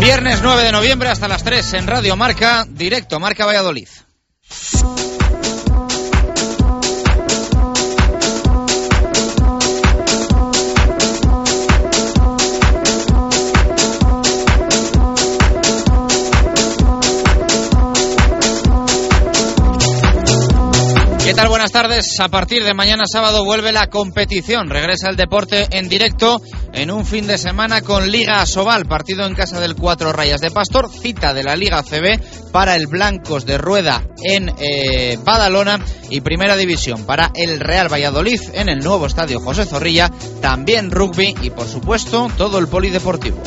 Viernes 9 de noviembre hasta las 3 en Radio Marca, directo Marca Valladolid. Buenas tardes. A partir de mañana sábado vuelve la competición. Regresa el deporte en directo en un fin de semana con Liga Asobal, partido en casa del Cuatro Rayas de Pastor, cita de la Liga CB para el Blancos de Rueda en eh, Badalona y Primera División para el Real Valladolid en el nuevo estadio José Zorrilla, también rugby y por supuesto todo el polideportivo.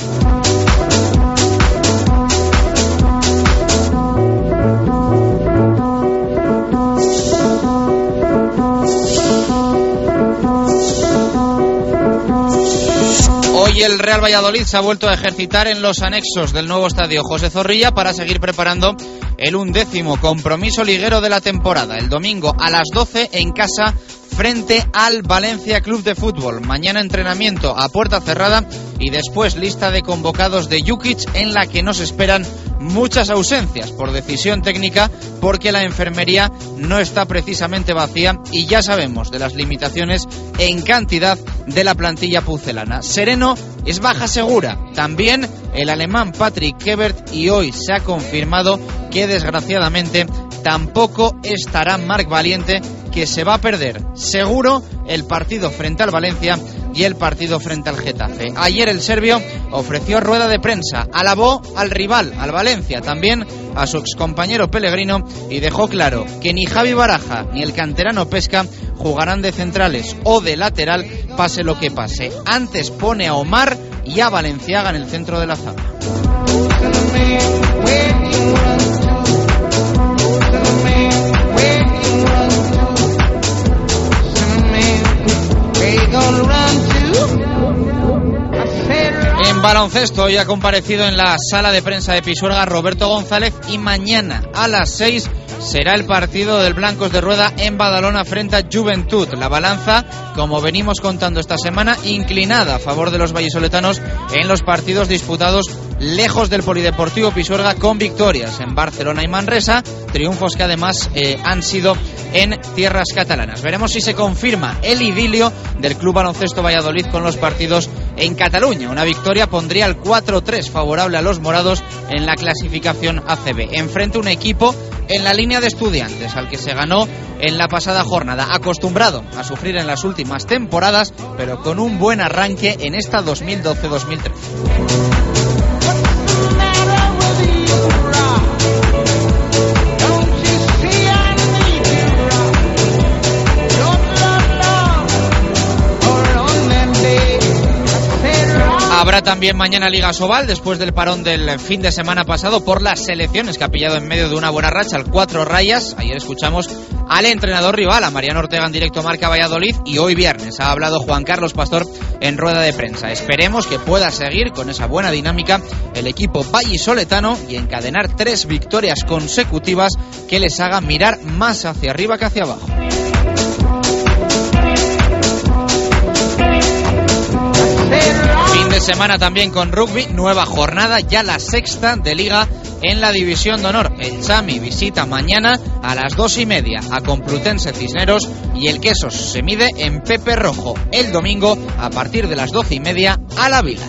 Hoy el Real Valladolid se ha vuelto a ejercitar en los anexos del nuevo estadio José Zorrilla para seguir preparando el undécimo compromiso liguero de la temporada. El domingo a las 12 en casa frente al Valencia Club de Fútbol. Mañana entrenamiento a puerta cerrada y después lista de convocados de Jukic en la que nos esperan muchas ausencias por decisión técnica porque la enfermería no está precisamente vacía y ya sabemos de las limitaciones en cantidad de la plantilla pucelana. Sereno es baja segura. También el alemán Patrick Kebert y hoy se ha confirmado que desgraciadamente tampoco estará Marc Valiente que se va a perder seguro el partido frente al Valencia y el partido frente al Getafe. Ayer el serbio ofreció rueda de prensa, alabó al rival, al Valencia, también a su excompañero Pellegrino y dejó claro que ni Javi Baraja ni el canterano Pesca jugarán de centrales o de lateral pase lo que pase. Antes pone a Omar y a Valenciaga en el centro de la zaga. En baloncesto hoy ha comparecido en la sala de prensa de Pisuerga Roberto González y mañana a las 6 será el partido del Blancos de Rueda en Badalona frente a Juventud. La balanza, como venimos contando esta semana, inclinada a favor de los vallisoletanos en los partidos disputados lejos del Polideportivo Pisuerga con victorias en Barcelona y Manresa, triunfos que además eh, han sido en tierras catalanas. Veremos si se confirma el idilio del Club Baloncesto Valladolid con los partidos en Cataluña. Una victoria pondría el 4-3 favorable a los morados en la clasificación ACB. Enfrente un equipo en la línea de estudiantes al que se ganó en la pasada jornada, acostumbrado a sufrir en las últimas temporadas, pero con un buen arranque en esta 2012-2013. Habrá también mañana Liga Sobal después del parón del fin de semana pasado por las selecciones que ha pillado en medio de una buena racha al cuatro rayas. Ayer escuchamos al entrenador rival, a Mariano Ortega en directo Marca Valladolid y hoy viernes ha hablado Juan Carlos Pastor en rueda de prensa. Esperemos que pueda seguir con esa buena dinámica el equipo vallisoletano y encadenar tres victorias consecutivas que les haga mirar más hacia arriba que hacia abajo. de semana también con rugby, nueva jornada, ya la sexta de liga en la División de Honor. El Chami visita mañana a las dos y media a Complutense Cisneros y el Quesos se mide en Pepe Rojo el domingo a partir de las doce y media a la Vila.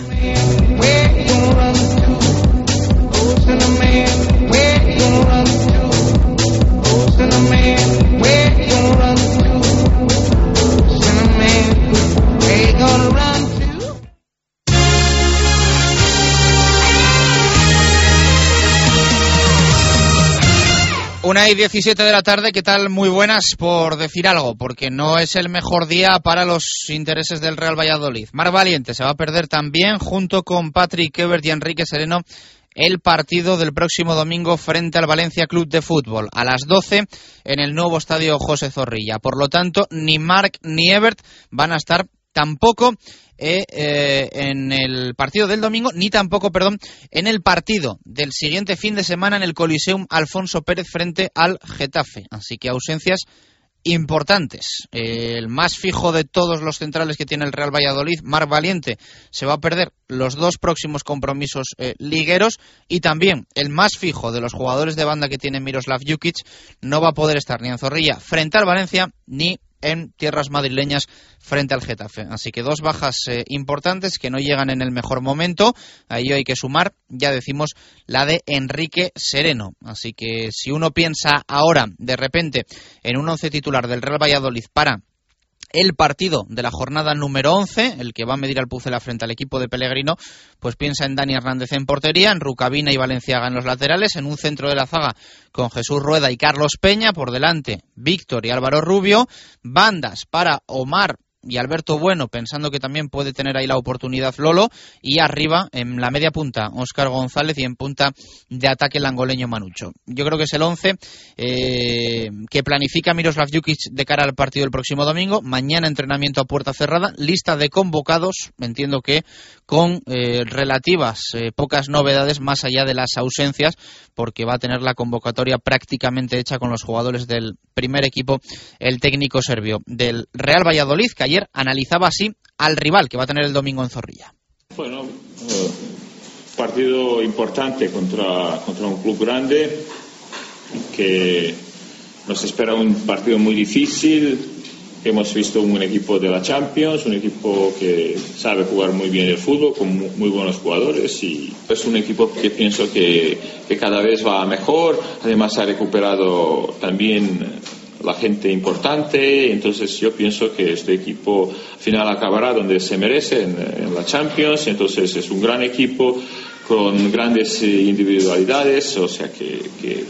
Una y 17 de la tarde, ¿qué tal? Muy buenas por decir algo, porque no es el mejor día para los intereses del Real Valladolid. Mar Valiente se va a perder también, junto con Patrick Ebert y Enrique Sereno, el partido del próximo domingo frente al Valencia Club de Fútbol, a las 12 en el nuevo estadio José Zorrilla. Por lo tanto, ni Mark ni Ebert van a estar tampoco eh, eh, en el partido del domingo, ni tampoco, perdón, en el partido del siguiente fin de semana en el Coliseum Alfonso Pérez frente al Getafe. Así que ausencias importantes. el más fijo de todos los centrales que tiene el Real Valladolid, Mar Valiente, se va a perder los dos próximos compromisos eh, ligueros y también el más fijo de los jugadores de banda que tiene Miroslav Jukic no va a poder estar ni en Zorrilla frente al Valencia ni en tierras madrileñas frente al Getafe. Así que dos bajas eh, importantes que no llegan en el mejor momento. Ahí hay que sumar, ya decimos, la de Enrique Sereno. Así que si uno piensa ahora, de repente, en un once titular del Real Valladolid para el partido de la jornada número 11, el que va a medir al Pucela frente al equipo de Pellegrino, pues piensa en Dani Hernández en portería, en Rucabina y Valenciaga en los laterales, en un centro de la zaga con Jesús Rueda y Carlos Peña, por delante Víctor y Álvaro Rubio, bandas para Omar y Alberto Bueno, pensando que también puede tener ahí la oportunidad Lolo, y arriba, en la media punta, Óscar González y en punta de ataque el angoleño Manucho. Yo creo que es el 11 eh, que planifica Miroslav Jukic de cara al partido del próximo domingo. Mañana entrenamiento a puerta cerrada, lista de convocados, entiendo que con eh, relativas eh, pocas novedades más allá de las ausencias, porque va a tener la convocatoria prácticamente hecha con los jugadores del primer equipo, el técnico serbio del Real Valladolid, que ayer analizaba así al rival que va a tener el domingo en Zorrilla. Bueno, eh, partido importante contra, contra un club grande que nos espera un partido muy difícil. Hemos visto un equipo de la Champions, un equipo que sabe jugar muy bien el fútbol, con muy buenos jugadores y es un equipo que pienso que, que cada vez va mejor. Además ha recuperado también la gente importante, entonces yo pienso que este equipo al final acabará donde se merece, en, la Champions, entonces es un gran equipo con grandes individualidades, o sea que, que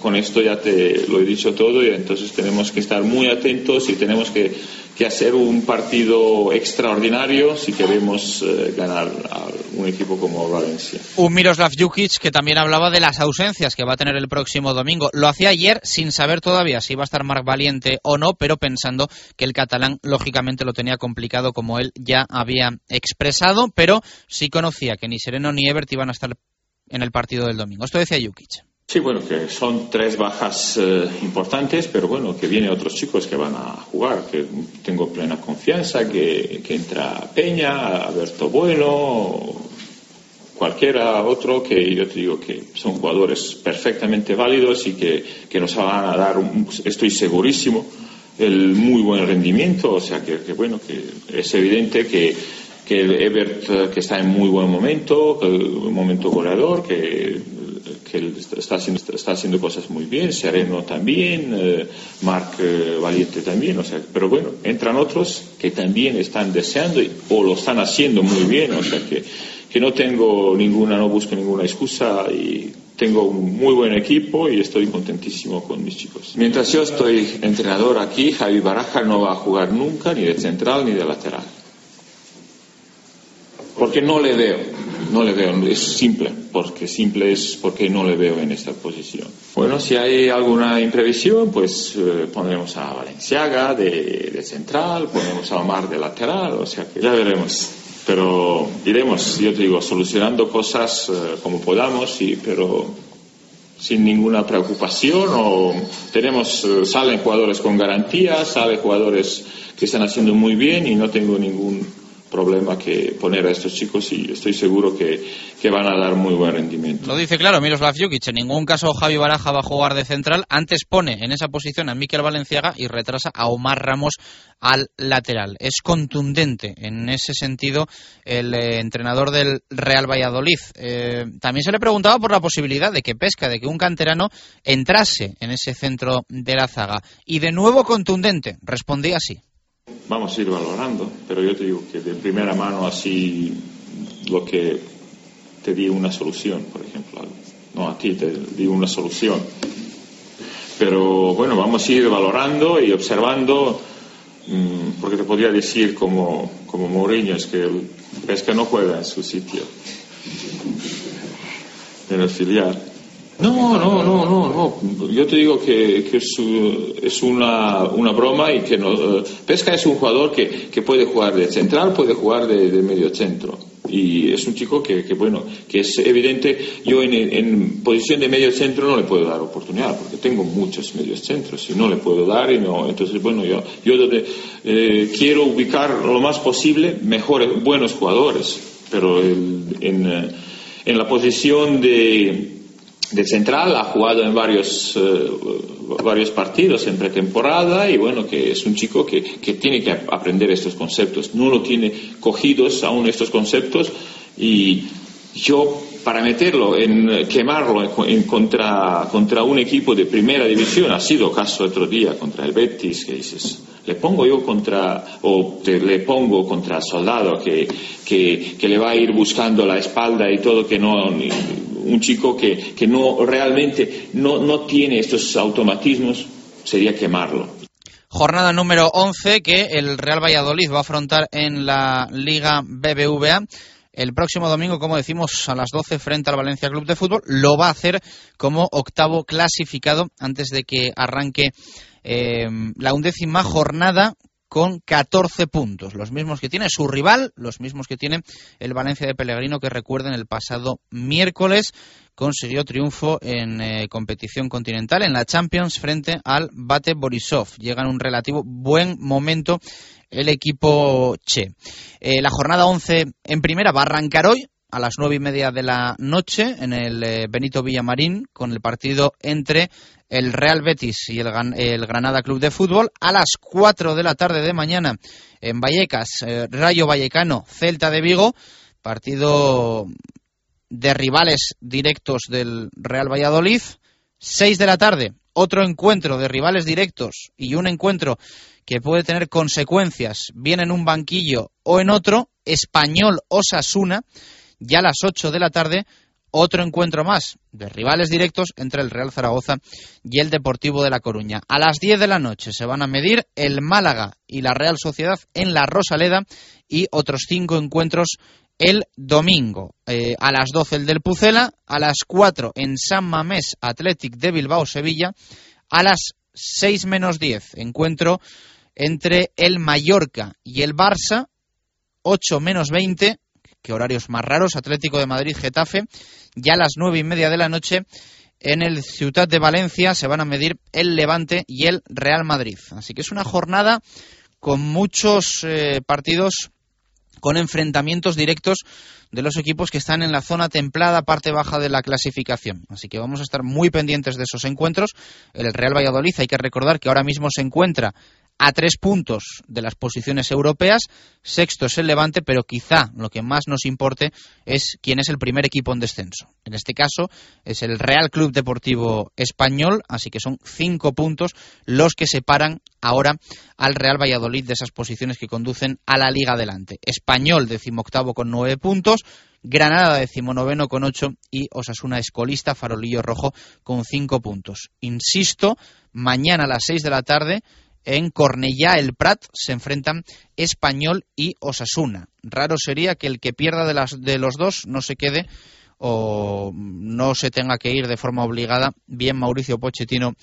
con esto ya te lo he dicho todo y entonces tenemos que estar muy atentos y tenemos que que hacer un partido extraordinario si queremos eh, ganar a un equipo como Valencia. Un Miroslav Jukic que también hablaba de las ausencias que va a tener el próximo domingo. Lo hacía ayer sin saber todavía si iba a estar Marc Valiente o no, pero pensando que el catalán lógicamente lo tenía complicado como él ya había expresado, pero sí conocía que ni Sereno ni Ebert iban a estar en el partido del domingo. Esto decía Jukic. Sí, bueno, que son tres bajas eh, importantes, pero bueno, que vienen otros chicos que van a jugar, que tengo plena confianza, que, entra Peña, Alberto Bueno, cualquiera otro, que yo te digo que son jugadores perfectamente válidos y que, nos van a dar, estoy segurísimo, el muy buen rendimiento, o sea que, bueno, que es evidente que que Ebert eh, que está en muy buen momento, un momento goleador, que que está haciendo, está haciendo cosas muy bien, Sereno también, eh, Marc eh, Valiente también, o sea, pero bueno, entran otros que también están deseando o lo están haciendo muy bien, o sea que, que no tengo ninguna, no busco ninguna excusa y tengo un muy buen equipo y estoy contentísimo con mis chicos. Mientras yo estoy entrenador aquí, Javi Baraja no va a jugar nunca ni de central ni de lateral. Porque no le veo no le veo, es simple, porque simple es porque no le veo en esta posición. Bueno, si hay alguna imprevisión, pues eh, pondremos a Valenciaga de, central, ponemos a Omar de lateral, o sea que ya veremos. Pero iremos, yo te digo, solucionando cosas eh, como podamos, y, pero sin ninguna preocupación o tenemos eh, salen jugadores con garantía, salen jugadores que están haciendo muy bien y no tengo ningún problema que poner a estos chicos y estoy seguro que, que, van a dar muy buen rendimiento. Lo dice claro Miroslav Jukic, en ningún caso Javi Baraja va a jugar de central, antes pone en esa posición a Miquel Valenciaga y retrasa a Omar Ramos al lateral. Es contundente en ese sentido el eh, entrenador del Real Valladolid. Eh, también se le preguntaba por la posibilidad de que Pesca, de que un canterano entrase en ese centro de la zaga. Y de nuevo contundente, respondía así vamos a ir valorando, pero yo te digo que de primera mano así lo que te di una solución, por ejemplo. no a ti, te digo una solución. Pero bueno, vamos a ir valorando y observando, mm, porque te podría decir como, como Mourinho, es que es que no juega en su sitio, en el filial. No, no, no, no, no. Yo te digo que, es, es una, una, broma y que no, eh, Pesca es un jugador que, que, puede jugar de central, puede jugar de, medio centro. Y es un chico que, que bueno, que es evidente, yo en, posición de medio centro no le puedo dar oportunidad, porque tengo muchos medios centros y no le puedo dar y no, entonces bueno, yo, yo eh, quiero ubicar lo más posible mejores, buenos jugadores, pero el, en, eh, en la posición de, de central, ha jugado en varios, eh, varios partidos en pretemporada y bueno, que es un chico que, que, tiene que aprender estos conceptos. No lo tiene cogidos aún estos conceptos y yo para meterlo, en quemarlo en, contra, contra un equipo de primera división, ha sido caso otro día contra el Betis, que dices, le pongo yo contra, o te, le pongo contra el soldado que, que, que, le va a ir buscando la espalda y todo, que no, un chico que, que no realmente no, no tiene estos automatismos, sería quemarlo. Jornada número 11 que el Real Valladolid va a afrontar en la Liga BBVA el próximo domingo, como decimos, a las 12 frente al Valencia Club de Fútbol. Lo va a hacer como octavo clasificado antes de que arranque eh, la undécima jornada con 14 puntos, los mismos que tiene su rival, los mismos que tiene el Valencia de Pellegrino, que recuerden el pasado miércoles consiguió triunfo en eh, competición continental en la Champions frente al Bate Borisov. Llega en un relativo buen momento el equipo Che. Eh, la jornada 11 en primera va a arrancar hoy a las nueve y media de la noche en el eh, Benito Villamarín con el partido entre el Real Betis y el, el, Granada Club de Fútbol. A las cuatro de la tarde de mañana en Vallecas, eh, Rayo Vallecano, Celta de Vigo, partido de rivales directos del Real Valladolid. Seis de la tarde, otro encuentro de rivales directos y un encuentro que puede tener consecuencias bien en un banquillo o en otro, Español Osasuna, ya a las 8 de la tarde, otro encuentro más de rivales directos entre el Real Zaragoza y el Deportivo de La Coruña. A las 10 de la noche se van a medir el Málaga y la Real Sociedad en la Rosaleda y otros cinco encuentros el domingo. Eh, a las 12 el del Pucela, a las 4 en San Mamés Athletic de Bilbao Sevilla, a las 6 menos 10 encuentro entre el Mallorca y el Barça, 8 menos 20, que horarios más raros, Atlético de Madrid Getafe, ya a las nueve y media de la noche en el Ciudad de Valencia se van a medir el Levante y el Real Madrid. Así que es una jornada con muchos eh, partidos con enfrentamientos directos de los equipos que están en la zona templada, parte baja de la clasificación. Así que vamos a estar muy pendientes de esos encuentros. El Real Valladolid, hay que recordar que ahora mismo se encuentra a tres puntos de las posiciones europeas. Sexto es el Levante, pero quizá lo que más nos importe es quién es el primer equipo en descenso. En este caso es el Real Club Deportivo Español, así que son cinco puntos los que separan ahora al Real Valladolid de esas posiciones que conducen a la Liga adelante. Español decimoctavo con nueve puntos. Granada decimonoveno con ocho y Osasuna Escolista, Farolillo Rojo con cinco puntos. Insisto, mañana a las seis de la tarde en Cornellá el Prat se enfrentan Español y Osasuna. Raro sería que el que pierda de, las, de los dos no se quede o no se tenga que ir de forma obligada bien Mauricio Pochettino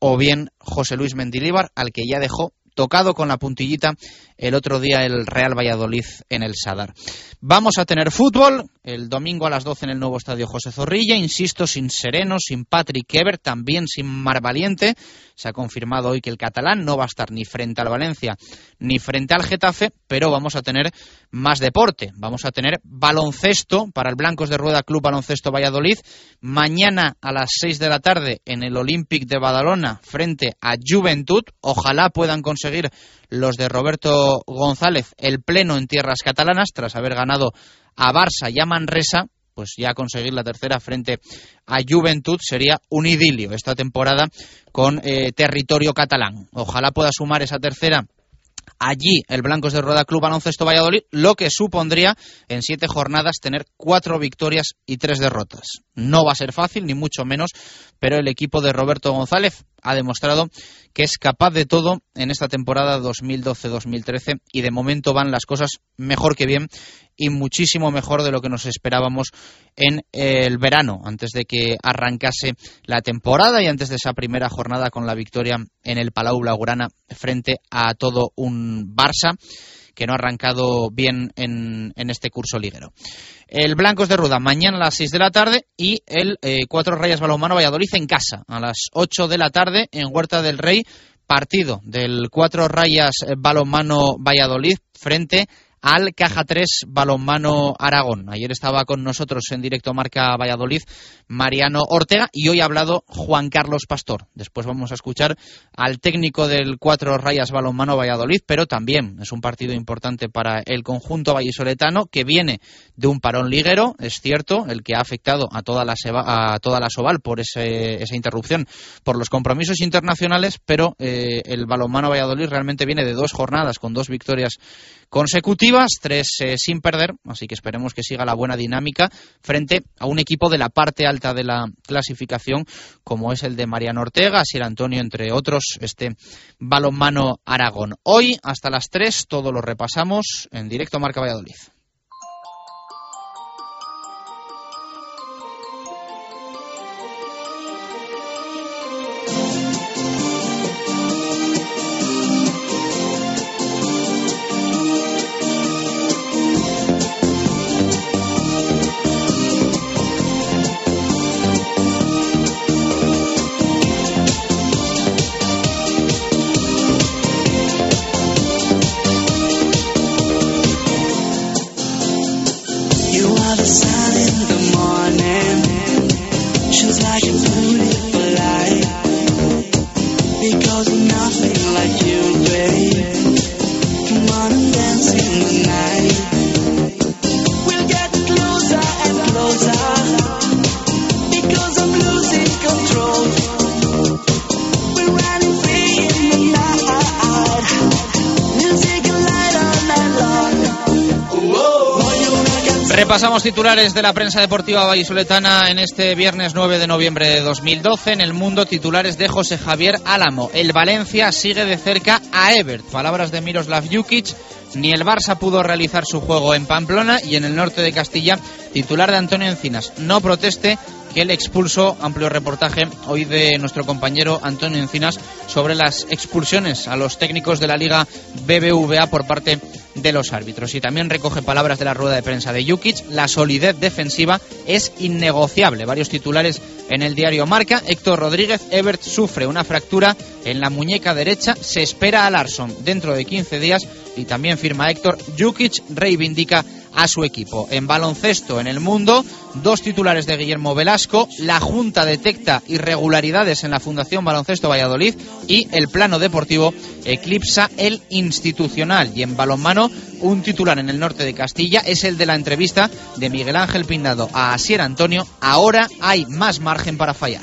o bien José Luis Mendilíbar, al que ya dejó tocado con la puntillita el otro día el Real Valladolid en el Sadar. Vamos a tener fútbol el domingo a las 12 en el nuevo estadio José Zorrilla, insisto, sin Sereno, sin Patrick Ebert, también sin Mar Valiente. Se ha confirmado hoy que el catalán no va a estar ni frente al Valencia ni frente al Getafe, pero vamos a tener más deporte. Vamos a tener baloncesto para el Blancos de Rueda Club Baloncesto Valladolid. Mañana a las 6 de la tarde en el Olympic de Badalona frente a Juventud. Ojalá puedan conseguir los de Roberto González el pleno en tierras catalanas tras haber ganado a Barça y a Manresa, pues ya conseguir la tercera frente a Juventud sería un idilio esta temporada con eh, territorio catalán. Ojalá pueda sumar esa tercera allí el Blancos de Rueda Club Baloncesto Valladolid, lo que supondría en siete jornadas tener cuatro victorias y tres derrotas. No va a ser fácil, ni mucho menos, pero el equipo de Roberto González ha demostrado que es capaz de todo en esta temporada 2012-2013 y de momento van las cosas mejor que bien y muchísimo mejor de lo que nos esperábamos en el verano, antes de que arrancase la temporada y antes de esa primera jornada con la victoria en el Palau Blaugrana frente a todo un Barça que no ha arrancado bien en, este curso liguero. El Blancos de Ruda mañana a las 6 de la tarde y el eh, Cuatro Rayas Balonmano Valladolid en casa a las 8 de la tarde en Huerta del Rey. Partido del Cuatro Rayas Balonmano Valladolid frente al Caja 3 Balonmano Aragón. Ayer estaba con nosotros en directo Marca Valladolid Mariano Ortega y hoy ha hablado Juan Carlos Pastor. Después vamos a escuchar al técnico del Cuatro Rayas Balonmano Valladolid, pero también es un partido importante para el conjunto vallisoletano que viene de un parón liguero, es cierto, el que ha afectado a toda la, a toda la Soval por esa interrupción por los compromisos internacionales, pero eh, el balonmano Valladolid realmente viene de dos jornadas con dos victorias consecutivas, tres eh, sin perder, así que esperemos que siga la buena dinámica frente a un equipo de la parte alta de la clasificación, como es el de Mariano Ortega, Sir Antonio, entre otros, este balonmano Aragón. Hoy, hasta las tres, todo lo repasamos en directo Marca Valladolid. Repasamos titulares de la prensa deportiva vallisoletana en este viernes 9 de noviembre de 2012. En el mundo, titulares de José Javier Álamo. El Valencia sigue de cerca a Ebert. Palabras de Miroslav Jukic. Ni el Barça pudo realizar su juego en Pamplona y en el norte de Castilla, titular de Antonio Encinas. No proteste el expulso, amplio reportaje hoy de nuestro compañero Antonio Encinas sobre las expulsiones a los técnicos de la Liga BBVA por parte de los árbitros. Y también recoge palabras de la rueda de prensa de Jukic. La solidez defensiva es innegociable. Varios titulares en el diario Marca. Héctor Rodríguez, Ebert sufre una fractura en la muñeca derecha. Se espera a Larson dentro de 15 días. Y también firma Héctor. Jukic reivindica a su equipo. En baloncesto en el mundo, dos titulares de Guillermo Velasco, la Junta detecta irregularidades en la Fundación Baloncesto Valladolid y el plano deportivo eclipsa el institucional. Y en balonmano, un titular en el norte de Castilla es el de la entrevista de Miguel Ángel Pindado a Asier Antonio. Ahora hay más margen para fallar.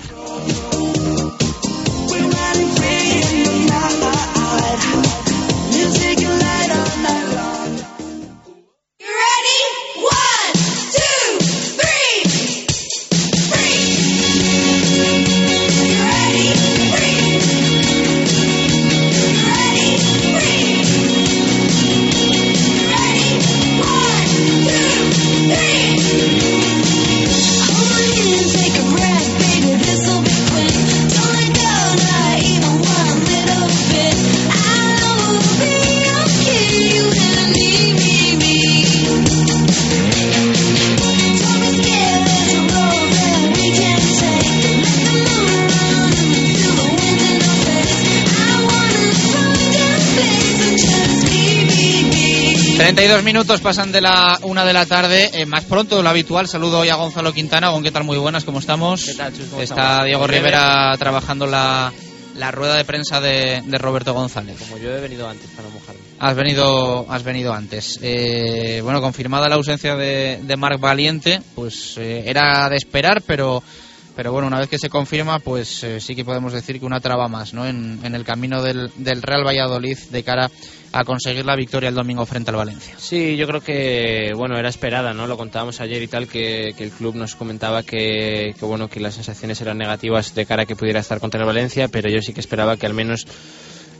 Dos minutos pasan de la una de la tarde, eh, más pronto de lo habitual. Saludo hoy a Gonzalo Quintana. ¿Con qué tal? Muy buenas, ¿cómo estamos? Está Diego Rivera trabajando la, la rueda de prensa de, Roberto González. Como yo he venido antes para mojarme. Has venido, has venido antes. Eh, bueno, confirmada la ausencia de, de Marc Valiente, pues eh, era de esperar, pero Pero bueno, una vez que se confirma, pues eh, sí que podemos decir que una traba más ¿no? en, el camino del, Real Valladolid de cara a conseguir la victoria el domingo frente al Valencia. Sí, yo creo que bueno era esperada, ¿no? Lo contábamos ayer y tal que, el club nos comentaba que, que, bueno que las sensaciones eran negativas de cara a que pudiera estar contra el Valencia, pero yo sí que esperaba que al menos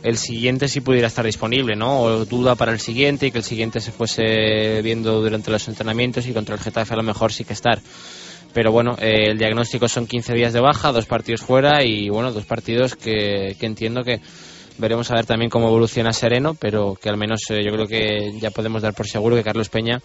el siguiente sí pudiera estar disponible, ¿no? O duda para el siguiente y que el siguiente se fuese viendo durante los entrenamientos y contra el Getafe a lo mejor sí que estar pero bueno, eh, el diagnóstico son 15 días de baja, dos partidos fuera y bueno, dos partidos que, entiendo que veremos a ver también cómo evoluciona Sereno, pero que al menos eh, yo creo que ya podemos dar por seguro que Carlos Peña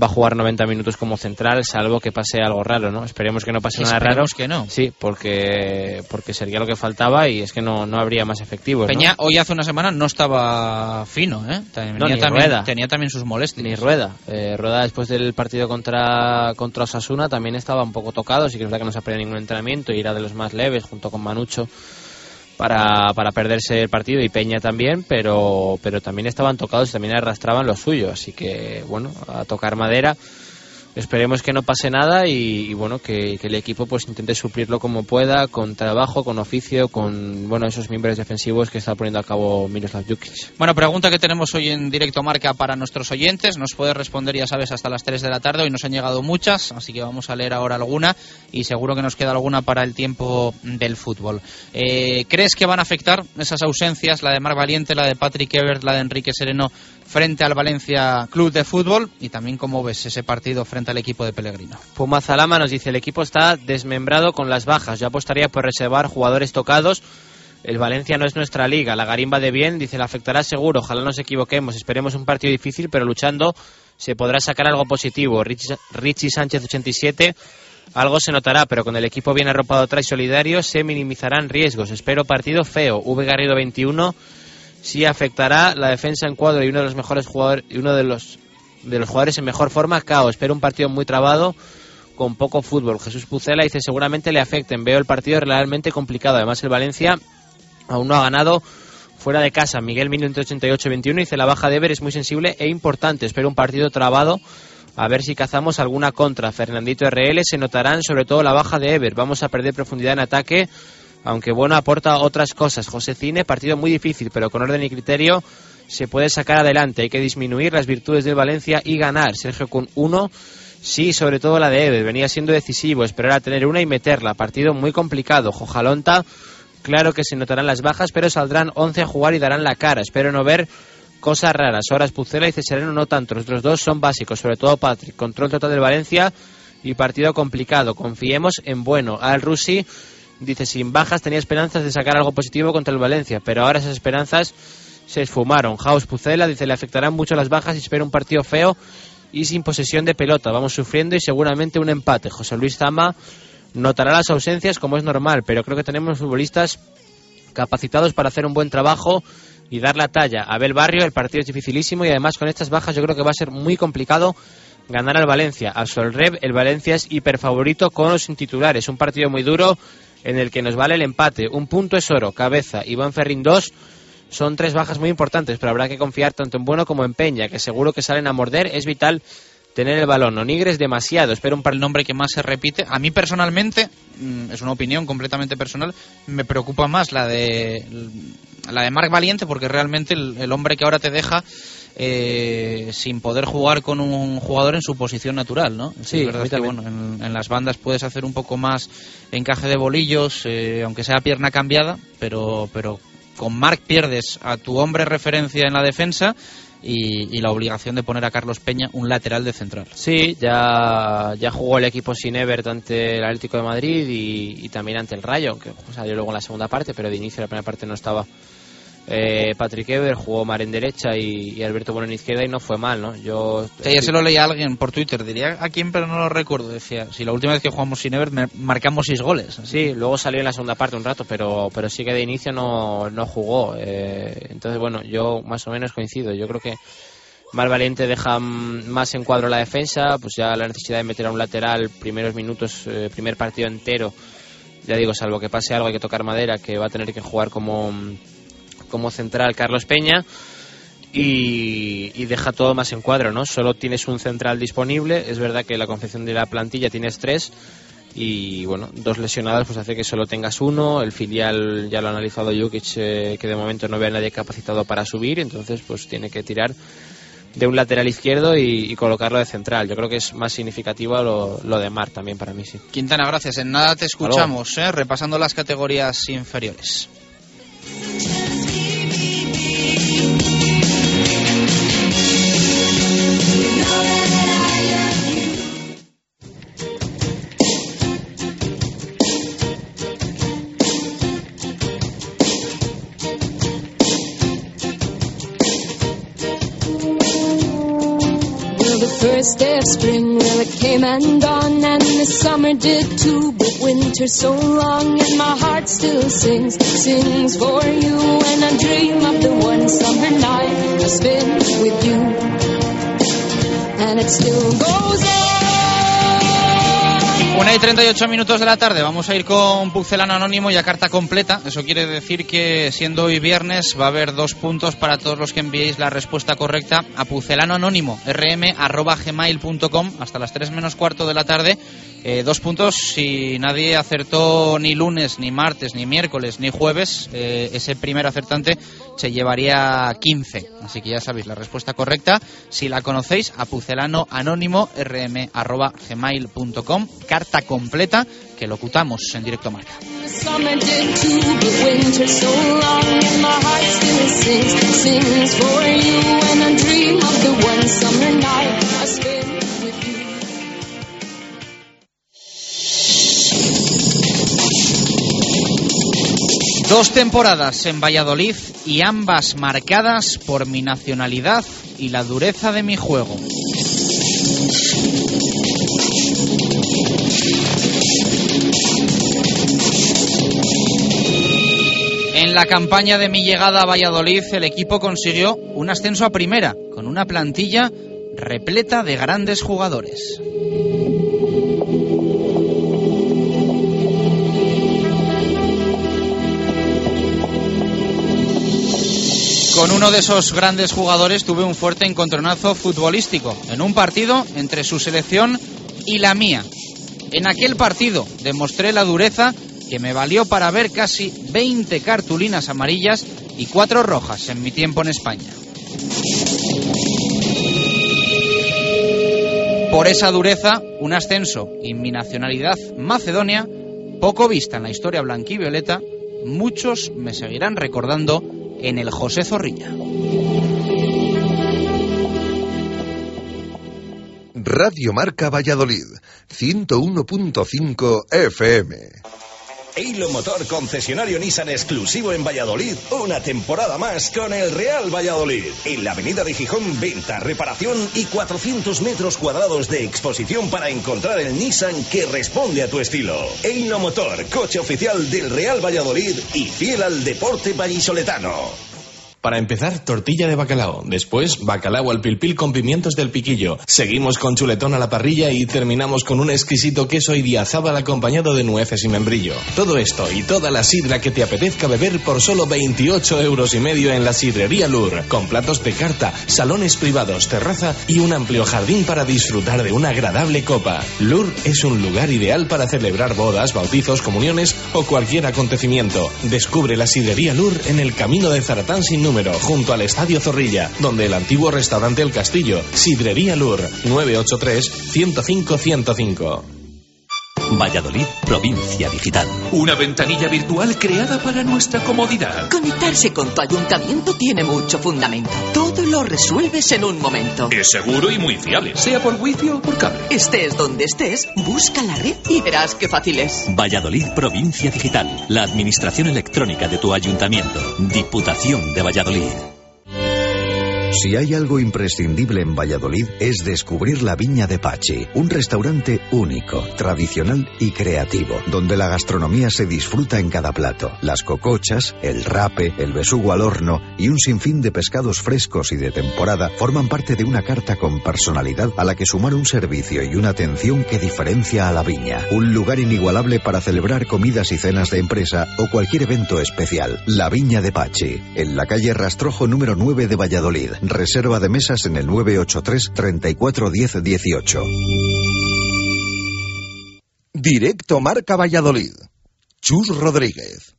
va a jugar 90 minutos como central, salvo que pase algo raro, ¿no? Esperemos que no pase nada raro. que no. Sí, porque, porque sería lo que faltaba y es que no, no habría más efectivos. Peña hoy hace una semana no estaba fino, ¿eh? Tenía, también, rueda. tenía también sus molestias. Ni Rueda. Eh, rueda después del partido contra, contra Osasuna también estaba un poco tocado, sí que es verdad que no se ha perdido ningún entrenamiento y era de los más leves junto con Manucho para, para perderse el partido y Peña también, pero, pero también estaban tocados y también arrastraban lo suyo. Así que, bueno, a tocar madera esperemos que no pase nada y, bueno que, el equipo pues intente suplirlo como pueda con trabajo con oficio con bueno esos miembros defensivos que está poniendo a cabo Miroslav Jukic. Bueno pregunta que tenemos hoy en directo marca para nuestros oyentes. Nos puede responder ya sabes hasta las 3 de la tarde. Hoy nos han llegado muchas así que vamos a leer ahora alguna y seguro que nos queda alguna para el tiempo del fútbol. Eh, ¿crees que van a afectar esas ausencias la de Mar Valiente la de Patrick Evert la de Enrique Sereno frente al Valencia Club de Fútbol y también cómo ves ese partido frente al equipo de Pellegrino. Puma Zalama nos dice el equipo está desmembrado con las bajas. Yo apostaría por reservar jugadores tocados. El Valencia no es nuestra liga. La Garimba de bien dice le afectará seguro. Ojalá nos equivoquemos. Esperemos un partido difícil, pero luchando se podrá sacar algo positivo. Richie, Sánchez 87 algo se notará, pero con el equipo bien arropado atrás y solidario se minimizarán riesgos. Espero partido feo. V Garrido 21 sí afectará la defensa en cuadro y uno de los mejores jugadores y uno de los de los jugadores en mejor forma, Cao. Espero un partido muy trabado con poco fútbol. Jesús Pucela dice seguramente le afecten. Veo el partido realmente complicado. Además el Valencia aún no ha ganado fuera de casa. Miguel 88-21 dice la baja de Ever es muy sensible e importante. Espero un partido trabado. A ver si cazamos alguna contra. Fernandito RL se notarán sobre todo la baja de Ever. Vamos a perder profundidad en ataque aunque bueno, aporta otras cosas. José Cine, partido muy difícil, pero con orden y criterio se puede sacar adelante. Hay que disminuir las virtudes del Valencia y ganar. Sergio con uno, sí, sobre todo la de Eve. Venía siendo decisivo, esperar a tener una y meterla. Partido muy complicado. Jojalonta, claro que se notarán las bajas, pero saldrán 11 a jugar y darán la cara. Espero no ver cosas raras. Horas Pucela y Cesareno no tanto. Los otros dos son básicos, sobre todo Patrick. Control total del Valencia y partido complicado. Confiemos en bueno. Al Rusi Dice, sin bajas tenía esperanzas de sacar algo positivo contra el Valencia, pero ahora esas esperanzas se esfumaron. House Pucela dice, le afectarán mucho las bajas y espera un partido feo y sin posesión de pelota. Vamos sufriendo y seguramente un empate. José Luis Zama notará las ausencias como es normal, pero creo que tenemos futbolistas capacitados para hacer un buen trabajo y dar la talla. Abel Barrio, el partido es dificilísimo y además con estas bajas yo creo que va a ser muy complicado ganar al Valencia. Al Solrev, el Valencia es hiperfavorito con los titulares. Un partido muy duro en el que nos vale el empate. Un punto es oro, cabeza. Iván Ferrín 2 son tres bajas muy importantes, pero habrá que confiar tanto en Bueno como en Peña, que seguro que salen a morder. Es vital tener el balón. Onigres demasiado. Espero un par el nombre que más se repite. A mí personalmente, mm, es una opinión completamente personal, me preocupa más la de la de Marc Valiente porque realmente el hombre que ahora te deja eh, sin poder jugar con un jugador en su posición natural, ¿no? Sí, es verdad que bueno, en, las bandas puedes hacer un poco más encaje de bolillos, eh, aunque sea pierna cambiada, pero, pero con Marc pierdes a tu hombre referencia en la defensa y, la obligación de poner a Carlos Peña un lateral de central. Sí, ya, ya jugó el equipo sin Evert ante el Atlético de Madrid y, también ante el Rayo, que salió luego en la segunda parte, pero de inicio la primera parte no estaba eh, Patrick Ever jugó Mar en derecha y, Alberto Bueno en izquierda y no fue mal, ¿no? Yo ya se lo leía a alguien por Twitter, diría a quién, pero no lo recuerdo. Decía, si la última vez que jugamos sin Ever marcamos seis goles. Sí, luego salió en la segunda parte un rato, pero, pero sí que de inicio no, no jugó. Eh, entonces, bueno, yo más o menos coincido. Yo creo que Mar Valiente deja más en cuadro la defensa, pues ya la necesidad de meter a un lateral primeros minutos, eh, primer partido entero. Ya digo, salvo que pase algo, hay que tocar madera, que va a tener que jugar como como central Carlos Peña y, deja todo más en cuadro, ¿no? Solo tienes un central disponible, es verdad que la confección de la plantilla tienes tres y bueno, dos lesionadas pues hace que solo tengas uno, el filial ya lo ha analizado Jukic eh, que de momento no ve a nadie capacitado para subir, entonces pues tiene que tirar de un lateral izquierdo y, colocarlo de central. Yo creo que es más significativo lo, lo, de Mar también para mí, sí. Quintana, gracias. En nada te escuchamos, eh, repasando las categorías inferiores. First day of spring, well, it came and gone, and the summer did too, but winter so long, and my heart still sings, sings for you, and I dream of the one summer night I spent with you, and it still goes on. Una y 38 minutos de la tarde, vamos a ir con Pucelano Anónimo y a carta completa. Eso quiere decir que siendo hoy viernes va a haber dos puntos para todos los que enviéis la respuesta correcta a Pucelano Anónimo, rm.gmail.com hasta las 3 menos cuarto de la tarde. Eh, dos puntos si nadie acertó ni lunes, ni martes, ni miércoles, ni jueves. Eh, ese primer acertante se llevaría 15. Así que ya sabéis la respuesta correcta. Si la conocéis, a pucelano. Carta completa que locutamos en directo marca. Dos temporadas en Valladolid y ambas marcadas por mi nacionalidad y la dureza de mi juego. En la campaña de mi llegada a Valladolid, el equipo consiguió un ascenso a primera, con una plantilla repleta de grandes jugadores. Con uno de esos grandes jugadores tuve un fuerte encontronazo futbolístico en un partido entre su selección y la mía. En aquel partido demostré la dureza que me valió para ver casi 20 cartulinas amarillas y cuatro rojas en mi tiempo en España. Por esa dureza, un ascenso y mi nacionalidad macedonia, poco vista en la historia blanquivioleta, muchos me seguirán recordando en el José Zorrilla. Radio Marca Valladolid, 101.5 FM. Eilo Motor, concesionario Nissan exclusivo en Valladolid, una temporada más con el Real Valladolid. En la avenida de Gijón, venta, reparación y 400 metros cuadrados de exposición para encontrar el Nissan que responde a tu estilo. Eilo Motor, coche oficial del Real Valladolid y fiel al deporte vallisoletano. Para empezar, tortilla de bacalao. Después, bacalao al pilpil con pimientos del piquillo. Seguimos con chuletón a la parrilla y terminamos con un exquisito queso idiazábal acompañado de nueces y membrillo. Todo esto y toda la sidra que te apetezca beber por solo 28 euros y medio en la sidrería Lur. Con platos de carta, salones privados, terraza y un amplio jardín para disfrutar de una agradable copa. Lur es un lugar ideal para celebrar bodas, bautizos, comuniones o cualquier acontecimiento. Descubre la sidrería Lur en el camino de Zaratán sin número, junto al Estadio Zorrilla, donde el antiguo restaurante El Castillo, Sidrería Lur, 983-105-105. Valladolid, provincia digital. Una ventanilla virtual creada para nuestra comodidad. Conectarse con tu ayuntamiento tiene mucho fundamento. Todo lo resuelves en un momento. Es seguro y muy fiable, sea por wifi o por cable. Estés donde estés, busca la red y verás qué fácil es. Valladolid, provincia digital. La administración electrónica de tu ayuntamiento. Diputación de Valladolid. Si hay algo imprescindible en Valladolid es descubrir la Viña de Pachi, un restaurante único, tradicional y creativo, donde la gastronomía se disfruta en cada plato. Las cocochas, el rape, el besugo al horno y un sinfín de pescados frescos y de temporada forman parte de una carta con personalidad a la que sumar un servicio y una atención que diferencia a la Viña. Un lugar inigualable para celebrar comidas y cenas de empresa o cualquier evento especial. La Viña de Pachi, en la calle Rastrojo número 9 de Valladolid. Reserva de mesas en el 983 34 10 18. Directo Marca Valladolid. Chus Rodríguez.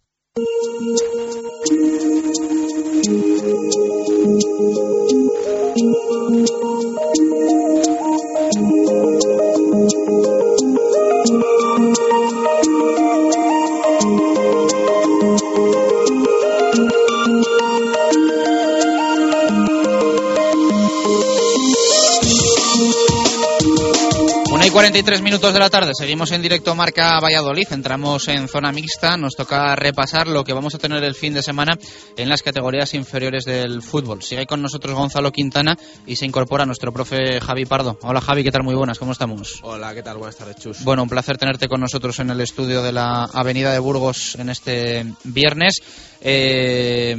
Y 43 minutos de la tarde, seguimos en directo Marca Valladolid, entramos en zona mixta, nos toca repasar lo que vamos a tener el fin de semana en las categorías inferiores del fútbol. Sigue con nosotros Gonzalo Quintana y se incorpora nuestro profe Javi Pardo. Hola Javi, ¿qué tal? Muy buenas, ¿cómo estamos? Hola, ¿qué tal? Buenas tardes, Chus. Bueno, un placer tenerte con nosotros en el estudio de la Avenida de Burgos en este viernes. Eh,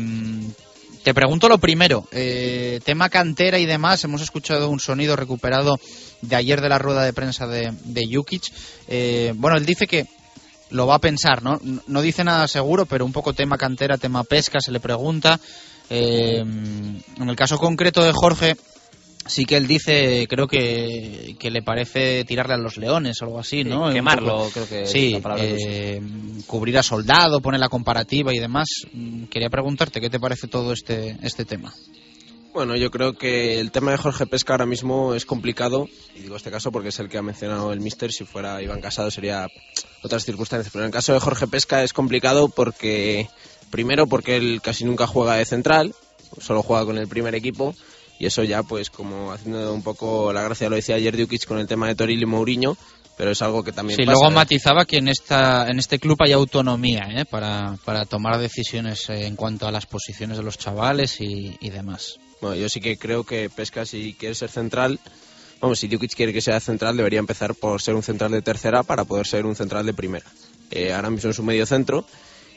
te pregunto lo primero, eh, tema cantera y demás, hemos escuchado un sonido recuperado de ayer de la rueda de prensa de, de Jukic. Eh, bueno, él dice que lo va a pensar, ¿no? No dice nada seguro, pero un poco tema cantera, tema pesca, se le pregunta. Eh, en el caso concreto de Jorge, sí que él dice, creo que, que le parece tirarle a los leones o algo así, ¿no? Sí, quemarlo, poco- creo que es Sí, la que eh, cubrir a soldado, poner la comparativa y demás. Mm, Quería preguntarte qué te parece todo este, este tema. Bueno, yo creo que el tema de Jorge Pesca ahora mismo es complicado, y digo este caso porque es el que ha mencionado el Mister, si fuera Iván Casado sería otras circunstancias, pero en el caso de Jorge Pesca es complicado porque, primero porque él casi nunca juega de central, solo juega con el primer equipo, y eso ya pues como haciendo un poco la gracia lo decía ayer Dukic con el tema de Toril y Mourinho, pero es algo que también Sí, pasa, luego ¿eh? matizaba que en esta en este club hay autonomía ¿eh? para, para tomar decisiones en cuanto a las posiciones de los chavales y, y demás. Yo sí que creo que Pesca, si quiere ser central, vamos, si Dukic quiere que sea central, debería empezar por ser un central de tercera para poder ser un central de primera. Eh, ahora mismo es un medio centro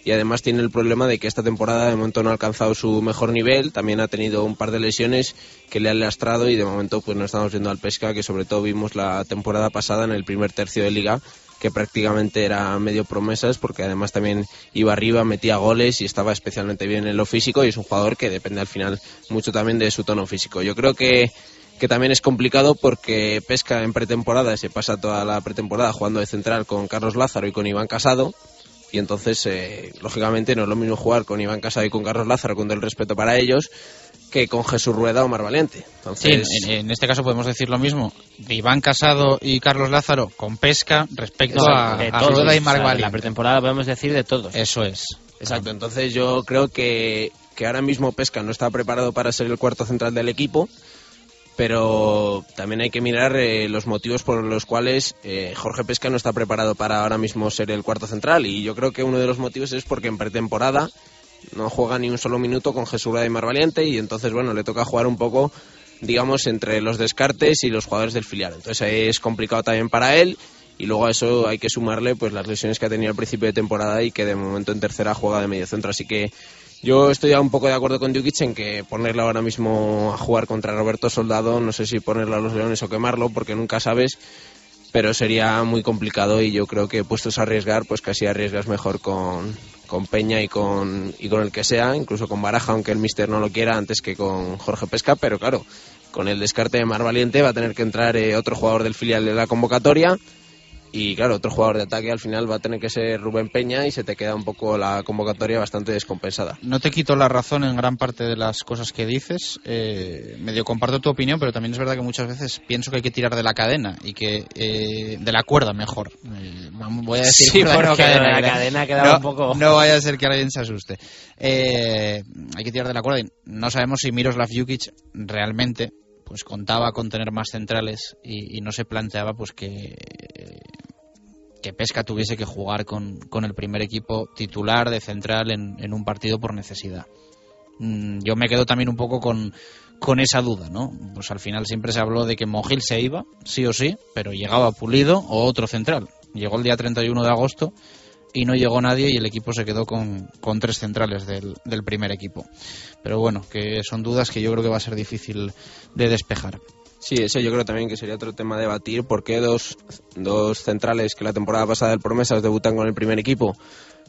y además tiene el problema de que esta temporada de momento no ha alcanzado su mejor nivel, también ha tenido un par de lesiones que le han lastrado y de momento pues no estamos viendo al Pesca, que sobre todo vimos la temporada pasada en el primer tercio de liga que prácticamente era medio promesas porque además también iba arriba, metía goles y estaba especialmente bien en lo físico y es un jugador que depende al final mucho también de su tono físico. Yo creo que, que también es complicado porque Pesca en pretemporada se pasa toda la pretemporada jugando de central con Carlos Lázaro y con Iván Casado y entonces eh, lógicamente no es lo mismo jugar con Iván Casado y con Carlos Lázaro con todo el respeto para ellos que con Jesús Rueda o Mar Valiente. Sí, Entonces, en, en este caso podemos decir lo mismo Iván Casado y Carlos Lázaro con pesca respecto a, de a todos, Rueda y o sea, Marc en Valiente. la pretemporada podemos decir de todos. Eso es. Exacto, entonces yo creo que, que ahora mismo Pesca no está preparado para ser el cuarto central del equipo, pero también hay que mirar eh, los motivos por los cuales eh, Jorge Pesca no está preparado para ahora mismo ser el cuarto central y yo creo que uno de los motivos es porque en pretemporada no juega ni un solo minuto con Jesús y Mar Valiente y entonces bueno, le toca jugar un poco digamos entre los descartes y los jugadores del filial. Entonces es complicado también para él y luego a eso hay que sumarle pues las lesiones que ha tenido al principio de temporada y que de momento en tercera juega de medio centro, así que yo estoy un poco de acuerdo con Dukic en que ponerlo ahora mismo a jugar contra Roberto Soldado, no sé si ponerlo a los Leones o quemarlo, porque nunca sabes, pero sería muy complicado y yo creo que puestos a arriesgar, pues casi arriesgas mejor con, con Peña y con, y con el que sea, incluso con Baraja, aunque el Mister no lo quiera, antes que con Jorge Pesca, pero claro, con el descarte de Mar Valiente va a tener que entrar eh, otro jugador del filial de la convocatoria y claro, otro jugador de ataque al final va a tener que ser Rubén Peña y se te queda un poco la convocatoria bastante descompensada. No te quito la razón en gran parte de las cosas que dices. eh, medio comparto tu opinión, pero también es verdad que muchas veces pienso que hay que tirar de la cadena y que eh, de la cuerda mejor. Eh, voy a decir Sí, bueno, cadena, la cadena quedaba no, un poco- No vaya a ser que alguien se asuste. Eh, hay que tirar de la cuerda y no sabemos si Miroslav Jukic realmente pues contaba con tener más centrales y, no se planteaba pues que que Pesca tuviese que jugar con, con el primer equipo titular de central en, un partido por necesidad. Mm, Yo me quedo también un poco con, con esa duda, ¿no? Pues al final siempre se habló de que Mogil se iba, sí o sí, pero llegaba Pulido o otro central. Llegó el día 31 de agosto y no llegó nadie y el equipo se quedó con, con tres centrales del, del primer equipo. Pero bueno, que son dudas que yo creo que va a ser difícil de despejar. Sí, eso yo creo también que sería otro tema a debatir. ¿Por qué dos, dos centrales que la temporada pasada del Promesas debutan con el primer equipo,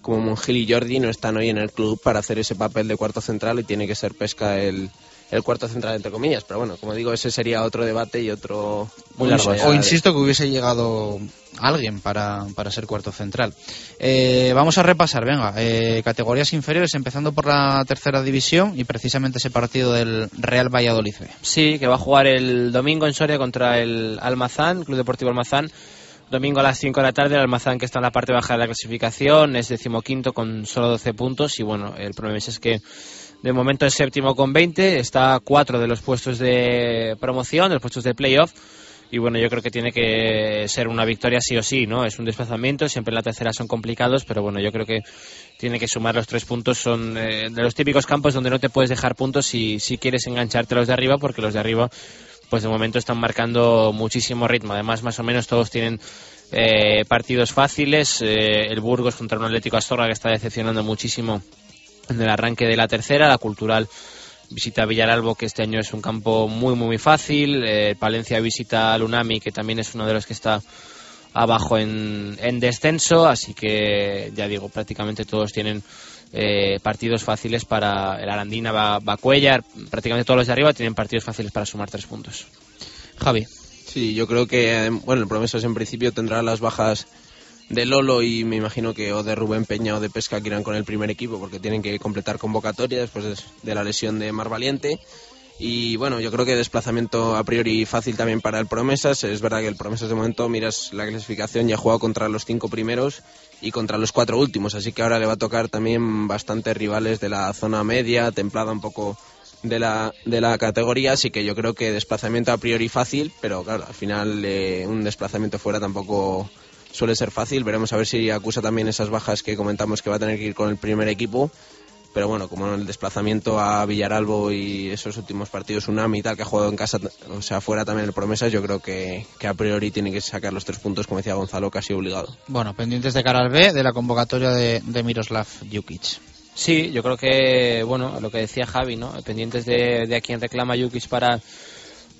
como Mongil y Jordi, no están hoy en el club para hacer ese papel de cuarto central y tiene que ser Pesca el, el cuarto central, entre comillas? Pero bueno, como digo, ese sería otro debate y otro... O, ins- o insisto que hubiese llegado alguien para, para ser cuarto central. Eh, vamos a repasar, venga, eh, categorías inferiores, empezando por la tercera división y precisamente ese partido del Real Valladolid. Sí, que va a jugar el domingo en Soria contra el Almazán, Club Deportivo Almazán. Domingo a las 5 de la tarde, el Almazán que está en la parte baja de la clasificación es decimoquinto con solo 12 puntos y bueno, el problema es que de momento es séptimo con 20, está a cuatro de los puestos de promoción, de los puestos de playoff. Y bueno, yo creo que tiene que ser una victoria sí o sí, ¿no? Es un desplazamiento, siempre en la tercera son complicados, pero bueno, yo creo que tiene que sumar los tres puntos, son eh, de los típicos campos donde no te puedes dejar puntos si, si quieres engancharte los de arriba, porque los de arriba, pues de momento están marcando muchísimo ritmo, además más o menos todos tienen eh, partidos fáciles, eh, el Burgos contra un Atlético Astorga que está decepcionando muchísimo en el arranque de la tercera, la cultural visita Villaralbo, que este año es un campo muy, muy fácil. Eh, Palencia visita Lunami, que también es uno de los que está abajo en, en descenso. Así que, ya digo, prácticamente todos tienen eh, partidos fáciles para el Arandina, va, va Cuellar. Prácticamente todos los de arriba tienen partidos fáciles para sumar tres puntos. Javi. Sí, yo creo que, bueno, el Promesas en principio tendrá las bajas de Lolo y me imagino que o de Rubén Peña o de Pesca que irán con el primer equipo porque tienen que completar convocatoria después de la lesión de Mar Valiente. Y bueno, yo creo que desplazamiento a priori fácil también para el Promesas. Es verdad que el Promesas de momento, miras la clasificación, ya ha jugado contra los cinco primeros y contra los cuatro últimos. Así que ahora le va a tocar también bastantes rivales de la zona media, templada un poco de la, de la categoría. Así que yo creo que desplazamiento a priori fácil, pero claro, al final eh, un desplazamiento fuera tampoco suele ser fácil. Veremos a ver si acusa también esas bajas que comentamos que va a tener que ir con el primer equipo. Pero bueno, como en el desplazamiento a Villaralbo y esos últimos partidos Unami y tal, que ha jugado en casa, o sea, fuera también el Promesas, yo creo que, que a priori tiene que sacar los tres puntos, como decía Gonzalo, casi obligado. Bueno, pendientes de cara al B de la convocatoria de, de Miroslav Jukic. Sí, yo creo que, bueno, lo que decía Javi, ¿no? Pendientes de, de a quien reclama Jukic para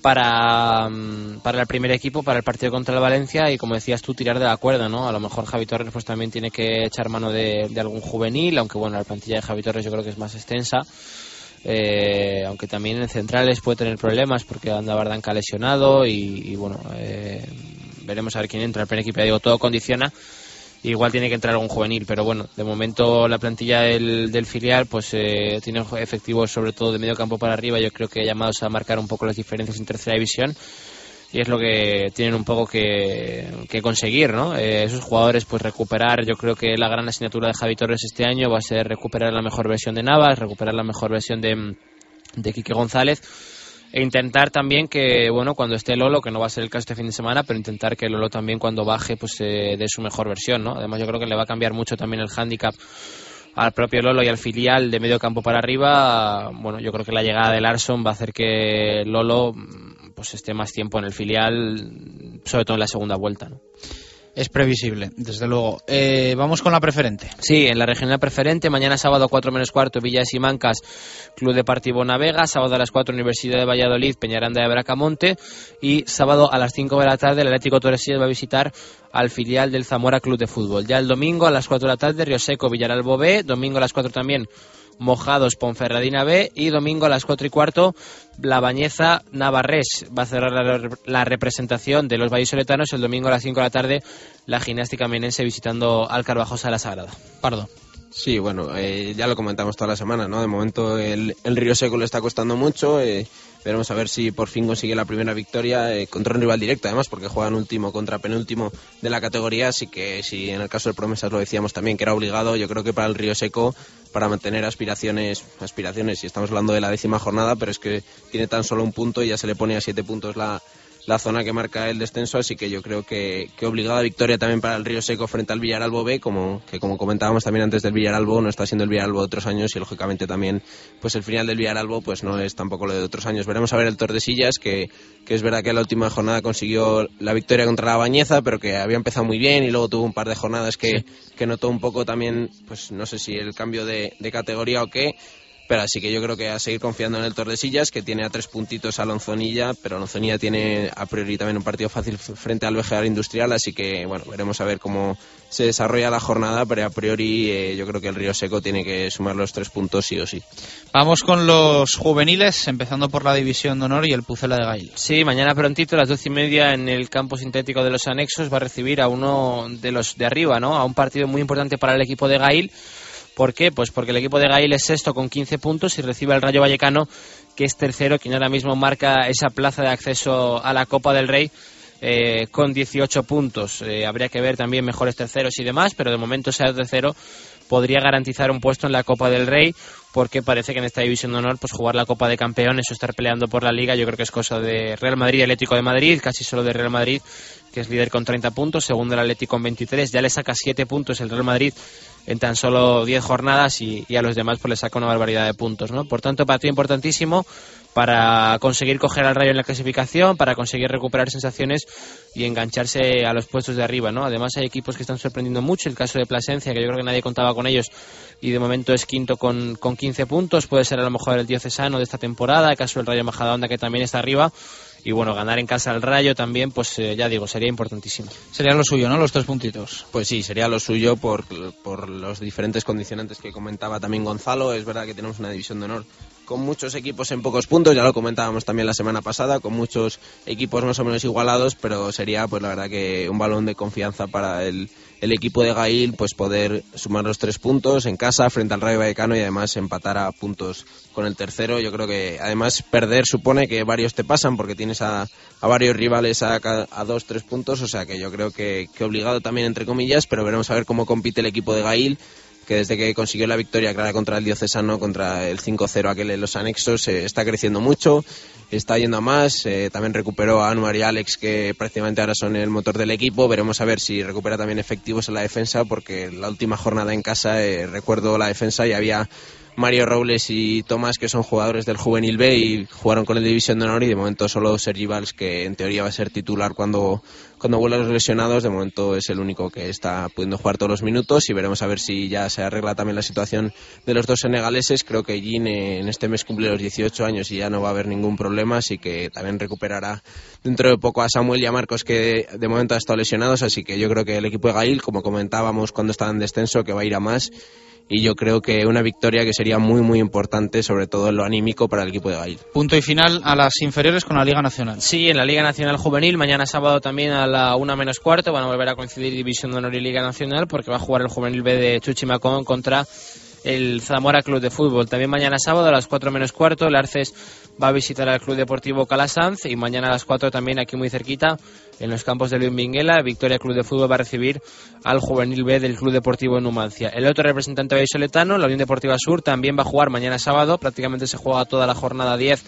para, mm, para el primer equipo, para el partido contra el Valencia y como decías tú, tirar de la cuerda, ¿no? A lo mejor Javi Torres pues también tiene que echar mano de, algún juvenil, aunque bueno, la plantilla de Javi Torres yo creo que es más extensa. Eh, aunque también en centrales puede tener problemas porque anda Bardanca lesionado y, bueno, eh, veremos a ver quién entra. El primer equipo, ya digo, todo condiciona igual tiene que entrar algún juvenil, pero bueno, de momento la plantilla del, filial pues eh, tiene efectivos sobre todo de medio campo para arriba, yo creo que llamados a marcar un poco las diferencias en tercera división y es lo que tienen un poco que, conseguir, ¿no? Eh, esos jugadores pues recuperar, yo creo que la gran asignatura de Javi Torres este año va a ser recuperar la mejor versión de Navas, recuperar la mejor versión de, de Quique González e intentar también que, bueno, cuando esté Lolo, que no va a ser el caso este fin de semana, pero intentar que Lolo también cuando baje, pues eh, dé su mejor versión, ¿no? Además yo creo que le va a cambiar mucho también el hándicap al propio Lolo y al filial de medio campo para arriba. Bueno, yo creo que la llegada de Larson va a hacer que Lolo pues esté más tiempo en el filial, sobre todo en la segunda vuelta, ¿no? Es previsible, desde luego. Eh, vamos con la preferente. Sí, en la regional preferente, mañana sábado 4 menos cuarto, Villas y Mancas, Club Deportivo Navega, sábado a las 4 Universidad de Valladolid, Peñaranda de Bracamonte y sábado a las 5 de la tarde el Atlético Torresías va a visitar al filial del Zamora Club de Fútbol. Ya el domingo a las 4 de la tarde Río Seco, Villaralbo B, domingo a las 4 también Mojados Ponferradina B y domingo a las 4 y cuarto La Bañeza Navarrés va a cerrar la, representación de los vallisoletanos el domingo a las 5 de la tarde la gimnástica menense visitando al Carvajosa de la Sagrada. Pardo. Sí, bueno, eh, ya lo comentamos toda la semana, ¿no? De momento el, Río Seco le está costando mucho. Eh, veremos a ver si por fin consigue la primera victoria eh, contra un rival directo, además, porque juegan último contra penúltimo de la categoría. Así que si en el caso del Promesas lo decíamos también que era obligado, yo creo que para el Río Seco, para mantener aspiraciones, aspiraciones, y estamos hablando de la décima jornada, pero es que tiene tan solo un punto y ya se le pone a siete puntos la, la zona que marca el descenso, así que yo creo que, que, obligada victoria también para el Río Seco frente al Villaralbo B, como que como comentábamos también antes del Villaralbo, no está siendo el Villaralbo de otros años y lógicamente también pues el final del Villaralbo pues no es tampoco lo de otros años. Veremos a ver el Tordesillas, que, que es verdad que en la última jornada consiguió la victoria contra la Bañeza, pero que había empezado muy bien y luego tuvo un par de jornadas que, que notó un poco también, pues no sé si el cambio de, de categoría o qué, Pero así que yo creo que a seguir confiando en el Tordesillas, que tiene a tres puntitos a Lonzonilla, pero Lonzonilla tiene a priori también un partido fácil frente al Vejear Industrial, así que bueno, veremos a ver cómo se desarrolla la jornada, pero a priori eh, yo creo que el Río Seco tiene que sumar los tres puntos sí o sí. Vamos con los juveniles, empezando por la División de Honor y el Pucela de Gail. Sí, mañana prontito a las doce y media en el campo sintético de los anexos va a recibir a uno de los de arriba, ¿no? A un partido muy importante para el equipo de Gail ¿Por qué? Pues porque el equipo de Gail es sexto con 15 puntos y recibe al Rayo Vallecano, que es tercero, quien ahora mismo marca esa plaza de acceso a la Copa del Rey. Eh, con 18 puntos. Eh, habría que ver también mejores terceros y demás, pero de momento ser tercero podría garantizar un puesto en la Copa del Rey, porque parece que en esta división de honor, pues jugar la Copa de Campeones o estar peleando por la Liga, yo creo que es cosa de Real Madrid y Atlético de Madrid, casi solo de Real Madrid, que es líder con 30 puntos, segundo el Atlético con 23, ya le saca 7 puntos el Real Madrid en tan solo 10 jornadas y, a los demás pues le saca una barbaridad de puntos, ¿no? Por tanto, partido importantísimo para conseguir coger al Rayo en la clasificación, para conseguir recuperar sensaciones y engancharse a los puestos de arriba, ¿no? Además hay equipos que están sorprendiendo mucho, el caso de Plasencia, que yo creo que nadie contaba con ellos y de momento es quinto con, con 15 puntos, puede ser a lo mejor el diocesano de esta temporada, el caso del Rayo Majadahonda que también está arriba y bueno, ganar en casa al Rayo también, pues eh, ya digo, sería importantísimo. Sería lo suyo, ¿no? Los tres puntitos. Pues sí, sería lo suyo por, por los diferentes condicionantes que comentaba también Gonzalo. Es verdad que tenemos una división de honor con muchos equipos en pocos puntos, ya lo comentábamos también la semana pasada, con muchos equipos más o menos igualados, pero sería pues la verdad que un balón de confianza para el, el equipo de Gail pues poder sumar los tres puntos en casa frente al Rayo Vallecano y además empatar a puntos con el tercero. Yo creo que además perder supone que varios te pasan porque tienes a, a varios rivales a, a, dos, tres puntos, o sea que yo creo que, que obligado también entre comillas, pero veremos a ver cómo compite el equipo de Gail que desde que consiguió la victoria clara contra el Diocesano, contra el 5-0 aquel en los anexos, eh, está creciendo mucho, está yendo a más. Eh, también recuperó a Anuar y Alex, que prácticamente ahora son el motor del equipo. Veremos a ver si recupera también efectivos en la defensa, porque la última jornada en casa, eh, recuerdo la defensa y había Mario Robles y Tomás, que son jugadores del Juvenil B y jugaron con el División de Honor y de momento solo Sergi Valls, que en teoría va a ser titular cuando, cuando vuelvan los lesionados, de momento es el único que está pudiendo jugar todos los minutos y veremos a ver si ya se arregla también la situación de los dos senegaleses. Creo que Jean en este mes cumple los 18 años y ya no va a haber ningún problema, así que también recuperará dentro de poco a Samuel y a Marcos, que de momento han estado lesionados, así que yo creo que el equipo de Gail, como comentábamos cuando estaba en descenso, que va a ir a más y yo creo que una victoria que sería muy muy importante, sobre todo en lo anímico para el equipo de Gail. Punto y final a las inferiores con la Liga Nacional. Sí, en la Liga Nacional Juvenil, mañana sábado también a la una menos cuarto van a volver a coincidir División de Honor y Liga Nacional porque va a jugar el Juvenil B de Chuchimacón contra el Zamora Club de Fútbol. También mañana sábado a las 4 menos cuarto el Arces va a visitar al Club Deportivo Calasanz y mañana a las 4 también aquí muy cerquita en los campos de Luis Minguela, Victoria Club de Fútbol va a recibir al Juvenil B del Club Deportivo Numancia. El otro representante vallisoletano, la Unión Deportiva Sur, también va a jugar mañana sábado, prácticamente se juega toda la jornada 10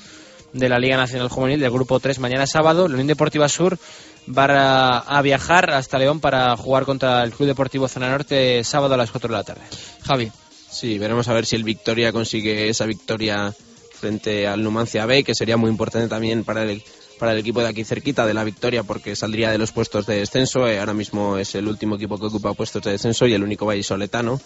de la Liga Nacional Juvenil del Grupo 3 mañana sábado. La Unión Deportiva Sur va a, viajar hasta León para jugar contra el Club Deportivo Zona Norte sábado a las 4 de la tarde. Javi. Sí, veremos a ver si el Victoria consigue esa victoria frente al Numancia B, que sería muy importante también para el, para el equipo de aquí cerquita de la victoria porque saldría de los puestos de descenso. Eh, ahora mismo es el último equipo que ocupa puestos de descenso y el único vallisoletano.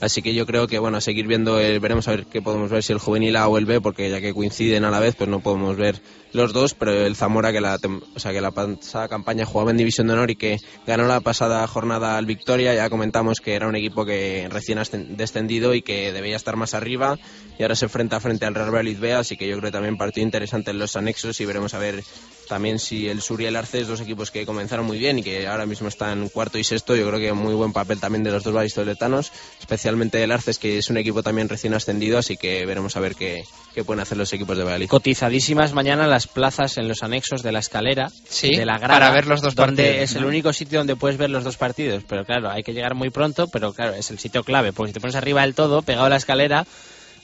Así que yo creo que, bueno, a seguir viendo, veremos a ver qué podemos ver si el juvenil A o el B, porque ya que coinciden a la vez, pues no podemos ver los dos, pero el Zamora que la, o sea, que la pasada campaña jugaba en División de Honor y que ganó la pasada jornada al Victoria, ya comentamos que era un equipo que recién descendido y que debía estar más arriba y ahora se enfrenta frente al Real Valladolid B, así que yo creo que también partido interesante en los anexos y veremos a ver también si el Sur y el Arces, dos equipos que comenzaron muy bien y que ahora mismo están cuarto y sexto, yo creo que muy buen papel también de los dos vallisoletanos, especialmente el Arces, que es un equipo también recién ascendido, así que veremos a ver qué, qué pueden hacer los equipos de Valladolid. Cotizadísimas mañana las plazas en los anexos de la escalera, de la grada, para ver los dos donde partidos. Es el único sitio donde puedes ver los dos partidos, pero claro, hay que llegar muy pronto, pero claro, es el sitio clave, porque si te pones arriba del todo, pegado a la escalera,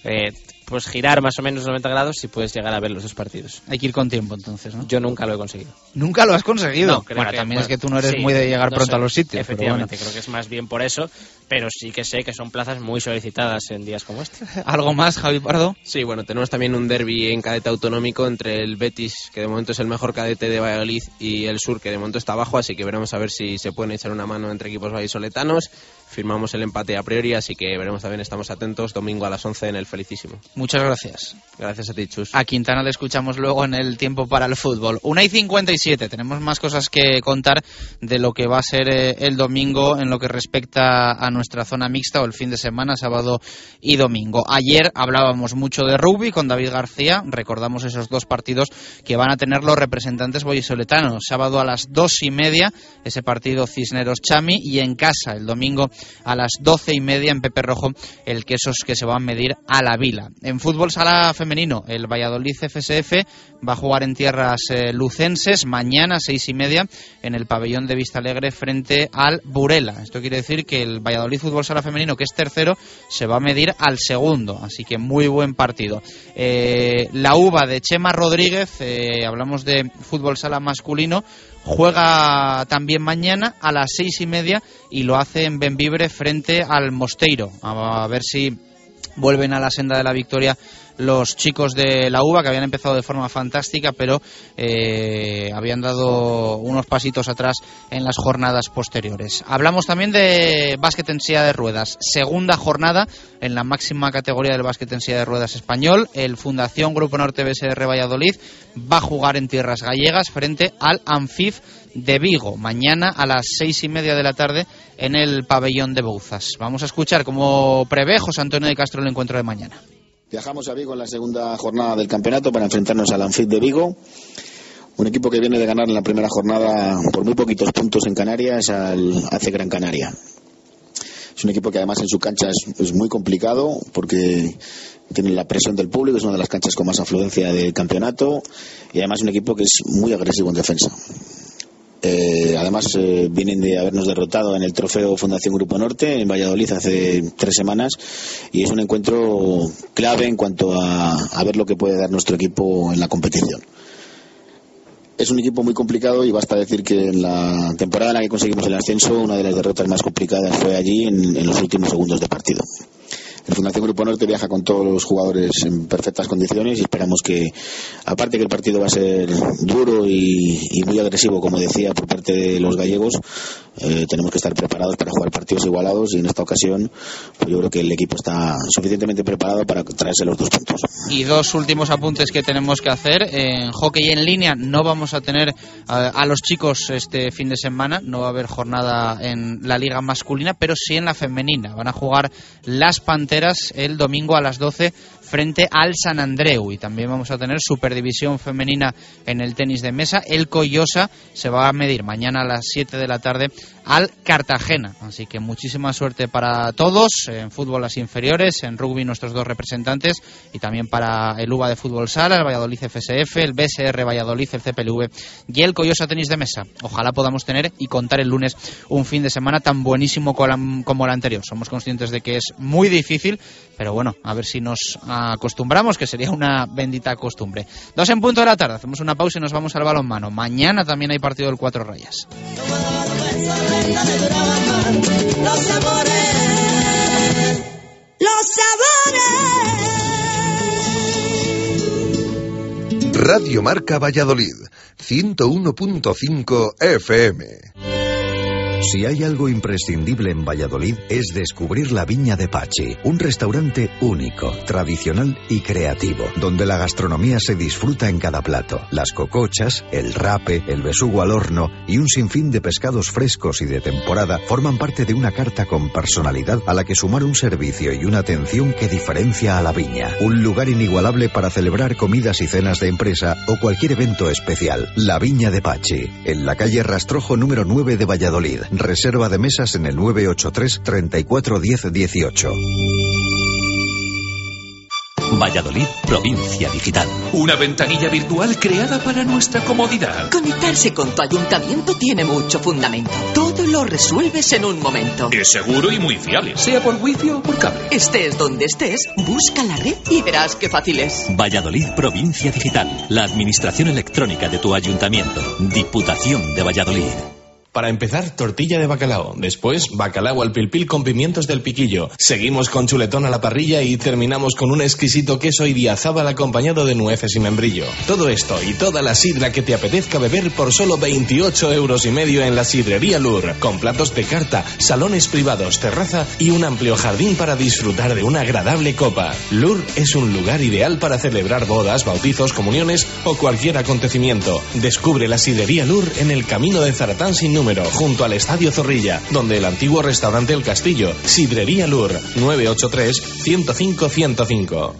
eh, pues girar más o menos 90 grados y puedes llegar a ver los dos partidos. Hay que ir con tiempo entonces, ¿no? Yo nunca lo he conseguido. ¿Nunca lo has conseguido? No, bueno, que, también es que tú no eres muy de llegar pronto a los sitios. Efectivamente, creo que es más bien por eso, pero sí que sé que son plazas muy solicitadas en días como este. ¿Algo más, Javi Pardo? Sí, bueno, tenemos también un derby en cadete autonómico entre el Betis, que de momento es el mejor cadete de Valladolid, y el Sur, que de momento está abajo, así que veremos a ver si se pueden echar una mano entre equipos vallisoletanos. Firmamos el empate a priori, así que veremos también, estamos atentos, domingo a las 11 en el Felicísimo. Muchas gracias. Gracias a ti, Chus. A Quintana le escuchamos luego en el tiempo para el fútbol. Una y 57. Tenemos más cosas que contar de lo que va a ser eh, el domingo en lo que respecta a nuestra zona mixta o el fin de semana, sábado y domingo. Ayer hablábamos mucho de rugby con David García. Recordamos esos dos partidos que van a tener los representantes boyisoletanos. Sábado a las dos y media, ese partido Cisneros-Chami. Y en casa, el domingo a las doce y media en Pepe Rojo, el quesos que se van a medir a la vila. En fútbol sala femenino, el Valladolid FSF va a jugar en tierras eh, lucenses mañana, seis y media, en el pabellón de Vista Alegre frente al Burela. Esto quiere decir que el Valladolid Fútbol Sala Femenino, que es tercero, se va a medir al segundo. Así que muy buen partido. Eh, la uva de Chema Rodríguez, eh, hablamos de fútbol sala masculino, juega también mañana a las seis y media y lo hace en Benvibre frente al Mosteiro. A ver si vuelven a la senda de la victoria los chicos de la UBA que habían empezado de forma fantástica pero eh, habían dado unos pasitos atrás en las jornadas posteriores. Hablamos también de básquet en silla de ruedas, segunda jornada en la máxima categoría del básquet en silla de ruedas español. El Fundación Grupo Norte BSR Valladolid va a jugar en tierras gallegas frente al Anfif de Vigo, mañana a las seis y media de la tarde en el pabellón de Bouzas. Vamos a escuchar cómo prevé José Antonio de Castro el encuentro de mañana. Viajamos a Vigo en la segunda jornada del campeonato para enfrentarnos al Anfit de Vigo. Un equipo que viene de ganar en la primera jornada por muy poquitos puntos en Canarias al hace Gran Canaria. Es un equipo que además en su cancha es, muy complicado porque tiene la presión del público, es una de las canchas con más afluencia del campeonato y además un equipo que es muy agresivo en defensa. Eh, además, eh, vienen de habernos derrotado en el trofeo Fundación Grupo Norte en Valladolid hace tres semanas y es un encuentro clave en cuanto a, a ver lo que puede dar nuestro equipo en la competición. Es un equipo muy complicado y basta decir que en la temporada en la que conseguimos el ascenso, una de las derrotas más complicadas fue allí en, en los últimos segundos de partido. El Fundación Grupo Norte viaja con todos los jugadores en perfectas condiciones y esperamos que, aparte que el partido va a ser duro y, muy agresivo, como decía, por parte de los gallegos, eh, tenemos que estar preparados para jugar partidos igualados y en esta ocasión pues yo creo que el equipo está suficientemente preparado para traerse los dos puntos. Y dos últimos apuntes que tenemos que hacer. En hockey en línea no vamos a tener a, a los chicos este fin de semana, no va a haber jornada en la liga masculina, pero sí en la femenina. Van a jugar las Panteras el domingo a las 12 frente al San Andreu. Y también vamos a tener Superdivisión Femenina en el tenis de mesa. El Coyosa se va a medir mañana a las 7 de la tarde al Cartagena. Así que muchísima suerte para todos, en fútbol las inferiores, en rugby nuestros dos representantes y también para el UBA de Fútbol Sala, el Valladolid FSF, el BSR Valladolid, el CPLV y el Coyosa Tenis de Mesa. Ojalá podamos tener y contar el lunes un fin de semana tan buenísimo como el anterior. Somos conscientes de que es muy difícil, pero bueno, a ver si nos acostumbramos, que sería una bendita costumbre. Dos en punto de la tarde, hacemos una pausa y nos vamos al balonmano. Mañana también hay partido del Cuatro Rayas. Los sabores, los sabores. Radio Marca Valladolid, 101.5 FM. Si hay algo imprescindible en Valladolid es descubrir la Viña de Pachi, un restaurante único, tradicional y creativo, donde la gastronomía se disfruta en cada plato. Las cocochas, el rape, el besugo al horno y un sinfín de pescados frescos y de temporada forman parte de una carta con personalidad a la que sumar un servicio y una atención que diferencia a la Viña. Un lugar inigualable para celebrar comidas y cenas de empresa o cualquier evento especial. La Viña de Pachi, en la calle Rastrojo número 9 de Valladolid. Reserva de mesas en el 983 34 10 18. Valladolid, provincia digital. Una ventanilla virtual creada para nuestra comodidad. Conectarse con tu ayuntamiento tiene mucho fundamento. Todo lo resuelves en un momento. Es seguro y muy fiable, sea por wifi o por cable. Estés donde estés, busca la red y verás qué fácil es. Valladolid, provincia digital. La administración electrónica de tu ayuntamiento. Diputación de Valladolid. Para empezar, tortilla de bacalao. Después, bacalao al pilpil con pimientos del piquillo. Seguimos con chuletón a la parrilla y terminamos con un exquisito queso idiazábal acompañado de nueces y membrillo. Todo esto y toda la sidra que te apetezca beber por solo 28 euros y medio en la sidrería Lur. Con platos de carta, salones privados, terraza y un amplio jardín para disfrutar de una agradable copa. Lur es un lugar ideal para celebrar bodas, bautizos, comuniones o cualquier acontecimiento. Descubre la sidrería Lur en el camino de Zaratán sin número junto al Estadio Zorrilla, donde el antiguo restaurante El Castillo, Sidrería Lur, 983-105-105.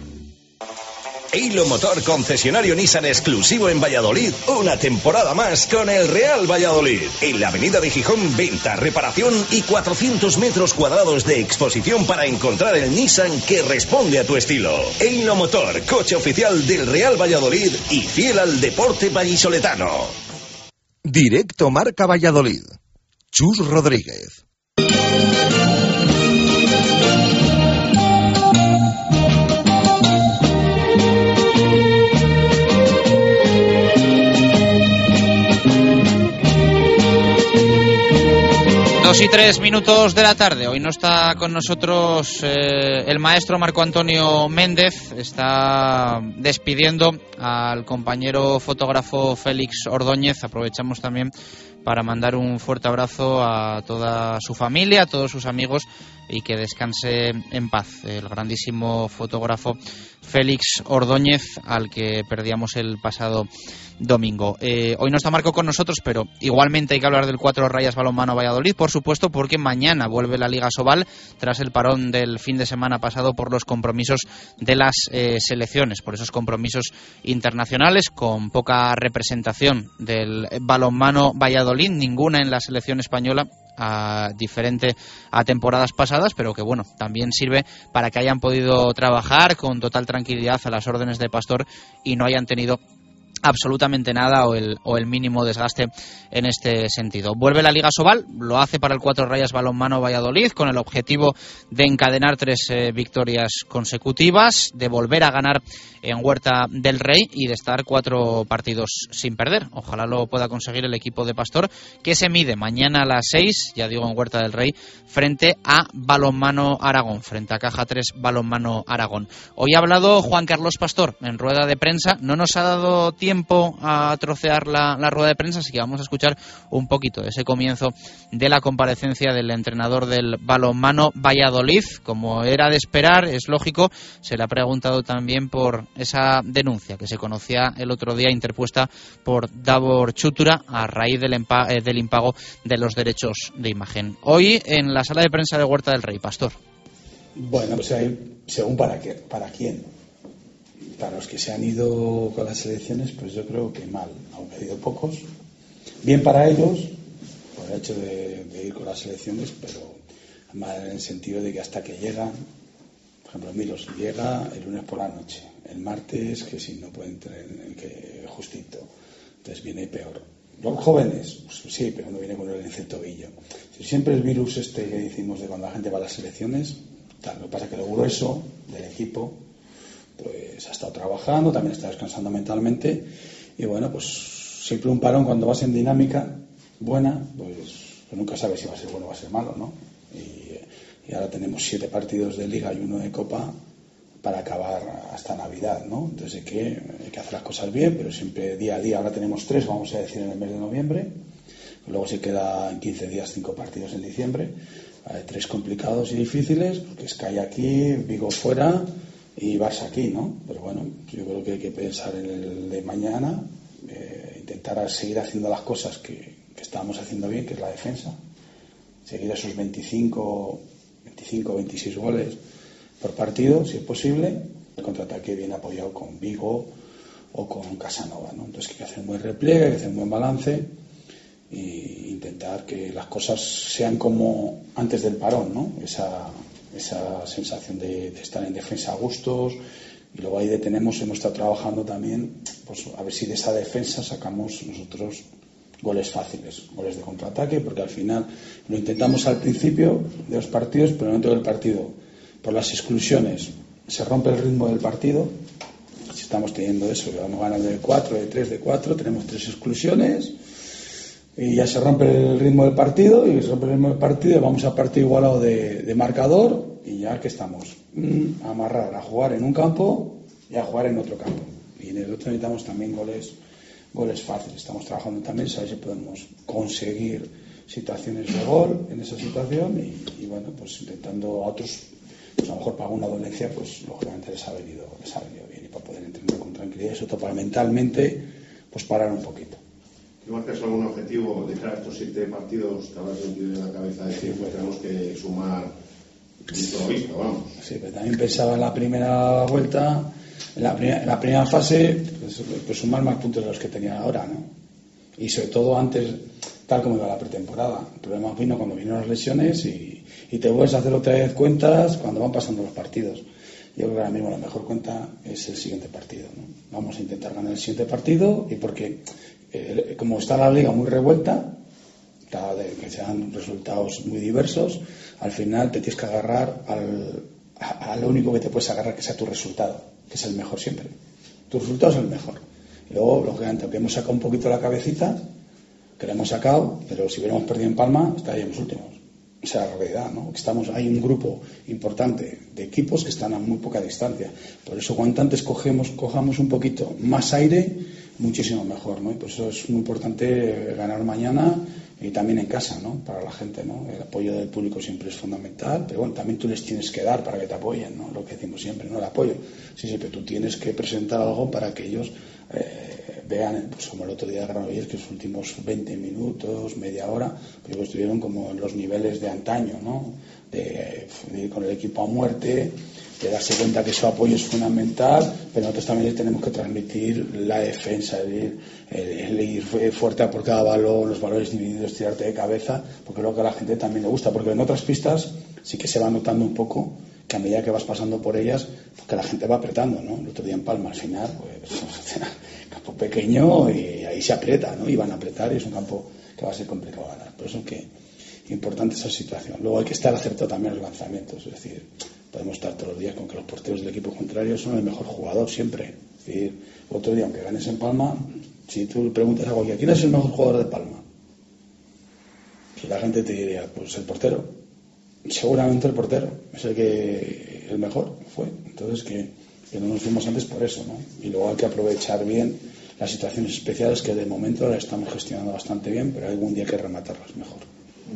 Hilo Motor concesionario Nissan exclusivo en Valladolid, una temporada más con el Real Valladolid. En la avenida de Gijón, venta, reparación y 400 metros cuadrados de exposición para encontrar el Nissan que responde a tu estilo. Hilo Motor, coche oficial del Real Valladolid y fiel al deporte vallisoletano. Directo Marca Valladolid. Chus Rodríguez. Dos y tres minutos de la tarde. Hoy no está con nosotros eh, el maestro Marco Antonio Méndez. Está despidiendo al compañero fotógrafo Félix Ordóñez. Aprovechamos también para mandar un fuerte abrazo a toda su familia, a todos sus amigos y que descanse en paz el grandísimo fotógrafo Félix Ordóñez, al que perdíamos el pasado domingo. Eh, hoy no está Marco con nosotros, pero igualmente hay que hablar del Cuatro Rayas Balonmano Valladolid, por supuesto, porque mañana vuelve la Liga Sobal tras el parón del fin de semana pasado por los compromisos de las eh, selecciones, por esos compromisos internacionales con poca representación del balonmano Valladolid, ninguna en la selección española a, diferente a temporadas pasadas, pero que bueno, también sirve para que hayan podido trabajar con total tranquilidad a las órdenes de Pastor y no hayan tenido absolutamente nada o el, o el mínimo desgaste en este sentido. Vuelve la Liga Sobal, lo hace para el Cuatro Rayas Balonmano Valladolid con el objetivo de encadenar tres eh, victorias consecutivas, de volver a ganar en Huerta del Rey y de estar cuatro partidos sin perder. Ojalá lo pueda conseguir el equipo de Pastor que se mide mañana a las seis, ya digo en Huerta del Rey, frente a Balonmano Aragón, frente a Caja 3 Balonmano Aragón. Hoy ha hablado Juan Carlos Pastor en rueda de prensa, no nos ha dado tiempo tiempo a trocear la, rueda de prensa, así que vamos a escuchar un poquito de ese comienzo de la comparecencia del entrenador del balonmano Valladolid. Como era de esperar, es lógico, se le ha preguntado también por esa denuncia que se conocía el otro día interpuesta por Davor Chutura a raíz del, eh, del impago de los derechos de imagen. Hoy en la sala de prensa de Huerta del Rey, Pastor. Bueno, pues según para, quién para los que se han ido con las elecciones, pues yo creo que mal, aunque ha habido pocos. Bien para ellos, por el hecho de, ir con las elecciones, pero mal en el sentido de que hasta que llegan, por ejemplo, Milos llega el lunes por la noche, el martes, que si no puede entrar en, que justito, entonces viene peor. Los jóvenes, pues sí, pero no viene con el tobillo. Si siempre el virus este que decimos de cuando la gente va a las elecciones, tal, lo que pasa es que lo grueso del equipo pues ha estado trabajando, también está descansando mentalmente y bueno, pues siempre un parón cuando vas en dinámica buena, pues, nunca sabes si va a ser bueno o va a ser malo, ¿no? Y, ahora tenemos siete partidos de liga y uno de copa para acabar hasta Navidad, ¿no? Entonces que, hay que hacer las cosas bien, pero siempre día a día, ahora tenemos tres, vamos a decir, en el mes de noviembre, luego se queda en 15 días cinco partidos en diciembre, hay tres complicados y difíciles, porque hay aquí, Vigo fuera, y vas aquí, ¿no? Pero bueno, yo creo que hay que pensar en el de mañana, eh, intentar seguir haciendo las cosas que, que estábamos haciendo bien, que es la defensa, seguir esos 25, 25, 26 goles por partido, si es posible, el contraataque viene apoyado con Vigo o con Casanova, ¿no? Entonces hay que hacer un buen repliegue, hay que hacer un buen balance e intentar que las cosas sean como antes del parón, ¿no? Esa, esa sensación de, estar en defensa a gustos. Y luego ahí detenemos, hemos estado trabajando también, pues a ver si de esa defensa sacamos nosotros goles fáciles, goles de contraataque, porque al final lo intentamos al principio de los partidos, pero en el momento del partido, por las exclusiones, se rompe el ritmo del partido. Si estamos teniendo eso, que vamos ganando de 4, de 3, de 4, tenemos tres exclusiones y ya se rompe el ritmo del partido y se rompe el ritmo del partido vamos a partido igualado de, marcador y ya que estamos. Mm, a amarrar a jugar en un campo y a jugar en otro campo. Y en el otro necesitamos también goles goles fáciles. Estamos trabajando también saber si podemos conseguir situaciones de gol en esa situación y, y bueno pues intentando a otros pues a lo mejor para una dolencia pues lógicamente les ha venido les ha venido bien. Y para poder entrenar con tranquilidad y para mentalmente pues parar un poquito ¿Te marcas algún objetivo de cara estos siete partidos que habrás metido en la cabeza de decir, pues tenemos que sumar visto lo visto, vamos? Sí, pero también pensaba en la primera vuelta, en la, primera, fase, pues, pues, sumar más puntos de los que tenía ahora, ¿no? Y sobre todo antes, tal como iba la pretemporada. El problema vino cuando vinieron las lesiones y, y te vuelves a hacer otra vez cuentas cuando van pasando los partidos. Yo creo que ahora mismo la mejor cuenta es el siguiente partido. ¿no? Vamos a intentar ganar el siguiente partido y porque eh, como está la liga muy revuelta, de que sean resultados muy diversos, al final te tienes que agarrar al, a, lo único que te puedes agarrar que sea tu resultado, que es el mejor siempre. Tu resultado es el mejor. Y luego, lógicamente, aunque hemos sacado un poquito la cabecita, que la hemos sacado, pero si hubiéramos perdido en Palma, estaríamos últimos. Esa es la realidad, ¿no? Estamos, hay un grupo importante de equipos que están a muy poca distancia. Por eso, cuanto antes cogemos, cojamos un poquito más aire, muchísimo mejor, ¿no? Y por eso es muy importante ganar mañana y también en casa, ¿no? Para la gente, ¿no? El apoyo del público siempre es fundamental, pero bueno, también tú les tienes que dar para que te apoyen, ¿no? Lo que decimos siempre, ¿no? El apoyo. Sí, sí, pero tú tienes que presentar algo para que ellos eh, vean, pues como el otro día de Granollers, que los últimos 20 minutos, media hora, pues estuvieron como en los niveles de antaño, ¿no? De, de ir con el equipo a muerte, de darse cuenta que su apoyo es fundamental, pero nosotros también tenemos que transmitir la defensa, el ir, el, ir fuerte a por cada balón, los valores divididos, tirarte de cabeza, porque creo que a la gente también le gusta, porque en otras pistas sí que se va notando un poco que a medida que vas pasando por ellas, porque la gente va apretando, ¿no? El otro día en Palma, al final, pues, campo pequeño y ahí se aprieta, ¿no? Y van a apretar y es un campo que va a ser complicado ganar. Por eso es que importante esa situación. Luego hay que estar acertado también los lanzamientos, es decir, podemos estar todos los días con que los porteros del equipo contrario son el mejor jugador siempre. Es decir, otro día, aunque ganes en Palma, si tú preguntas a cualquiera, ¿quién es el mejor jugador de Palma? Pues la gente te diría, pues el portero. Seguramente el portero es el que el mejor fue. Entonces que, que no nos fuimos antes por eso, ¿no? Y luego hay que aprovechar bien las situaciones especiales que de momento las estamos gestionando bastante bien, pero hay algún día que rematarlas mejor.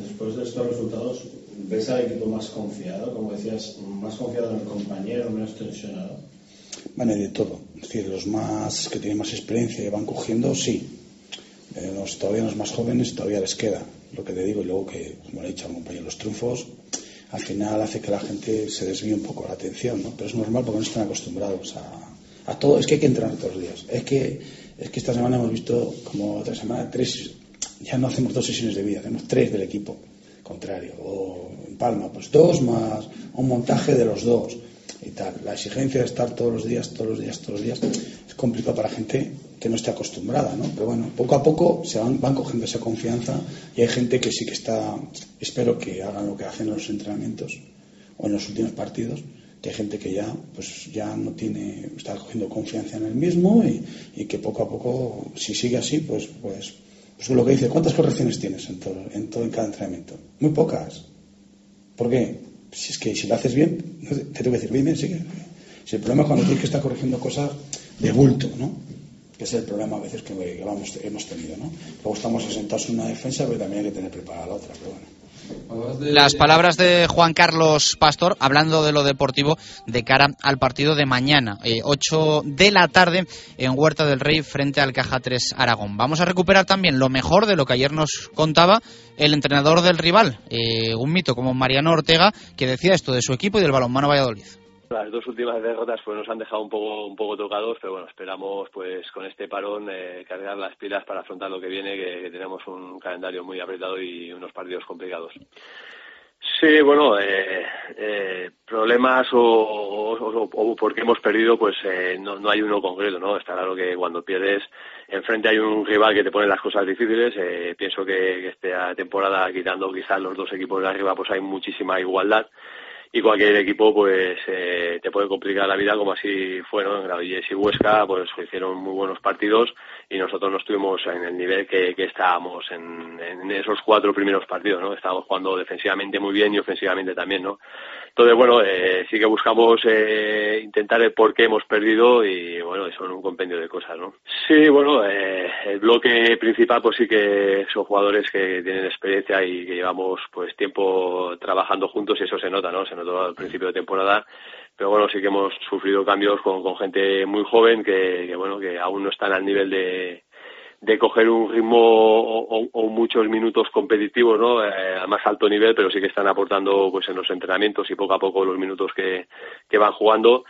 Después de estos resultados, ¿ves al equipo más confiado? Como decías, más confiado en el compañero, menos tensionado. Bueno, de todo. Es decir, los más que tienen más experiencia y van cogiendo, sí. Eh, los, todavía los más jóvenes todavía les queda. Lo que te digo, y luego que, como le he dicho al compañero, los triunfos al final hace que la gente se desvíe un poco la atención, ¿no? Pero es normal porque no están acostumbrados a, a todo. Es que hay que entrenar todos los días. Es que, es que esta semana hemos visto, como otra semana, tres, ya no hacemos dos sesiones de vida, hacemos tres del equipo contrario. O en Palma, pues dos más un montaje de los dos y tal. La exigencia de estar todos los días, todos los días, todos los días, es complicado para gente que no esté acostumbrada, ¿no? Pero bueno, poco a poco se van, van cogiendo esa confianza y hay gente que sí que está, espero que hagan lo que hacen en los entrenamientos o en los últimos partidos, que hay gente que ya, pues ya no tiene, está cogiendo confianza en el mismo y, y que poco a poco, si sigue así, pues, pues, pues lo que dice, ¿cuántas correcciones tienes en todo, en todo en cada entrenamiento? Muy pocas. ¿Por qué? Si es que si lo haces bien, te tengo que decir, bien, bien, sigue. Si el problema es cuando tienes que estar corrigiendo cosas de bulto, ¿no? Que es el problema a veces que, que hemos tenido, ¿no? Luego estamos asentados en una defensa, pero también hay que tener preparada la otra, pero bueno. Las palabras de Juan Carlos Pastor, hablando de lo deportivo de cara al partido de mañana, eh, 8 de la tarde en Huerta del Rey frente al Caja 3 Aragón. Vamos a recuperar también lo mejor de lo que ayer nos contaba el entrenador del rival, eh, un mito como Mariano Ortega, que decía esto de su equipo y del balonmano Valladolid. Las dos últimas derrotas pues nos han dejado un poco un poco tocados, pero bueno, esperamos pues con este parón eh, cargar las pilas para afrontar lo que viene, que, tenemos un calendario muy apretado y unos partidos complicados. Sí, bueno, eh, eh, problemas o, o, o, porque hemos perdido, pues eh, no, no, hay uno concreto, ¿no? Está claro que cuando pierdes, enfrente hay un rival que te pone las cosas difíciles. Eh, pienso que, que esta temporada, quitando quizás los dos equipos de arriba, pues hay muchísima igualdad y cualquier equipo pues eh, te puede complicar la vida como así fue ¿no? Granollers y Huesca pues hicieron muy buenos partidos y nosotros no estuvimos en el nivel que, que estábamos en, en, esos cuatro primeros partidos no estábamos jugando defensivamente muy bien y ofensivamente también no entonces bueno eh, sí que buscamos eh, intentar el por qué hemos perdido y bueno son un compendio de cosas no sí bueno eh, el bloque principal pues sí que son jugadores que tienen experiencia y que llevamos pues tiempo trabajando juntos y eso se nota no se todo al principio de temporada, pero bueno, sí que hemos sufrido cambios con, con gente muy joven que, que, bueno, que aún no están al nivel de, de coger un ritmo o, o, muchos minutos competitivos, ¿no? Eh, a más alto nivel, pero sí que están aportando, pues, en los entrenamientos y poco a poco los minutos que, que van jugando.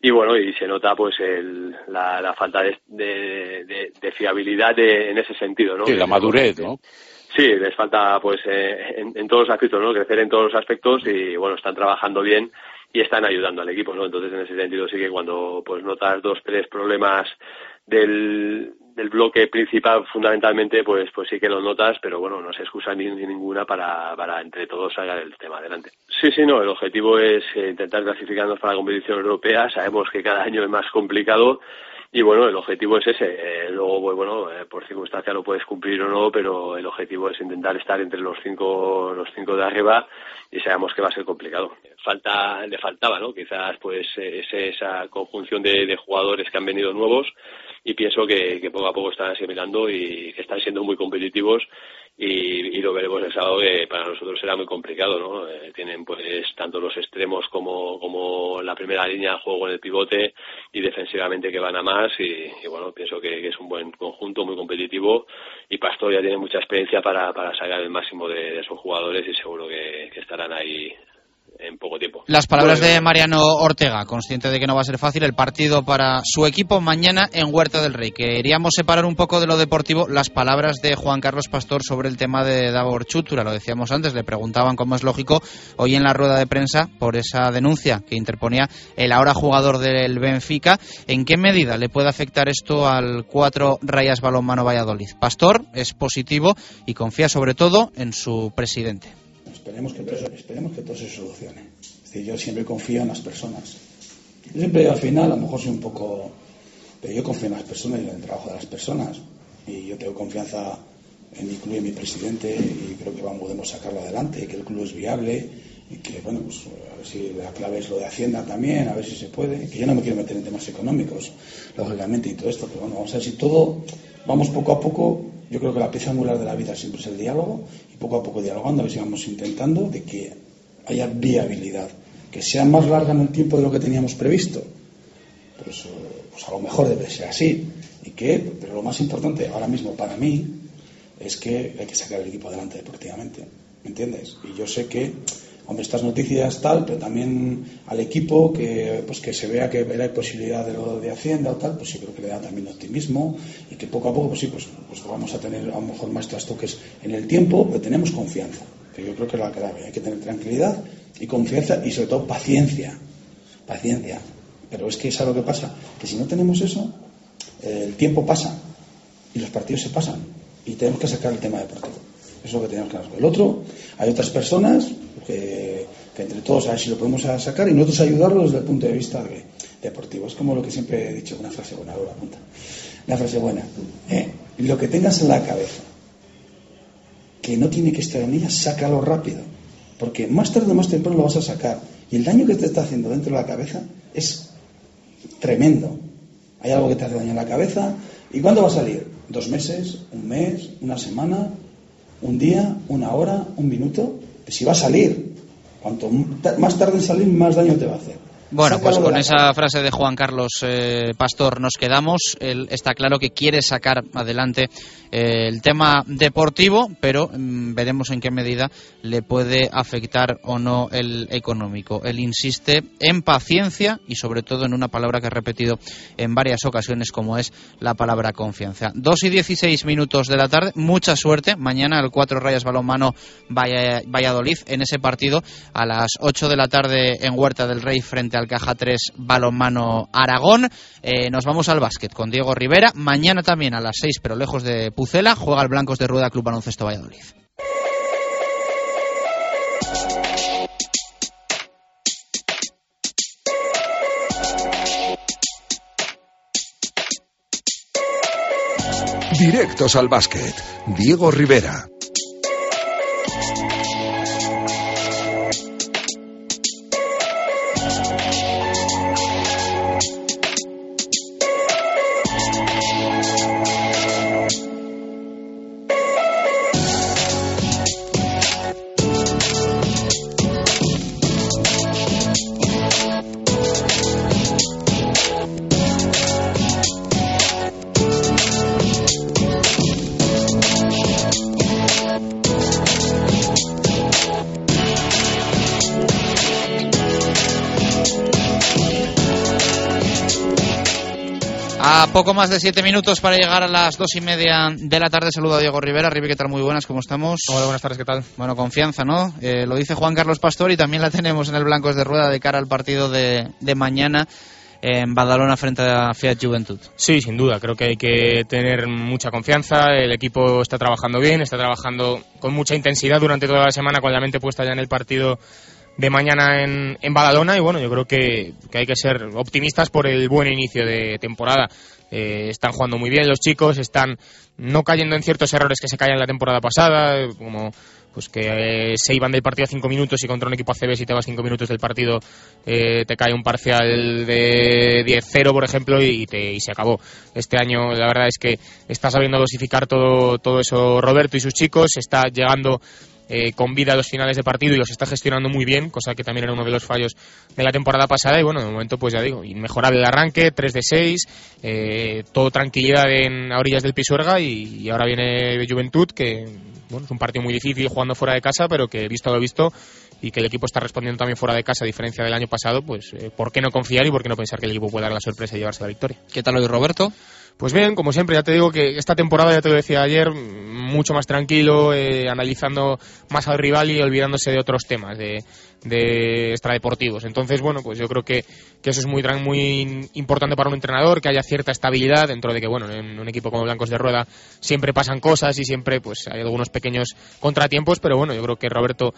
Y bueno y se nota pues el, la, la falta de, de, de, fiabilidad en ese sentido no sí, la madurez no Sí, les falta pues eh, en, en, todos los aspectos, ¿no? Crecer en todos los aspectos y bueno, están trabajando bien y están ayudando al equipo, ¿no? Entonces en ese sentido sí que cuando pues notas dos, tres problemas del, del bloque principal fundamentalmente pues pues sí que lo notas pero bueno no se excusa ni, ni, ninguna para, para entre todos sacar el tema adelante sí sí no el objetivo es eh, intentar clasificarnos para la competición europea sabemos que cada año es más complicado y bueno, el objetivo es ese. Eh, luego, pues, bueno, eh, por circunstancia lo puedes cumplir o no, pero el objetivo es intentar estar entre los cinco, los cinco de arriba y sabemos que va a ser complicado. Falta, le faltaba, ¿no? Quizás, pues, ese, esa conjunción de, jugadores que han venido nuevos y pienso que, que poco a poco están asimilando y que están siendo muy competitivos y, y, lo veremos el sábado que para nosotros será muy complicado, ¿no? Eh, tienen pues tanto los extremos como, como la primera línea de juego en el pivote y defensivamente que van a más y, bueno, pienso que, es un buen conjunto, muy competitivo y Pastor ya tiene mucha experiencia para, para sacar el máximo de, de sus jugadores y seguro que estarán ahí en poco tiempo. Las palabras de Mariano Ortega, consciente de que no va a ser fácil el partido para su equipo mañana en Huerta del Rey. Queríamos separar un poco de lo deportivo las palabras de Juan Carlos Pastor sobre el tema de Davor Chutura. Lo decíamos antes, le preguntaban, como es lógico, hoy en la rueda de prensa por esa denuncia que interponía el ahora jugador del Benfica. ¿En qué medida le puede afectar esto al cuatro Rayas Balonmano Valladolid? Pastor es positivo y confía sobre todo en su presidente. Esperemos que, todo, esperemos que todo se solucione. Es decir, yo siempre confío en las personas. Yo siempre al final, a lo mejor soy un poco... Pero yo confío en las personas y en el trabajo de las personas. Y yo tengo confianza en mi club y en mi presidente y creo que vamos, podemos sacarlo adelante, que el club es viable y que, bueno, pues a ver si la clave es lo de Hacienda también, a ver si se puede. Que yo no me quiero meter en temas económicos, lógicamente, y todo esto, pero bueno, vamos a ver si todo, vamos poco a poco yo creo que la pieza angular de la vida siempre es el diálogo y poco a poco dialogando, a ver vamos intentando de que haya viabilidad, que sea más larga en el tiempo de lo que teníamos previsto. Pues, pues a lo mejor debe ser así. Y que, pero lo más importante ahora mismo para mí es que hay que sacar el equipo adelante deportivamente. ¿Me entiendes? Y yo sé que hombre, estas noticias tal, pero también al equipo que, pues que se vea que hay posibilidad de lo de Hacienda o tal, pues sí creo que le da también optimismo y que poco a poco, pues sí, pues, pues vamos a tener a lo mejor más trastoques en el tiempo, pero tenemos confianza, que yo creo que es la clave. Hay que tener tranquilidad y confianza y sobre todo paciencia, paciencia. Pero es que es algo que pasa, que si no tenemos eso, el tiempo pasa y los partidos se pasan y tenemos que sacar el tema deportivo. Eso es lo que tenemos que hacer. El otro, hay otras personas que, entre todos a ver si lo podemos sacar y nosotros ayudarlos desde el punto de vista de, deportivo. Es como lo que siempre he dicho, una frase buena, ahora apunta. Una frase buena. ¿eh? Lo que tengas en la cabeza, que no tiene que estar en ella, sácalo rápido. Porque más tarde o más temprano lo vas a sacar. Y el daño que te está haciendo dentro de la cabeza es tremendo. Hay algo que te hace daño en la cabeza. ¿Y cuándo va a salir? ¿Dos meses? ¿Un mes? ¿Una semana? ¿Un día? ¿Una hora? ¿Un minuto? si va a salir, cuanto más tarde en salir, más daño te va a hacer. Bueno, pues con esa frase de Juan Carlos eh, Pastor nos quedamos. Él está claro que quiere sacar adelante eh, el tema deportivo, pero mm, veremos en qué medida le puede afectar o no el económico. Él insiste en paciencia y sobre todo en una palabra que ha repetido en varias ocasiones como es la palabra confianza. Dos y dieciséis minutos de la tarde, mucha suerte. Mañana el cuatro Rayas Balonmano Valladolid en ese partido a las ocho de la tarde en Huerta del Rey frente al Caja 3 Balonmano Aragón. Eh, nos vamos al básquet con Diego Rivera. Mañana también a las 6, pero lejos de Pucela, juega el Blancos de Rueda Club Baloncesto Valladolid. Directos al básquet. Diego Rivera. De siete minutos para llegar a las dos y media de la tarde. Saludo a Diego Rivera. Rivi, ¿qué tal? Muy buenas, ¿cómo estamos? Hola, buenas tardes, ¿qué tal? Bueno, confianza, ¿no? Eh, lo dice Juan Carlos Pastor y también la tenemos en el Blancos de Rueda de cara al partido de, de mañana en Badalona frente a Fiat Juventud. Sí, sin duda. Creo que hay que tener mucha confianza. El equipo está trabajando bien, está trabajando con mucha intensidad durante toda la semana con la mente puesta ya en el partido de mañana en, en Badalona y bueno, yo creo que, que, hay que ser optimistas por el buen inicio de temporada. Eh, están jugando muy bien los chicos, están no cayendo en ciertos errores que se caían la temporada pasada, como pues que eh, se iban del partido a cinco minutos y contra un equipo ACB si te vas cinco minutos del partido eh, te cae un parcial de 10-0 por ejemplo y, te, y se acabó. Este año la verdad es que está sabiendo dosificar todo, todo eso Roberto y sus chicos, está llegando eh, con vida a los finales de partido y los está gestionando muy bien, cosa que también era uno de los fallos de la temporada pasada. Y bueno, de momento, pues ya digo, inmejorable el arranque, 3 de 6, eh, todo tranquilidad en a orillas del Pisuerga y, ahora viene Juventud, que bueno, es un partido muy difícil jugando fuera de casa, pero que visto lo visto y que el equipo está respondiendo también fuera de casa, a diferencia del año pasado, pues eh, ¿por qué no confiar y por qué no pensar que el equipo puede dar la sorpresa y llevarse la victoria? ¿Qué tal hoy, Roberto? Pues bien, como siempre, ya te digo que esta temporada, ya te lo decía ayer, mucho más tranquilo, eh, analizando más al rival y olvidándose de otros temas, de, de extradeportivos. Entonces, bueno, pues yo creo que, que eso es muy, muy importante para un entrenador, que haya cierta estabilidad dentro de que, bueno, en un equipo como Blancos de Rueda siempre pasan cosas y siempre pues hay algunos pequeños contratiempos, pero bueno, yo creo que Roberto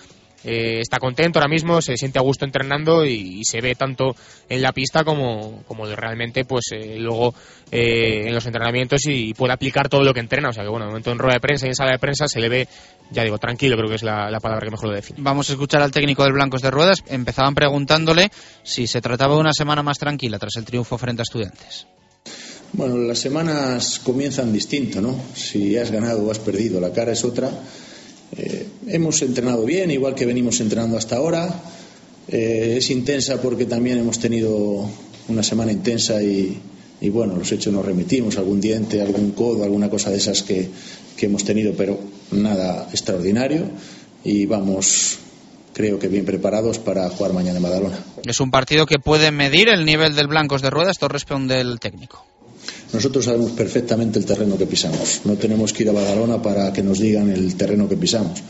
eh, está contento ahora mismo, se siente a gusto entrenando y, y se ve tanto en la pista como, como realmente pues eh, luego eh, en los entrenamientos y, puede aplicar todo lo que entrena. O sea que bueno, de momento en rueda de prensa y en sala de prensa se le ve, ya digo, tranquilo, creo que es la, la palabra que mejor lo define. Vamos a escuchar al técnico del Blancos de Ruedas. Empezaban preguntándole si se trataba de una semana más tranquila tras el triunfo frente a estudiantes. Bueno, las semanas comienzan distinto, ¿no? Si has ganado o has perdido, la cara es otra. Eh, hemos entrenado bien, igual que venimos entrenando hasta ahora. Eh, es intensa porque también hemos tenido una semana intensa y, bueno, los hechos nos remitimos, algún diente, algún codo, alguna cosa de esas que, que hemos tenido, pero nada extraordinario y vamos creo que bien preparados para jugar mañana en Badalona. Es un partido que puede medir el nivel del Blancos de Ruedas, esto responde el técnico. Nosotros sabemos perfectamente el terreno que pisamos. No tenemos que ir a Badalona para que nos digan el terreno que pisamos.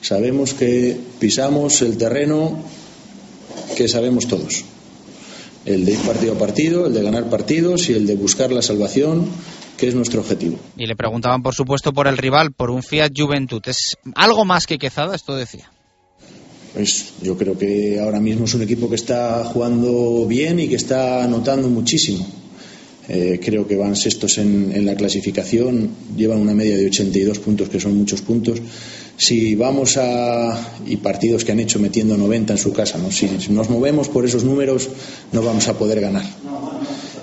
Sabemos que pisamos el terreno que sabemos todos. El de ir partido a partido, el de ganar partidos y el de buscar la salvación, que es nuestro objetivo. Y le preguntaban, por supuesto, por el rival, por un Fiat Juventud. ¿Es algo más que Quezada? Esto decía. Pues yo creo que ahora mismo es un equipo que está jugando bien y que está anotando muchísimo. Eh, creo que van sextos en, en, la clasificación, llevan una media de 82 puntos, que son muchos puntos. Si vamos a. y partidos que han hecho metiendo 90 en su casa, ¿no? si, nos movemos por esos números, no vamos a poder ganar.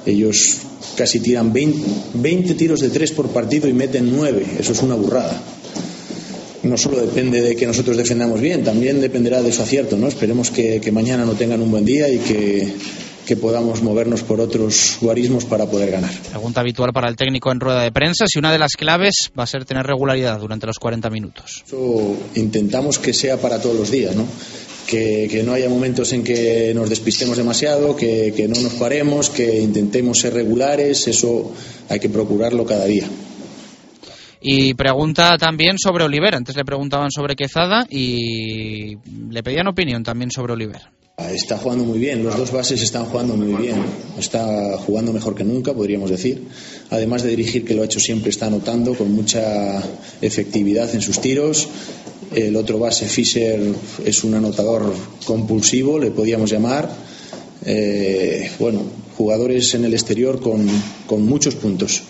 Ellos casi tiran 20, 20 tiros de tres por partido y meten 9, eso es una burrada no solo depende de que nosotros defendamos bien, también dependerá de su acierto. ¿no? Esperemos que mañana no tengan un buen día y que, que, podamos movernos por otros guarismos para poder ganar. Pregunta habitual para el técnico en rueda de prensa, si una de las claves va a ser tener regularidad durante los 40 minutos. Eso intentamos que sea para todos los días, ¿no? Que, que, no haya momentos en que nos despistemos demasiado, que, que, no nos paremos, que intentemos ser regulares, eso hay que procurarlo cada día. Y pregunta también sobre Oliver. Antes le preguntaban sobre Quezada y le pedían opinión también sobre Oliver. Está jugando muy bien, los dos bases están jugando muy bien. Está jugando mejor que nunca, podríamos decir. Además de dirigir, que lo ha hecho siempre, está anotando con mucha efectividad en sus tiros. El otro base, Fischer, es un anotador compulsivo, le podíamos llamar. Eh, bueno, jugadores en el exterior con, con muchos puntos.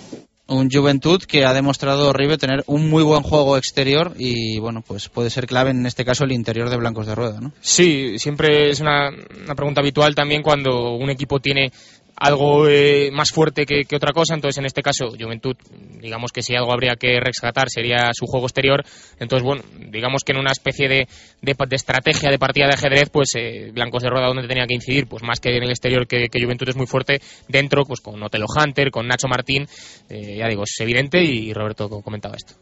Un Juventud que ha demostrado tener un muy buen juego exterior y bueno, pues puede ser clave en este caso el interior de Blancos de Rueda, ¿no? Sí, siempre es una, una pregunta habitual también cuando un equipo tiene algo eh, más fuerte que, otra cosa. Entonces, en este caso, Juventud, digamos que si algo habría que rescatar sería su juego exterior. Entonces, bueno, digamos que en una especie de, de, estrategia de partida de ajedrez, pues eh, Blancos de Rueda donde tenía que incidir, pues más que en el exterior, que, que Juventud es muy fuerte, dentro, pues con Otelo Hunter, con Nacho Martín, eh, ya digo, es evidente y Roberto comentaba esto.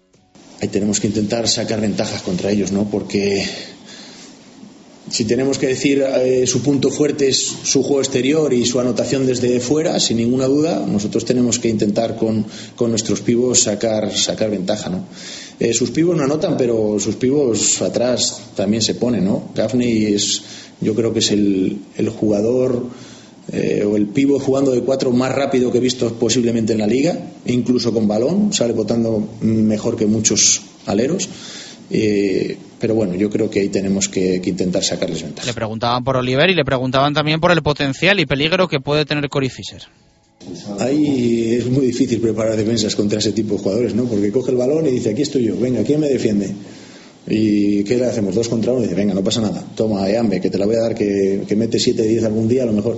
Ahí tenemos que intentar sacar ventajas contra ellos, ¿no? Porque si tenemos que decir eh, su punto fuerte es su juego exterior y su anotación desde fuera, sin ninguna duda, nosotros tenemos que intentar con, con nuestros pivos sacar, sacar ventaja. ¿no? Eh, sus pivos no anotan, pero sus pivos atrás también se ponen. ¿no? Gaffney es, yo creo que es el, el jugador eh, o el pivo jugando de cuatro más rápido que he visto posiblemente en la liga, incluso con balón, sale votando mejor que muchos aleros. Eh, pero bueno, yo creo que ahí tenemos que, que, intentar sacarles ventaja. Le preguntaban por Oliver y le preguntaban también por el potencial y peligro que puede tener Cory Fisher. Ahí es muy difícil preparar defensas contra ese tipo de jugadores, ¿no? Porque coge el balón y dice, aquí estoy yo, venga, ¿quién me defiende? ¿Y qué le hacemos? Dos contra uno y dice, venga, no pasa nada, toma, Eambe, que te la voy a dar, que, que mete 7, 10 algún día, a lo mejor.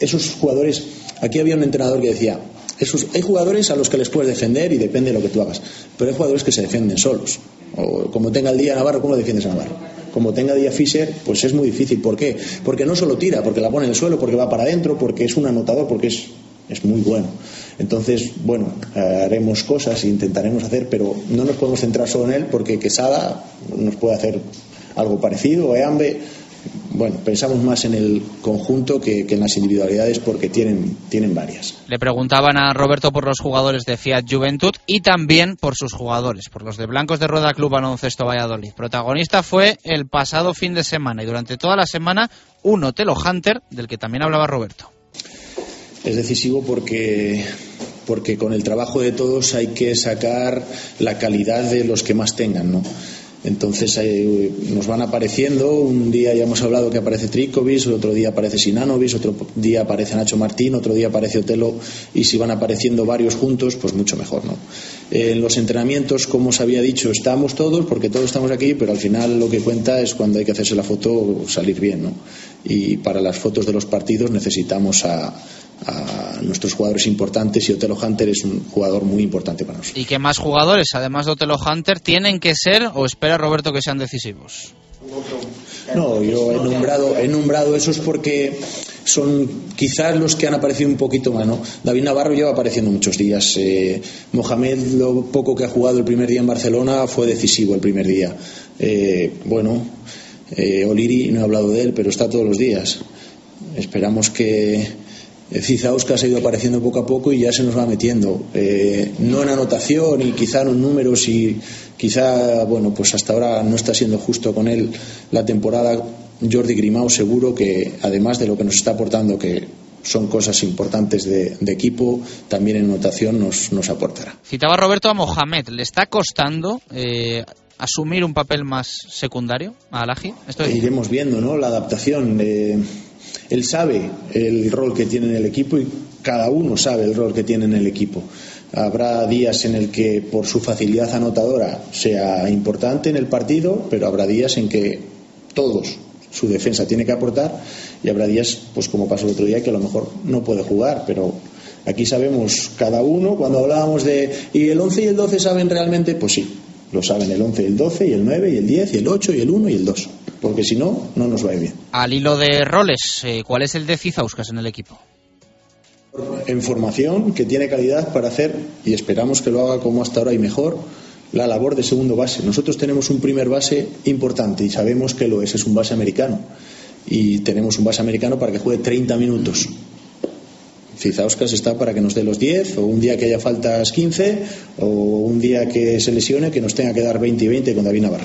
Esos jugadores, aquí había un entrenador que decía, esos, hay jugadores a los que les puedes defender y depende de lo que tú hagas, pero hay jugadores que se defienden solos. O como tenga el día Navarro, ¿cómo defiendes a Navarro? Como tenga día Fischer, pues es muy difícil. ¿Por qué? Porque no solo tira, porque la pone en el suelo, porque va para adentro, porque es un anotador, porque es, es muy bueno. Entonces, bueno, haremos cosas e intentaremos hacer, pero no nos podemos centrar solo en él, porque Quesada nos puede hacer algo parecido, o Eambe bueno, pensamos más en el conjunto que, que, en las individualidades porque tienen, tienen varias. Le preguntaban a Roberto por los jugadores de Fiat Juventud y también por sus jugadores, por los de Blancos de Rueda Club Baloncesto Valladolid. Protagonista fue el pasado fin de semana y durante toda la semana un Otelo Hunter del que también hablaba Roberto. Es decisivo porque porque con el trabajo de todos hay que sacar la calidad de los que más tengan, ¿no? Entonces eh, nos van apareciendo, un día ya hemos hablado que aparece Trikovic, otro día aparece Sinanovic, otro día aparece Nacho Martín, otro día aparece Otelo y si van apareciendo varios juntos, pues mucho mejor, ¿no? En los entrenamientos, como os había dicho, estamos todos, porque todos estamos aquí, pero al final lo que cuenta es cuando hay que hacerse la foto salir bien, ¿no? Y para las fotos de los partidos necesitamos a, a nuestros jugadores importantes y Otelo Hunter es un jugador muy importante para nosotros. ¿Y qué más jugadores, además de Otelo Hunter, tienen que ser o espera Roberto que sean decisivos? No, yo he nombrado, he nombrado esos porque son quizás los que han aparecido un poquito más. ¿no? David Navarro lleva apareciendo muchos días. Eh, Mohamed, lo poco que ha jugado el primer día en Barcelona, fue decisivo el primer día. Eh, bueno, eh, Oliri, no he hablado de él, pero está todos los días. Esperamos que Cizauskas ha ido apareciendo poco a poco y ya se nos va metiendo. Eh, no en anotación y quizá en números y quizá, bueno, pues hasta ahora no está siendo justo con él la temporada. Jordi Grimao seguro que además de lo que nos está aportando, que son cosas importantes de, de equipo, también en anotación nos, nos, aportará. Citaba Roberto a Mohamed, ¿le está costando eh, asumir un papel más secundario a Alaji? Iremos viendo, ¿no? La adaptación. Eh, él sabe el rol que tiene en el equipo y cada uno sabe el rol que tiene en el equipo. Habrá días en el que por su facilidad anotadora sea importante en el partido, pero habrá días en que todos su defensa tiene que aportar y habrá días, pues como pasó el otro día, que a lo mejor no puede jugar, pero aquí sabemos cada uno, cuando hablábamos de ¿y el 11 y el 12 saben realmente? Pues sí, lo saben el 11 y el 12 y el 9 y el 10 y el 8 y el 1 y el 2 porque si no, no nos va a ir bien. Al hilo de roles, eh, ¿cuál es el de Cizauskas en el equipo? En formación, que tiene calidad para hacer, y esperamos que lo haga como hasta ahora y mejor, la labor de segundo base. Nosotros tenemos un primer base importante y sabemos que lo es, es un base americano. Y tenemos un base americano para que juegue 30 minutos. Cizauskas está para que nos dé los 10, o un día que haya faltas 15, o un día que se lesione que nos tenga que dar 20 y 20 con David Navarro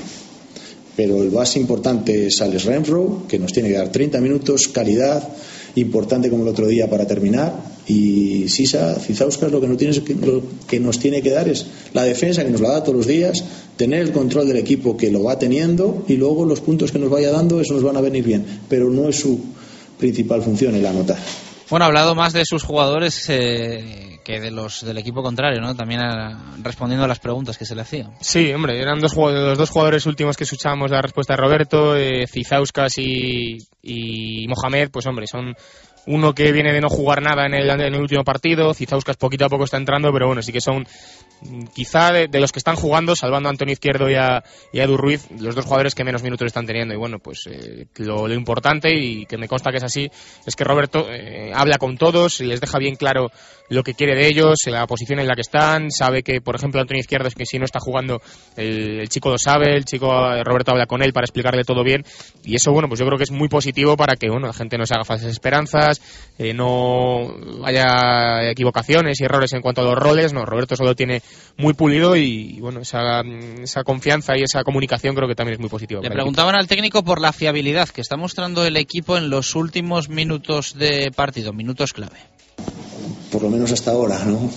pero el base importante es Alex Renfro, que nos tiene que dar 30 minutos, calidad, importante como el otro día para terminar. Y Sisa, Cizauskas, lo que, nos tiene, lo que nos tiene que dar es la defensa, que nos la da todos los días, tener el control del equipo que lo va teniendo y luego los puntos que nos vaya dando, eso nos van a venir bien. Pero no es su principal función el anotar. Bueno, ha hablado más de sus jugadores eh, que de los del equipo contrario, ¿no? También a- respondiendo a las preguntas que se le hacían. Sí, hombre, eran dos, jugadores- los dos jugadores últimos que escuchábamos la respuesta de Roberto, eh, Cizauskas y Mohamed, pues hombre, son uno que viene de no jugar nada en el, en el último partido, Cizauskas poquito a poco está entrando, pero bueno, sí que son mm, quizá de, los que están jugando, salvando a Antonio Izquierdo y a, y Ruiz, los dos jugadores que menos minutos están teniendo. Y bueno, pues eh, lo, lo importante, y que me consta que es así, es que Roberto eh, habla con todos, y les deja bien claro lo que quiere de ellos, la posición en la que están, sabe que, por ejemplo, Antonio Izquierdo es que si no está jugando, el, el chico lo sabe, el chico eh, Roberto habla con él para explicarle todo bien, y eso, bueno, pues yo creo que es muy positivo para que, bueno, la gente no se haga falsas esperanzas, eh, no haya equivocaciones y errores en cuanto a los roles, no, Roberto solo tiene muy pulido y, bueno, esa, esa confianza y esa comunicación creo que también es muy positiva. Le preguntaban al técnico por la fiabilidad que está mostrando el equipo en los últimos minutos de partido, minutos clave. Por lo menos hasta ahora, ¿no?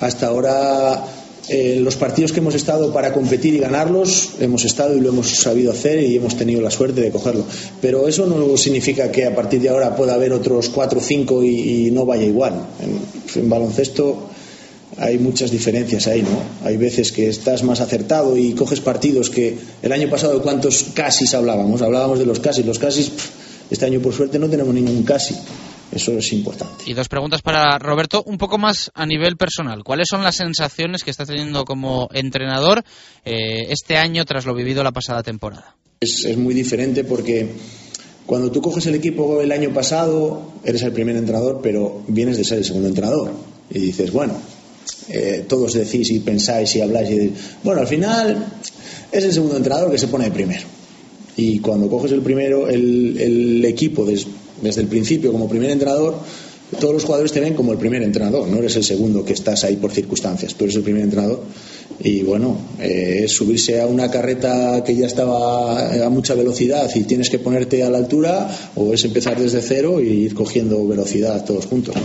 Hasta ahora, eh, los partidos que hemos estado para competir y ganarlos, hemos estado y lo hemos sabido hacer y hemos tenido la suerte de cogerlo. Pero eso no significa que a partir de ahora pueda haber otros cuatro o cinco y, no vaya igual. En, en baloncesto hay muchas diferencias ahí, ¿no? Hay veces que estás más acertado y coges partidos que el año pasado cuántos casis hablábamos, hablábamos de los casis, los casis, pff, este año por suerte no tenemos ningún casi. Eso es importante. Y dos preguntas para Roberto, un poco más a nivel personal. ¿Cuáles son las sensaciones que está teniendo como entrenador eh, este año tras lo vivido la pasada temporada? Es, es muy diferente porque cuando tú coges el equipo el año pasado, eres el primer entrenador, pero vienes de ser el segundo entrenador. Y dices, bueno, eh, todos decís y pensáis y habláis y decís, bueno, al final es el segundo entrenador que se pone de primero. Y cuando coges el primero, el, el equipo des- desde el principio como primer entrenador, todos los jugadores te ven como el primer entrenador, no eres el segundo que estás ahí por circunstancias, tú eres el primer entrenador. Y bueno, eh, es subirse a una carreta que ya estaba a mucha velocidad y tienes que ponerte a la altura, o es empezar desde cero y ir cogiendo velocidad todos juntos. ¿no?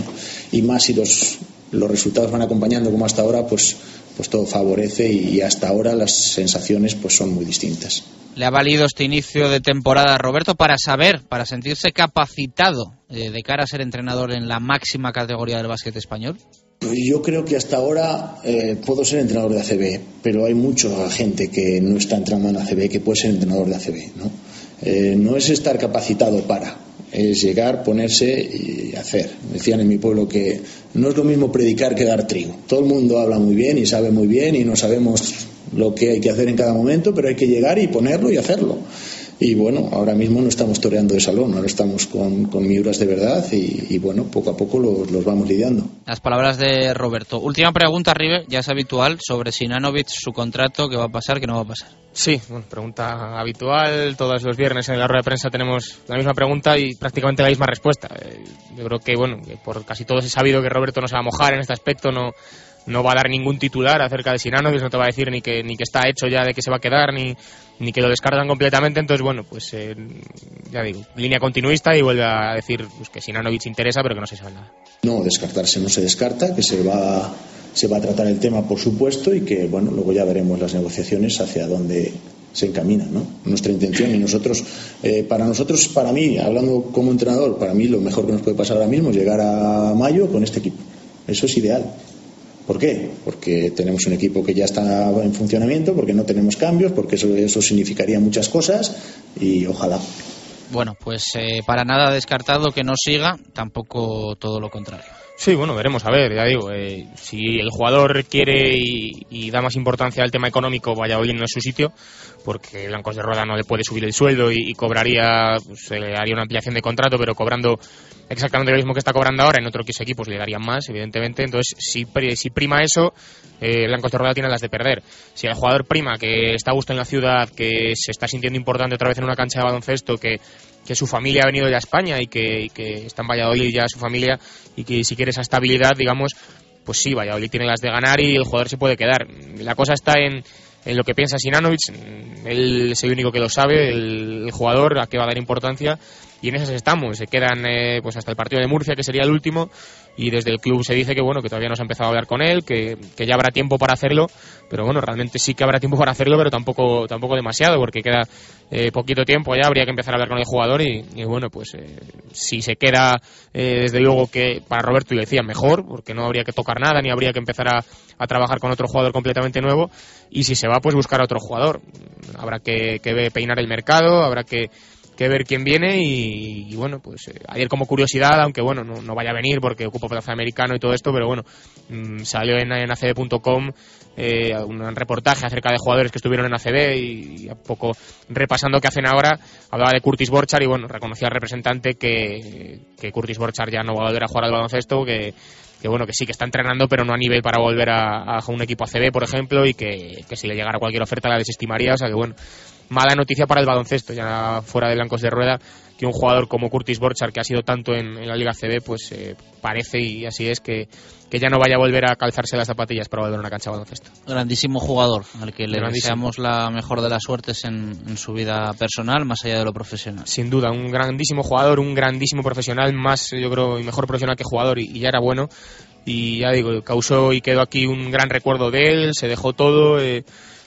Y más si los, los resultados van acompañando como hasta ahora, pues, pues todo favorece y, hasta ahora las sensaciones pues son muy distintas. ¿Le ha valido este inicio de temporada a Roberto para saber, para sentirse capacitado eh, de cara a ser entrenador en la máxima categoría del básquet español? Yo creo que hasta ahora eh, puedo ser entrenador de ACB, pero hay mucha gente que no está entrando en ACB que puede ser entrenador de ACB. ¿no? Eh, no es estar capacitado para, es llegar, ponerse y hacer. Decían en mi pueblo que no es lo mismo predicar que dar trigo. Todo el mundo habla muy bien y sabe muy bien y no sabemos lo que hay que hacer en cada momento, pero hay que llegar y ponerlo y hacerlo. Y bueno, ahora mismo no estamos toreando de salón, ahora estamos con, con miuras de verdad y, y bueno, poco a poco los, los vamos lidiando. Las palabras de Roberto. Última pregunta, Ribe, ya es habitual, sobre Sinanovic, su contrato, qué va a pasar, qué no va a pasar. Sí, bueno, pregunta habitual. Todos los viernes en la rueda de prensa tenemos la misma pregunta y prácticamente la misma respuesta. Eh, Yo creo que, bueno, que por casi todos he sabido que Roberto no se va a mojar en este aspecto, no, no va a dar ningún titular acerca de Sinanovic, no te va a decir ni que, ni que está hecho ya de que se va a quedar, ni, ni que lo descartan completamente. Entonces, bueno, pues eh, ya digo, línea continuista y vuelve a decir pues, que Sinanovic interesa, pero que no se sabe nada. No, descartarse no se descarta, que se va, se va a tratar el tema, por supuesto, y que, bueno, luego ya veremos las negociaciones hacia dónde se encaminan, ¿no? Nuestra intención y nosotros, eh, para nosotros, para mí, hablando como entrenador, para mí lo mejor que nos puede pasar ahora mismo es llegar a mayo con este equipo. Eso es ideal. ¿Por qué? Porque tenemos un equipo que ya está en funcionamiento, porque no tenemos cambios, porque eso, eso significaría muchas cosas y ojalá. Bueno, pues eh, para nada descartado que no siga, tampoco todo lo contrario. Sí, bueno, veremos, a ver, ya digo, eh, si el jugador quiere y, da más importancia al tema económico, Valladolid no es su sitio, porque Blancos de Rueda no le puede subir el sueldo y, cobraría, pues, se le haría una ampliación de contrato, pero cobrando exactamente lo mismo que está cobrando ahora, en otros equipos le darían más, evidentemente, entonces si, si prima eso, eh, Blancos de Rueda tiene las de perder. Si el jugador prima, que está a gusto en la ciudad, que se está sintiendo importante otra vez en una cancha de baloncesto, que, que su familia ha venido ya a España y que, y que está en Valladolid ya su familia y que si quiere esa estabilidad, digamos, pues sí, Valladolid tiene las de ganar y el jugador se puede quedar. La cosa está en, en lo que piensa Sinanovic, él es el único que lo sabe, el, el jugador a qué va a dar importancia y en esas estamos. Se quedan eh, pues hasta el partido de Murcia, que sería el último, y desde el club se dice que bueno que todavía no se ha empezado a hablar con él, que, que ya habrá tiempo para hacerlo, pero bueno, realmente sí que habrá tiempo para hacerlo, pero tampoco, tampoco demasiado, porque queda eh, poquito tiempo ya, habría que empezar a hablar con el jugador y, bueno, pues eh, si se queda, eh, desde luego que para Roberto y decía mejor, porque no habría que tocar nada, ni habría que empezar a, a trabajar con otro jugador completamente nuevo, y si se va, pues buscar a otro jugador. Habrá que, que peinar el mercado, habrá que que ver quién viene y, bueno, pues eh, ayer como curiosidad, aunque bueno, no, vaya a venir porque ocupa plaza americano y todo esto, pero bueno, mmm, salió en, en acb.com eh, un reportaje acerca de jugadores que estuvieron en ACB y, y, a poco repasando qué hacen ahora, hablaba de Curtis Borchar y bueno, reconocía al representante que, Curtis Borchar ya no va a volver a jugar al baloncesto, que que bueno, que sí, que está entrenando, pero no a nivel para volver a, a un equipo ACB, por ejemplo, y que, que, si le llegara cualquier oferta la desestimaría, o sea que bueno, mala noticia para el baloncesto, ya fuera de blancos de rueda, que un jugador como Curtis Borchar, que ha sido tanto en, en la Liga CB, pues eh, parece, y así es, que, que, ya no vaya a volver a calzarse las zapatillas para volver a una cancha de baloncesto. Grandísimo jugador, al que le deseamos la mejor de las suertes en, en, su vida personal, más allá de lo profesional. Sin duda, un grandísimo jugador, un grandísimo profesional, más, yo creo, y mejor profesional que jugador, y, y ya era bueno. Y ya digo, causó y quedó aquí un gran recuerdo de él, se dejó todo. Eh,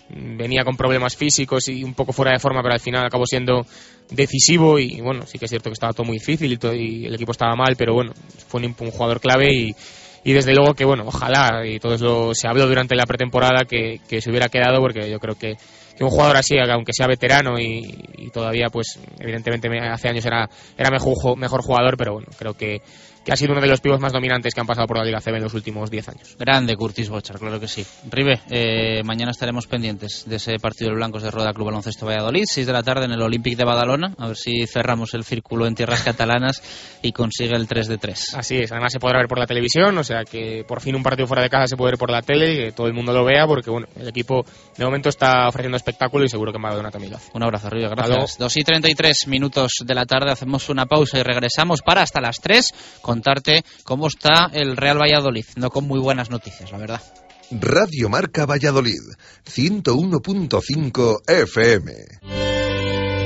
venía con problemas físicos y un poco fuera de forma, pero al final acabó siendo decisivo y bueno, sí que es cierto que estaba todo muy difícil y, todo, y el equipo estaba mal, pero bueno, fue un, jugador clave y, y, desde luego que bueno, ojalá, y todo eso se habló durante la pretemporada que, que se hubiera quedado porque yo creo que, que un jugador así, aunque sea veterano y, y, todavía pues evidentemente hace años era, era mejor, mejor jugador, pero bueno, creo que que ha sido uno de los pibos más dominantes que han pasado por la Liga CB en los últimos 10 años. Grande Curtis Bochar, claro que sí. Ribe, eh, mañana estaremos pendientes de ese partido de blancos de Roda Club Baloncesto Valladolid, 6 de la tarde en el Olympic de Badalona, a ver si cerramos el círculo en tierras catalanas y consigue el 3 de 3. Así es, además se podrá ver por la televisión, o sea que por fin un partido fuera de casa se puede ver por la tele y que todo el mundo lo vea, porque bueno, el equipo de momento está ofreciendo espectáculo y seguro que en Badalona también lo hace. Un abrazo, Ribe, gracias. 2 y 33 minutos de la tarde, hacemos una pausa y regresamos para hasta las 3 contarte cómo está el Real Valladolid, no con muy buenas noticias, la verdad. Radio Marca Valladolid, 101.5 FM.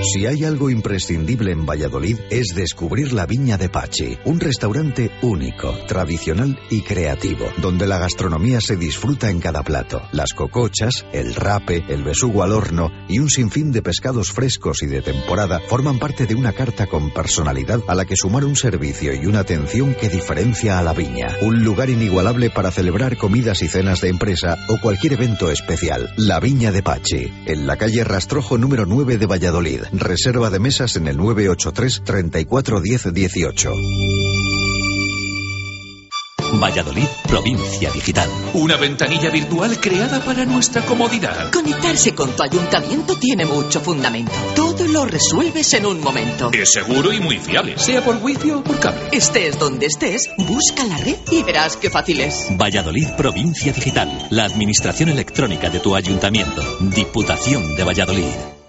Si hay algo imprescindible en Valladolid es descubrir la Viña de Pachi, un restaurante único, tradicional y creativo, donde la gastronomía se disfruta en cada plato. Las cocochas, el rape, el besugo al horno y un sinfín de pescados frescos y de temporada forman parte de una carta con personalidad a la que sumar un servicio y una atención que diferencia a la Viña. Un lugar inigualable para celebrar comidas y cenas de empresa o cualquier evento especial. La Viña de Pachi, en la calle Rastrojo número 9 de Valladolid. Reserva de mesas en el 983 34 10 18. Valladolid, provincia digital. Una ventanilla virtual creada para nuestra comodidad. Conectarse con tu ayuntamiento tiene mucho fundamento. Todo lo resuelves en un momento. Es seguro y muy fiable, sea por wifi o por cable. Estés donde estés, busca la red y verás qué fácil es. Valladolid, provincia digital. La administración electrónica de tu ayuntamiento. Diputación de Valladolid.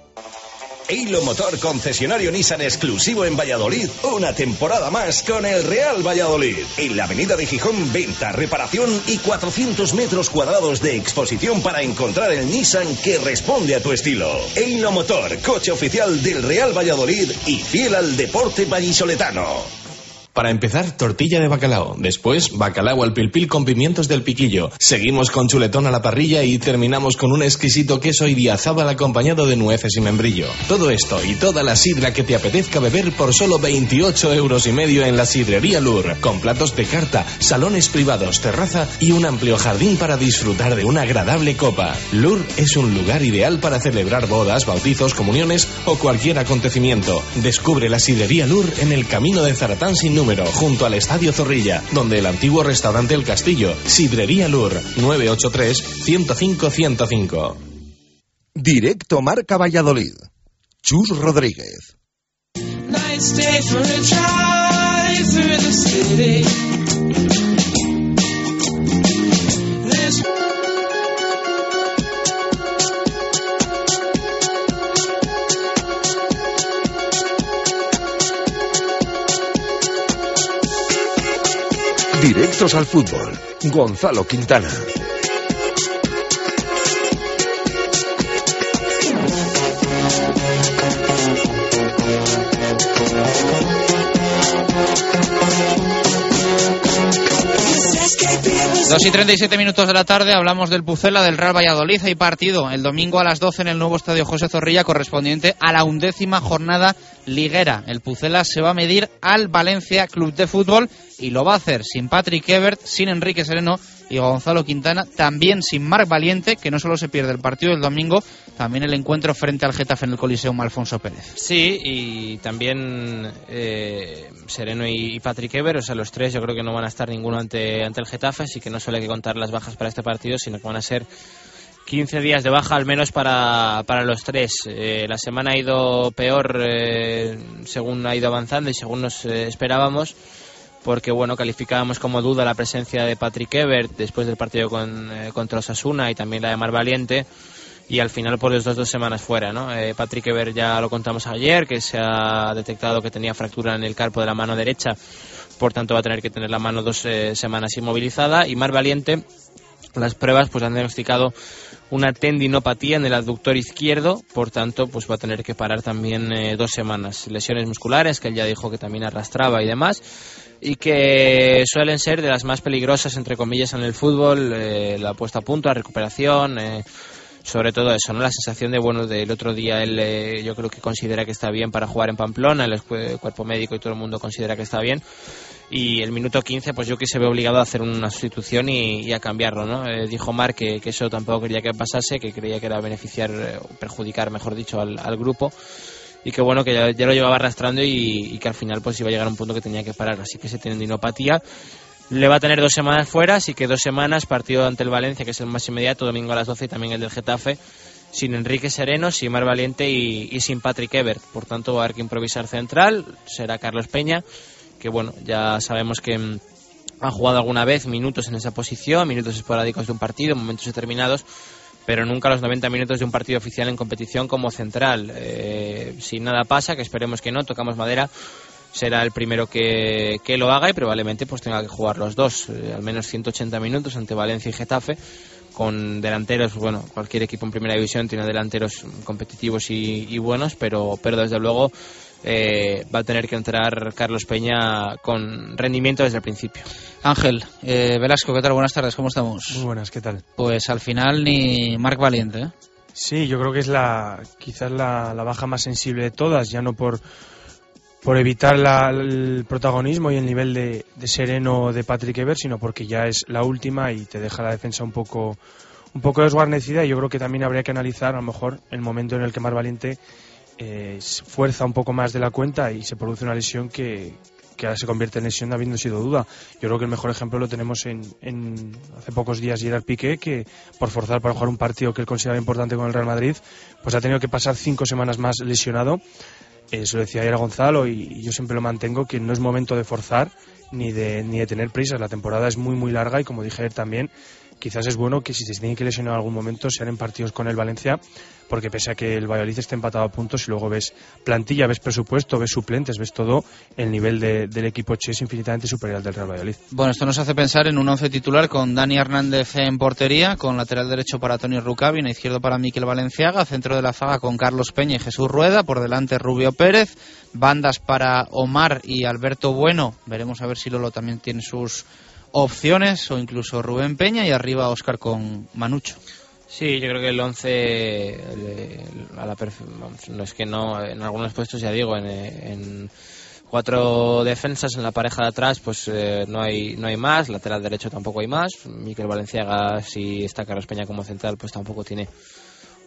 Eilo Motor concesionario Nissan exclusivo en Valladolid, una temporada más con el Real Valladolid. En la avenida de Gijón, venta, reparación y 400 metros cuadrados de exposición para encontrar el Nissan que responde a tu estilo. Eilo Motor, coche oficial del Real Valladolid y fiel al deporte vallisoletano. Para empezar, tortilla de bacalao. Después, bacalao al pilpil con pimientos del piquillo. Seguimos con chuletón a la parrilla y terminamos con un exquisito queso idiazábal acompañado de nueces y membrillo. Todo esto y toda la sidra que te apetezca beber por solo 28 euros y medio en la sidrería Lur. Con platos de carta, salones privados, terraza y un amplio jardín para disfrutar de una agradable copa. Lur es un lugar ideal para celebrar bodas, bautizos, comuniones o cualquier acontecimiento. Descubre la sidrería Lur en el camino de Zaratán sin número, junto al Estadio Zorrilla, donde el antiguo restaurante El Castillo, Sidrería Lur, 983-105-105. Directo Marca Valladolid. Chus Rodríguez. Directos al fútbol. Gonzalo Quintana. 2 y 37 minutos de la tarde hablamos del Pucela del Real Valladolid. Hay partido el domingo a las 12 en el nuevo estadio José Zorrilla correspondiente a la undécima jornada liguera. El Pucela se va a medir al Valencia Club de Fútbol y lo va a hacer sin Patrick Ebert, sin Enrique Sereno y Gonzalo Quintana, también sin Marc Valiente, que no solo se pierde el partido del domingo, también el encuentro frente al Getafe en el Coliseum Alfonso Pérez. Sí, y también eh, Sereno y Patrick Ever, o sea, los tres yo creo que no van a estar ninguno ante, ante el Getafe, así que no solo que contar las bajas para este partido, sino que van a ser 15 días de baja al menos para, para los tres. Eh, la semana ha ido peor eh, según ha ido avanzando y según nos esperábamos porque bueno calificábamos como duda la presencia de Patrick Ebert después del partido con, eh, contra Osasuna y también la de Mar Valiente y al final por las dos, semanas fuera ¿no? Eh, Patrick Ebert ya lo contamos ayer que se ha detectado que tenía fractura en el carpo de la mano derecha por tanto va a tener que tener la mano dos eh, semanas inmovilizada y Mar Valiente las pruebas pues han diagnosticado una tendinopatía en el aductor izquierdo, por tanto, pues va a tener que parar también dos semanas. Lesiones musculares, que él ya dijo que también arrastraba y demás y que suelen ser de las más peligrosas, entre comillas, en el fútbol, eh, la puesta a punto, la recuperación, eh, sobre todo eso, ¿no? La sensación de, bueno, del otro día él eh, yo creo que considera que está bien para jugar en Pamplona, el cuerpo médico y todo el mundo considera que está bien. Y el minuto 15, pues yo que se ve obligado a hacer una sustitución y, a cambiarlo, ¿no? dijo Mark que, eso tampoco quería que pasase, que creía que era beneficiar, perjudicar, mejor dicho, al, al grupo y que bueno que ya, lo llevaba arrastrando y, que al final pues iba a llegar a un punto que tenía que parar así que se tiene dinopatía le va a tener dos semanas fuera así que dos semanas partido ante el Valencia que es el más inmediato domingo a las 12 y también el del Getafe sin Enrique Sereno, sin Mar Valiente y, sin Patrick Ebert. Por tanto, va a haber que improvisar central. Será Carlos Peña, que bueno, ya sabemos que mm, ha jugado alguna vez minutos en esa posición, minutos esporádicos de un partido, momentos determinados, pero nunca los 90 minutos de un partido oficial en competición como central. Eh, si nada pasa, que esperemos que no, tocamos madera, será el primero que, que lo haga y probablemente pues tenga que jugar los dos, eh, al menos 180 minutos ante Valencia y Getafe con delanteros, bueno, cualquier equipo en primera división tiene delanteros competitivos y, y buenos, pero, pero desde luego eh, va a tener que entrar Carlos Peña con rendimiento desde el principio. Ángel, eh, Velasco, ¿qué tal? Buenas tardes, ¿cómo estamos? Muy buenas, ¿qué tal? Pues al final ni Marc Valiente, ¿eh? Sí, yo creo que es la quizás la, baja más sensible de todas, ya no por, por evitar el protagonismo y el nivel de, sereno de Patrick Ever, sino porque ya es la última y te deja la defensa un poco un poco desguarnecida y yo creo que también habría que analizar a lo mejor el momento en el que Mar Valiente eh, fuerza un poco más de la cuenta y se produce una lesión que, que ahora se convierte en lesión habiendo sido duda. Yo creo que el mejor ejemplo lo tenemos en, en hace pocos días Gerard Piqué, que por forzar para jugar un partido que él consideraba importante con el Real Madrid, pues ha tenido que pasar cinco semanas más lesionado. Eso lo decía ayer a Gonzalo y, yo siempre lo mantengo, que no es momento de forzar ni de, ni de tener prisas. La temporada es muy, muy larga y como dije ayer también, quizás es bueno que si se tiene que lesionar en algún momento sean en partidos con el Valencia, porque pese a que el Valladolid esté empatado a puntos y luego ves plantilla, ves presupuesto, ves suplentes, ves todo, el nivel del equipo Che es infinitamente superior al del Real Valladolid. Bueno, esto nos hace pensar en un once titular con Dani Hernández en portería, con lateral derecho para Tony Rucabin, izquierdo para Miquel Valenciaga, centro de la zaga con Carlos Peña y Jesús Rueda, por delante Rubio Pérez, bandas para Omar y Alberto Bueno, veremos a ver si Lolo también tiene sus opciones o incluso Rubén Peña y arriba Oscar con Manucho. Sí, yo creo que el 11 a la no es que no en algunos puestos ya digo en, cuatro defensas en la pareja de atrás pues eh, no hay no hay más, lateral derecho tampoco hay más, Miquel Valenciaga si está Carlos Peña como central pues tampoco tiene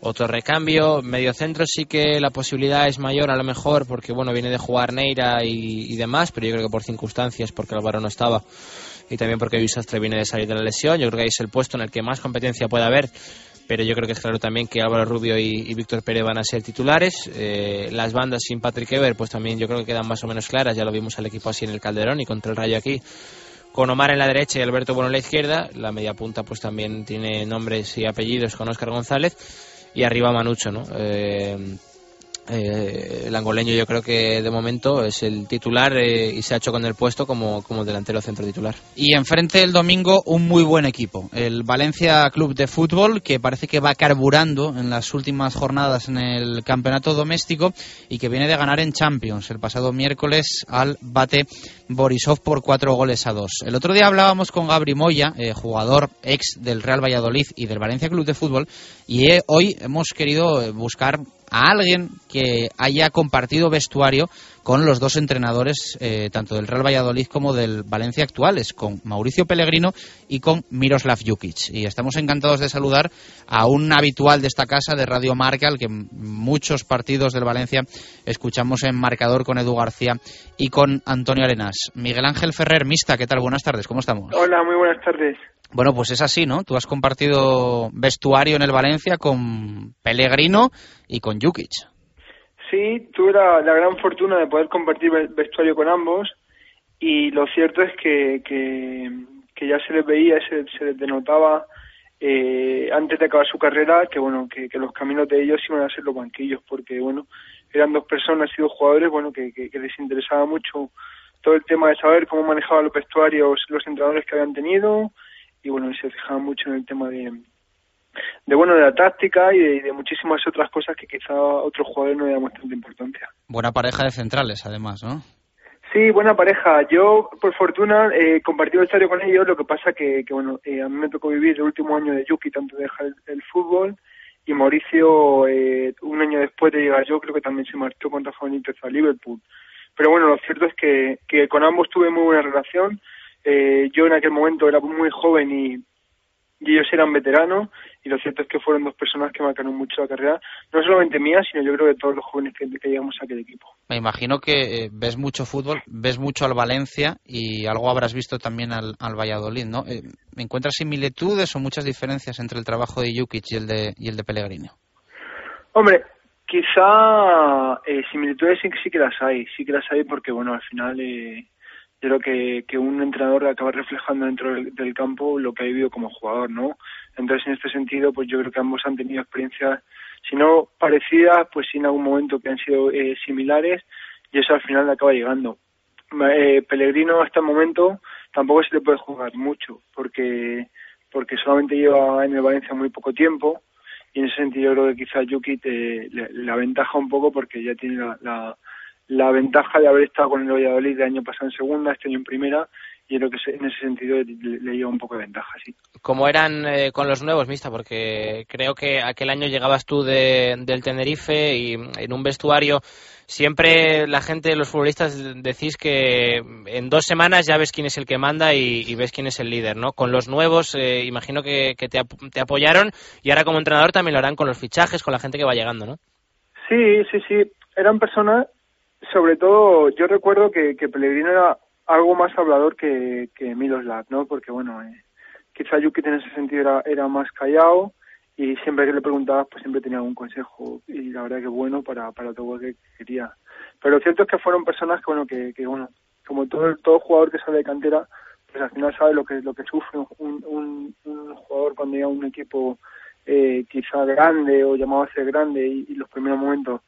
otro recambio, medio centro sí que la posibilidad es mayor a lo mejor porque bueno viene de jugar Neira y, y demás, pero yo creo que por circunstancias porque Álvaro no estaba y también porque Bisastre viene de salir de la lesión. Yo creo que es el puesto en el que más competencia puede haber, pero yo creo que es claro también que Álvaro Rubio y, Víctor Pérez van a ser titulares. Eh, las bandas sin Patrick Ever, pues también yo creo que quedan más o menos claras. Ya lo vimos al equipo así en el Calderón y contra el Rayo aquí. Con Omar en la derecha y Alberto Bueno en la izquierda. La media punta pues también tiene nombres y apellidos con Óscar González. Y arriba Manucho, ¿no? Eh, Eh, el angoleño yo creo que de momento es el titular eh, y se ha hecho con el puesto como, como delantero centro titular. Y enfrente el domingo un muy buen equipo, el Valencia Club de Fútbol, que parece que va carburando en las últimas jornadas en el campeonato doméstico y que viene de ganar en Champions el pasado miércoles al bate Borisov por cuatro goles a dos. El otro día hablábamos con Gabri Moya, eh, jugador ex del Real Valladolid y del Valencia Club de Fútbol, y hoy hemos querido buscar a alguien que haya compartido vestuario con los dos entrenadores, eh, tanto del Real Valladolid como del Valencia actuales, con Mauricio Pellegrino y con Miroslav Jukic. Y estamos encantados de saludar a un habitual de esta casa de Radio Marca, al que muchos partidos del Valencia escuchamos en marcador con Edu García y con Antonio Arenas. Miguel Ángel Ferrer, Mista, ¿qué tal? Buenas tardes, ¿cómo estamos? Hola, muy buenas tardes. Bueno, pues es así, ¿no? Tú has compartido vestuario en el Valencia con Pellegrino y con Jukic. Sí, tuve la, gran fortuna de poder compartir vestuario con ambos y lo cierto es que, que, ya se les veía, se, se les denotaba eh, antes de acabar su carrera que bueno que, los caminos de ellos iban a ser los banquillos porque bueno eran dos personas y dos jugadores bueno que, que les interesaba mucho todo el tema de saber cómo manejaban los vestuarios los entrenadores que habían tenido y bueno, se fijaba mucho en el tema de, de bueno de la táctica y de, muchísimas otras cosas que quizá otros jugadores no le damos tanta importancia. Buena pareja de centrales, además, ¿no? Sí, buena pareja. Yo, por fortuna, eh, compartí el estadio con ellos. Lo que pasa que, que bueno, eh, a mí me tocó vivir el último año de Yuki, tanto de dejar el, fútbol, y Mauricio, eh, un año después de llegar yo, creo que también se marchó contra Benítez a Liverpool. Pero bueno, lo cierto es que, que con ambos tuve muy buena relación. Eh, yo en aquel momento era muy joven y, ellos eran veteranos y lo cierto es que fueron dos personas que marcaron mucho la carrera, no solamente mía, sino yo creo de todos los jóvenes que, que llegamos a aquel equipo. Me imagino que eh, ves mucho fútbol, ves mucho al Valencia y algo habrás visto también al, al Valladolid, ¿no? Eh, ¿Encuentras similitudes o muchas diferencias entre el trabajo de Jukic y el de, y el de Pellegrino? Hombre, quizá similitudes sí, sí que las hay, sí que las hay porque, bueno, al final... Eh, creo que, que un entrenador acaba reflejando dentro del, campo lo que ha vivido como jugador, ¿no? Entonces, en este sentido, pues yo creo que ambos han tenido experiencias, si no parecidas, pues sí en algún momento que han sido eh, similares, y eso al final le acaba llegando. Eh, Pellegrino hasta el momento tampoco se le puede jugar mucho, porque porque solamente lleva en el Valencia muy poco tiempo, y en ese sentido creo que quizás Yuki te, le, aventaja un poco porque ya tiene la la ventaja de haber estado con el Valladolid de año pasado en segunda, este año en primera, y creo que en ese sentido le, lleva un poco de ventaja, sí. ¿Cómo eran eh, con los nuevos, Mista? Porque creo que aquel año llegabas tú de, del Tenerife y en un vestuario siempre la gente, los futbolistas decís que en dos semanas ya ves quién es el que manda y, ves quién es el líder, ¿no? Con los nuevos eh, imagino que, te, te apoyaron y ahora como entrenador también lo harán con los fichajes, con la gente que va llegando, ¿no? Sí, sí, sí. Eran personas sobre todo, yo recuerdo que, que Pellegrino era algo más hablador que, que Miroslav, ¿no? Porque, bueno, eh, quizá Yuki en ese sentido era, era más callado y siempre que le preguntabas, pues siempre tenía algún consejo y la verdad que bueno para, para todo lo que quería. Pero lo cierto es que fueron personas que, bueno, que, que bueno, como todo, todo jugador que sale de cantera, pues al final sabe lo que, lo que sufre un, un, un jugador cuando llega a un equipo eh, quizá grande o llamado a ser grande y los primeros momentos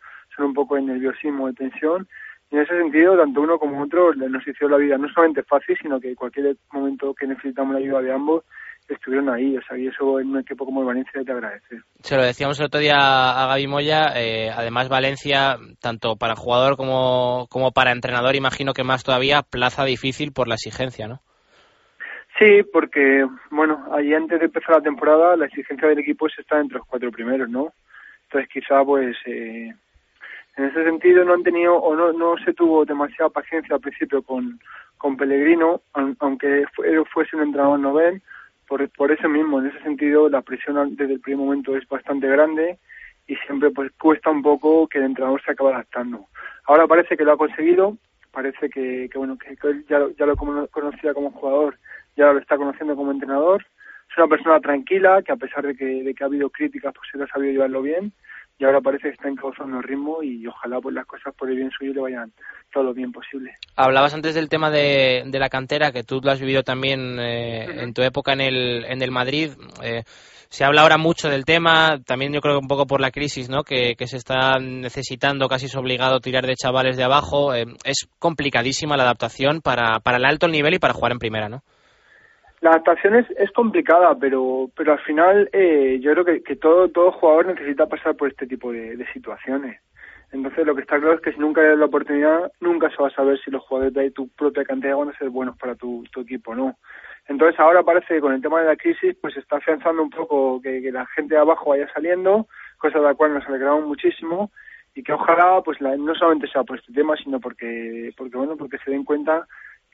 un poco de nerviosismo, de tensión. Y en ese sentido, tanto uno como otro nos hizo la vida no solamente fácil, sino que cualquier momento que necesitamos la ayuda de ambos, estuvieron ahí. O sea, y eso en un equipo como el Valencia te agradece. Se lo decíamos el otro día a Gaby Moya. Eh, además, Valencia, tanto para jugador como, como para entrenador, imagino que más todavía, plaza difícil por la exigencia, ¿no? Sí, porque, bueno, ahí antes de empezar la temporada, la exigencia del equipo es estar entre los cuatro primeros, ¿no? Entonces, quizá, pues, eh, en ese sentido no han tenido o no, no se tuvo demasiada paciencia al principio con, con Pellegrino, aunque fuese un entrenador novel, por, por eso mismo, en ese sentido la presión desde el primer momento es bastante grande y siempre pues cuesta un poco que el entrenador se acabe adaptando. Ahora parece que lo ha conseguido, parece que, que bueno que, él ya, ya lo conocía como jugador, ya lo está conociendo como entrenador. Es una persona tranquila que a pesar de que, de que ha habido críticas pues él ha sabido llevarlo bien y ahora parece que está encauzando el ritmo y ojalá pues las cosas por el bien suyo le vayan todo lo bien posible. Hablabas antes del tema de, de la cantera, que tú lo has vivido también eh, en tu época en el, en el Madrid. Eh, se habla ahora mucho del tema, también yo creo que un poco por la crisis, ¿no? Que, que se está necesitando, casi es obligado tirar de chavales de abajo. Eh, es complicadísima la adaptación para, para el alto nivel y para jugar en primera, ¿no? La adaptación es, es complicada, pero pero al final eh, yo creo que, que todo todo jugador necesita pasar por este tipo de, de situaciones. Entonces lo que está claro es que si nunca le das la oportunidad, nunca se va a saber si los jugadores de tu propia cantidad van a ser buenos para tu, tu equipo o no. Entonces ahora parece que con el tema de la crisis pues se está afianzando un poco que, la gente de abajo vaya saliendo, cosa de la cual nos alegramos muchísimo y que ojalá pues la, no solamente sea por este tema, sino porque porque bueno porque se den cuenta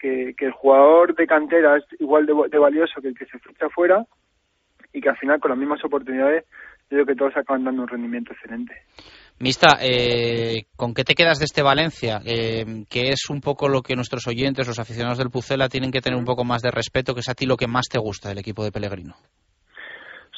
que, que el jugador de cantera es igual de, de valioso que el que se ficha afuera y que al final con las mismas oportunidades yo creo que todos acaban dando un rendimiento excelente. Mista, eh, ¿con qué te quedas de este Valencia? Eh, que es un poco lo que nuestros oyentes, los aficionados del Pucela, tienen que tener un poco más de respeto, que es a ti lo que más te gusta del equipo de Pellegrino.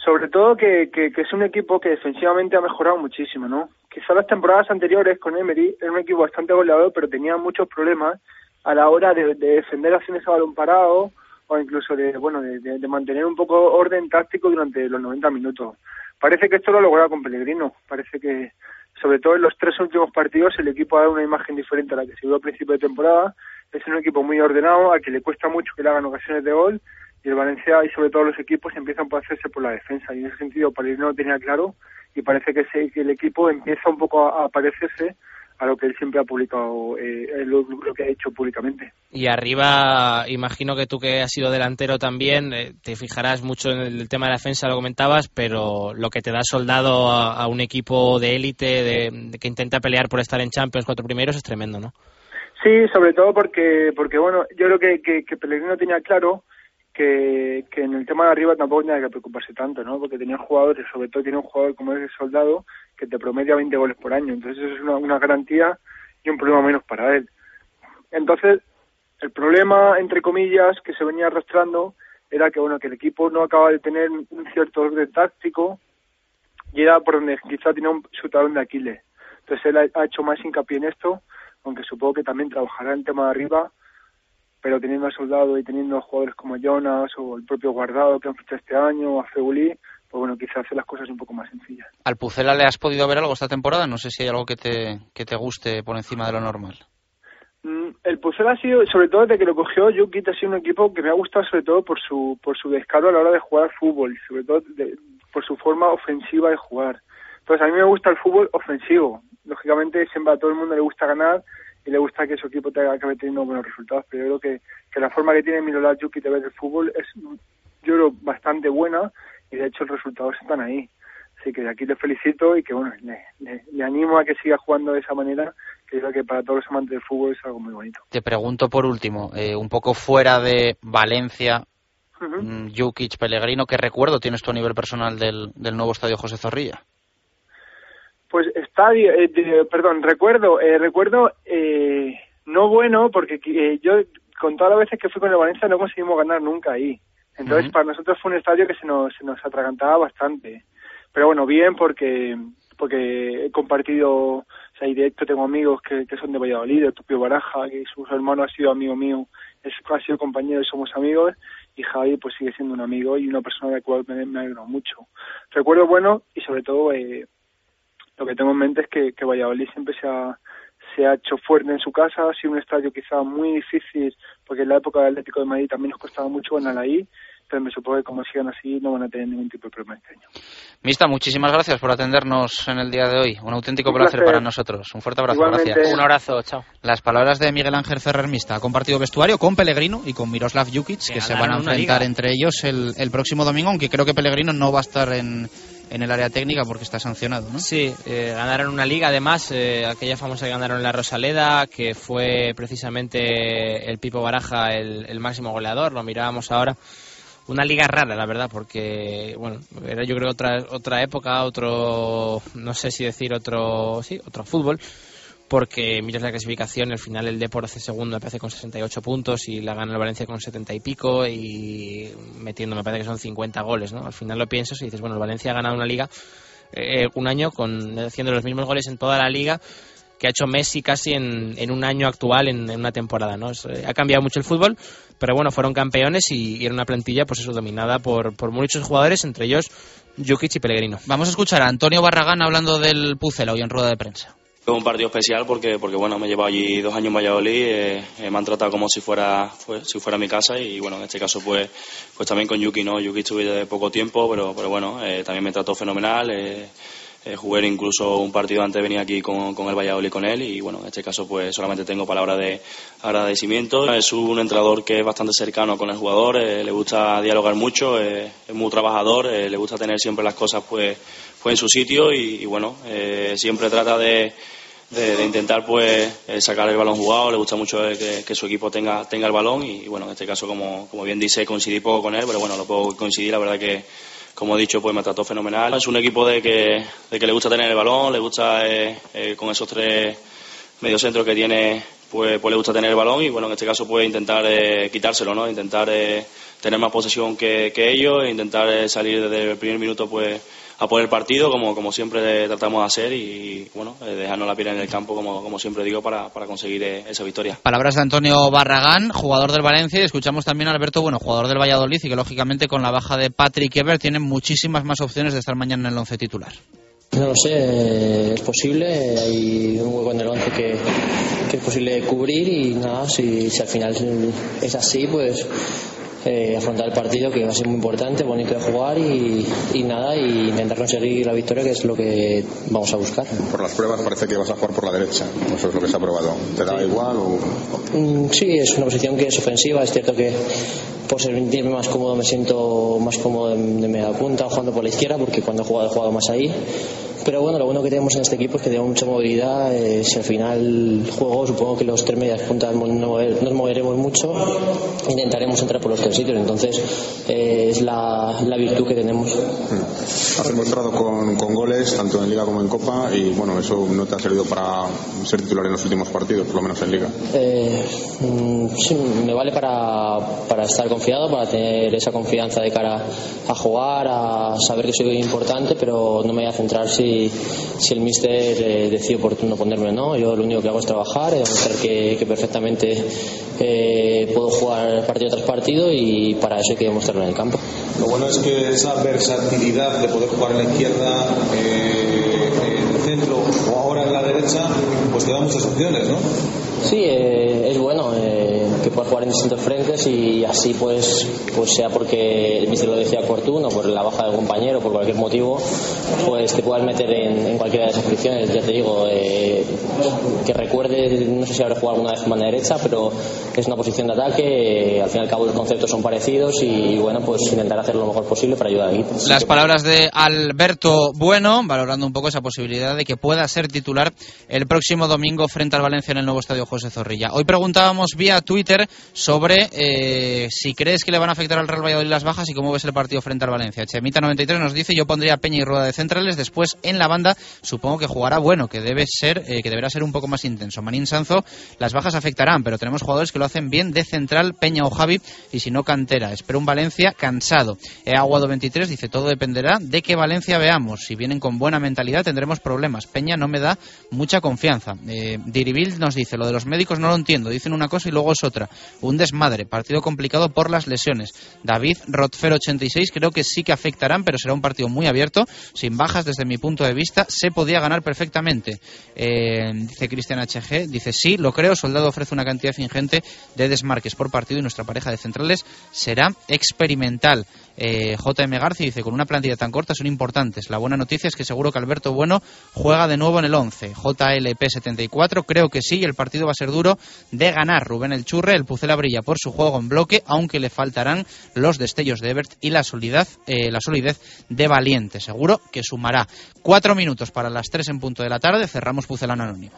Sobre todo que, que, que es un equipo que defensivamente ha mejorado muchísimo, ¿no? Quizá las temporadas anteriores con Emery era un equipo bastante goleador, pero tenía muchos problemas a la hora de, de defender acciones a balón parado o incluso de bueno de, de, mantener un poco orden táctico durante los 90 minutos. Parece que esto lo ha con Pellegrino. Parece que sobre todo en los tres últimos partidos el equipo ha dado una imagen diferente a la que se vio a principio de temporada. Es un equipo muy ordenado, al que le cuesta mucho que le hagan ocasiones de gol y el Valencia y sobre todo los equipos empiezan por hacerse por la defensa y en ese sentido Pellegrino lo tenía claro y parece que, se, que el equipo empieza un poco a parecerse a lo que él siempre ha publicado, eh, lo, lo, que ha hecho públicamente. Y arriba, imagino que tú que has sido delantero también, eh, te fijarás mucho en el tema de la defensa, lo comentabas, pero lo que te da soldado a, a un equipo de élite de, de que intenta pelear por estar en Champions cuatro primeros es tremendo, ¿no? Sí, sobre todo porque, porque bueno, yo creo que, que, que Pellegrino tenía claro que, que en el tema de arriba tampoco tenía que preocuparse tanto, ¿no? Porque tenía jugadores, sobre todo tiene un jugador como es el Soldado, que te promedia 20 goles por año. Entonces eso es una, una garantía y un problema menos para él. Entonces, el problema, entre comillas, que se venía arrastrando era que, bueno, que el equipo no acaba de tener un cierto orden táctico y era por donde quizá tenía un, su talón de Aquiles. Entonces él ha, ha hecho más hincapié en esto, aunque supongo que también trabajará en tema de arriba pero teniendo a Soldado y teniendo a jugadores como Jonas o el propio Guardado que han fichado este año, o a Febulí, pues bueno, quizás hace las cosas un poco más sencillas. ¿Al Pucela le has podido ver algo esta temporada? No sé si hay algo que te, que te guste por encima de lo normal. Mm, el Pucela ha sido, sobre todo desde que lo cogió Jukit, ha sido un equipo que me ha gustado sobre todo por su, por su descaro a la hora de jugar fútbol, sobre todo de, por su forma ofensiva de jugar. Entonces a mí me gusta el fútbol ofensivo. Lógicamente siempre a todo el mundo le gusta ganar y le gusta que su equipo te acabe teniendo buenos resultados, pero yo creo que, que la forma que tiene Miroslav Jukic de ver el fútbol es, yo creo, bastante buena y de hecho los resultados están ahí. Así que de aquí le felicito y que bueno, le, le, le, animo a que siga jugando de esa manera, que yo creo que para todos los amantes del fútbol es algo muy bonito. Te pregunto por último, eh, un poco fuera de Valencia, uh -huh. Jukic, Pellegrino, ¿qué recuerdo tienes tú a nivel personal del, del nuevo estadio José Zorrilla? Pues estadio, eh, de, perdón, recuerdo, eh, recuerdo eh, no bueno porque eh, yo con todas las veces que fui con el Valencia no conseguimos ganar nunca ahí. Entonces uh -huh. para nosotros fue un estadio que se nos, se nos atragantaba bastante. Pero bueno, bien porque porque he compartido, o sea, y de hecho tengo amigos que, que son de Valladolid, el propio Baraja, que su hermano ha sido amigo mío, es, ha sido compañero y somos amigos, y Javi pues sigue siendo un amigo y una persona de la cual me, me alegro mucho. Recuerdo bueno y sobre todo eh, lo que tengo en mente es que, que Valladolid siempre se ha, se ha hecho fuerte en su casa, ha sido un estadio quizá muy difícil, porque en la época del Atlético de Madrid también nos costaba mucho ganar ahí, pero me supongo que como sigan así no van a tener ningún tipo de problema este año. Mista, muchísimas gracias por atendernos en el día de hoy. Un auténtico un placer. placer. para nosotros. Un fuerte abrazo. Igualmente. Gracias. Un abrazo. Chao. Las palabras de Miguel Ángel Ferrer Mista. Ha compartido vestuario con Pellegrino y con Miroslav Jukic, que, que se van a enfrentar entre ellos el, el próximo domingo, aunque creo que Pellegrino no va a estar en, en el área técnica porque está sancionado, ¿no? Sí, eh, ganaron una liga además, eh, aquella famosa que ganaron la Rosaleda, que fue precisamente el Pipo Baraja el, el, máximo goleador, lo mirábamos ahora. Una liga rara, la verdad, porque, bueno, era yo creo otra, otra época, otro, no sé si decir otro, sí, otro fútbol, porque miras la clasificación, al final el Depor hace segundo, me parece con 68 puntos y la gana el Valencia con 70 y pico y metiendo, me parece que son 50 goles, ¿no? Al final lo piensas y dices, bueno, el Valencia ha ganado una liga eh, un año con haciendo los mismos goles en toda la liga que ha hecho Messi casi en, un año actual, en, en una temporada. ¿no? Es, eh, ha cambiado mucho el fútbol, pero bueno, fueron campeones y, y era una plantilla pues eso dominada por, por muchos jugadores, entre ellos Jukic y Pellegrino. Vamos a escuchar a Antonio Barragán hablando del Pucela hoy en rueda de prensa. Un partido especial porque, porque bueno, me he llevado allí dos años en Valladolid, eh, eh, me han tratado como si fuera, fue- si fuera mi casa y bueno, en este caso pues, pues también con Yuki, ¿no? Yuki estuve de poco tiempo, pero, pero bueno, eh, también me trató fenomenal, eh, jugué incluso un partido antes de venir aquí con, con el Valladolid con él y bueno, en este caso pues solamente tengo palabras de agradecimiento. Es un entrenador que es bastante cercano con el jugador, eh, le gusta dialogar mucho, eh, es muy trabajador, eh, le gusta tener siempre las cosas pues, pues en su sitio y, y bueno, eh, siempre trata de, de, de intentar pues eh, sacar el balón jugado, le gusta mucho que, que su equipo tenga, tenga el balón y, y, bueno, en este caso como, como bien dice coincidí poco con él, pero bueno, lo puedo coincidir, la verdad que como he dicho pues me trató fenomenal. Es un equipo de que, de que le gusta tener el balón, le gusta eh, eh, con esos tres mediocentros que tiene pues, pues le gusta tener el balón y bueno en este caso pues intentar eh, quitárselo, ¿no? intentar eh, tener más posesión que, que ellos e intentar eh, salir desde el primer minuto pues a por el partido como, como siempre tratamos de hacer y bueno, eh, dejarnos la piel en el campo como, como siempre digo para, para conseguir eh, esa victoria. Palabras de Antonio Barragán, jugador del Valencia, y escuchamos también a Alberto Bueno, jugador del Valladolid, y que lógicamente con la baja de Patrick Ever tiene muchísimas más opciones de estar mañana en el once titular. No lo sé, eh, es posible, hay un hueco en el 11 que, que es posible cubrir y nada, si, si al final es así, pues eh, afrontar el partido que va a ser muy importante, bonito de jugar y, y nada, y intentar conseguir la victoria que es lo que vamos a buscar. Por las pruebas parece que vas a jugar por la derecha. Eso es lo que se ha probado. ¿Te da igual o...? Mm, Sí, es una posición que es ofensiva. Es cierto que por sentirme más cómodo me siento más cómodo de, de media punta jugando por la izquierda porque cuando he jugado he jugado más ahí. Pero bueno, lo bueno que tenemos en este equipo es que tenemos mucha movilidad. eh, si al final juego, supongo que los tres medias puntas no mover- nos moveremos mucho, intentaremos entrar por los tres sitios. Entonces eh, es la, la virtud que tenemos. Has demostrado con, con goles, tanto en Liga como en Copa, y bueno, eso no te ha servido para ser titular en los últimos partidos, por lo menos en Liga. Eh, mm, sí, me vale para, para estar confiado, para tener esa confianza de cara a jugar, a saber que soy importante, pero no me voy a centrar si, si el míster eh, decide oportuno ponerme o no. Yo lo único que hago es trabajar, eh, demostrar que, que perfectamente eh, puedo jugar partido tras partido y para eso hay que demostrarlo en el campo. Lo bueno es que esa versatilidad de poder jugar en la izquierda, eh, en el centro o ahora en la derecha, pues te da muchas opciones, ¿no? Sí, eh, es bueno eh, que puedas jugar en distintos frentes y así pues, pues sea porque el mister lo decía oportuno, por la baja del compañero, por cualquier motivo, pues te puedas meter en, en cualquiera de esas posiciones. Ya te digo, eh, que recuerde, no sé si habré jugado alguna vez en banda derecha, pero es una posición de ataque, eh, al fin y al cabo los conceptos son parecidos y bueno, pues intentar hacer lo mejor posible para ayudar al equipo. Las palabras de Alberto Bueno, valorando un poco esa posibilidad de que pueda ser titular el próximo domingo frente al Valencia en el nuevo estadio José Zorrilla. Hoy preguntábamos vía Twitter sobre eh, si crees que le van a afectar al Real Valladolid las bajas y cómo ves el partido frente al Valencia. Chemita93 nos dice yo pondría Peña y Rueda de centrales, después en la banda supongo que jugará bueno, que debe ser, eh, que deberá ser un poco más intenso. Manín Sanzo, las bajas afectarán, pero tenemos jugadores que lo hacen bien de central, Peña o Javi, y si no cantera. Espero un Valencia cansado. Aguado 23 dice todo dependerá de que Valencia veamos. Si vienen con buena mentalidad tendremos problemas. Peña no me da mucha confianza. Eh, Diribil nos dice lo de los médicos no lo entiendo. Dicen una cosa y luego es otra. Un desmadre. Partido complicado por las lesiones. David Rotfer 86 creo que sí que afectarán, pero será un partido muy abierto, sin bajas desde mi punto de vista. Se podía ganar perfectamente. Eh, dice Cristian HG, dice sí, lo creo. Soldado ofrece una cantidad ingente de desmarques por partido y nuestra pareja de centrales será experimental. Eh, JM García dice, con una plantilla tan corta son importantes. La buena noticia es que seguro que Alberto Bueno juega de nuevo en el 11. JLP74, creo que sí, el partido va a ser duro de ganar. Rubén El Churre, el Pucela brilla por su juego en bloque, aunque le faltarán los destellos de Ebert y la solidez, eh, la solidez de Valiente. Seguro que sumará. Cuatro minutos para las tres en punto de la tarde, cerramos Pucelano Anónimo.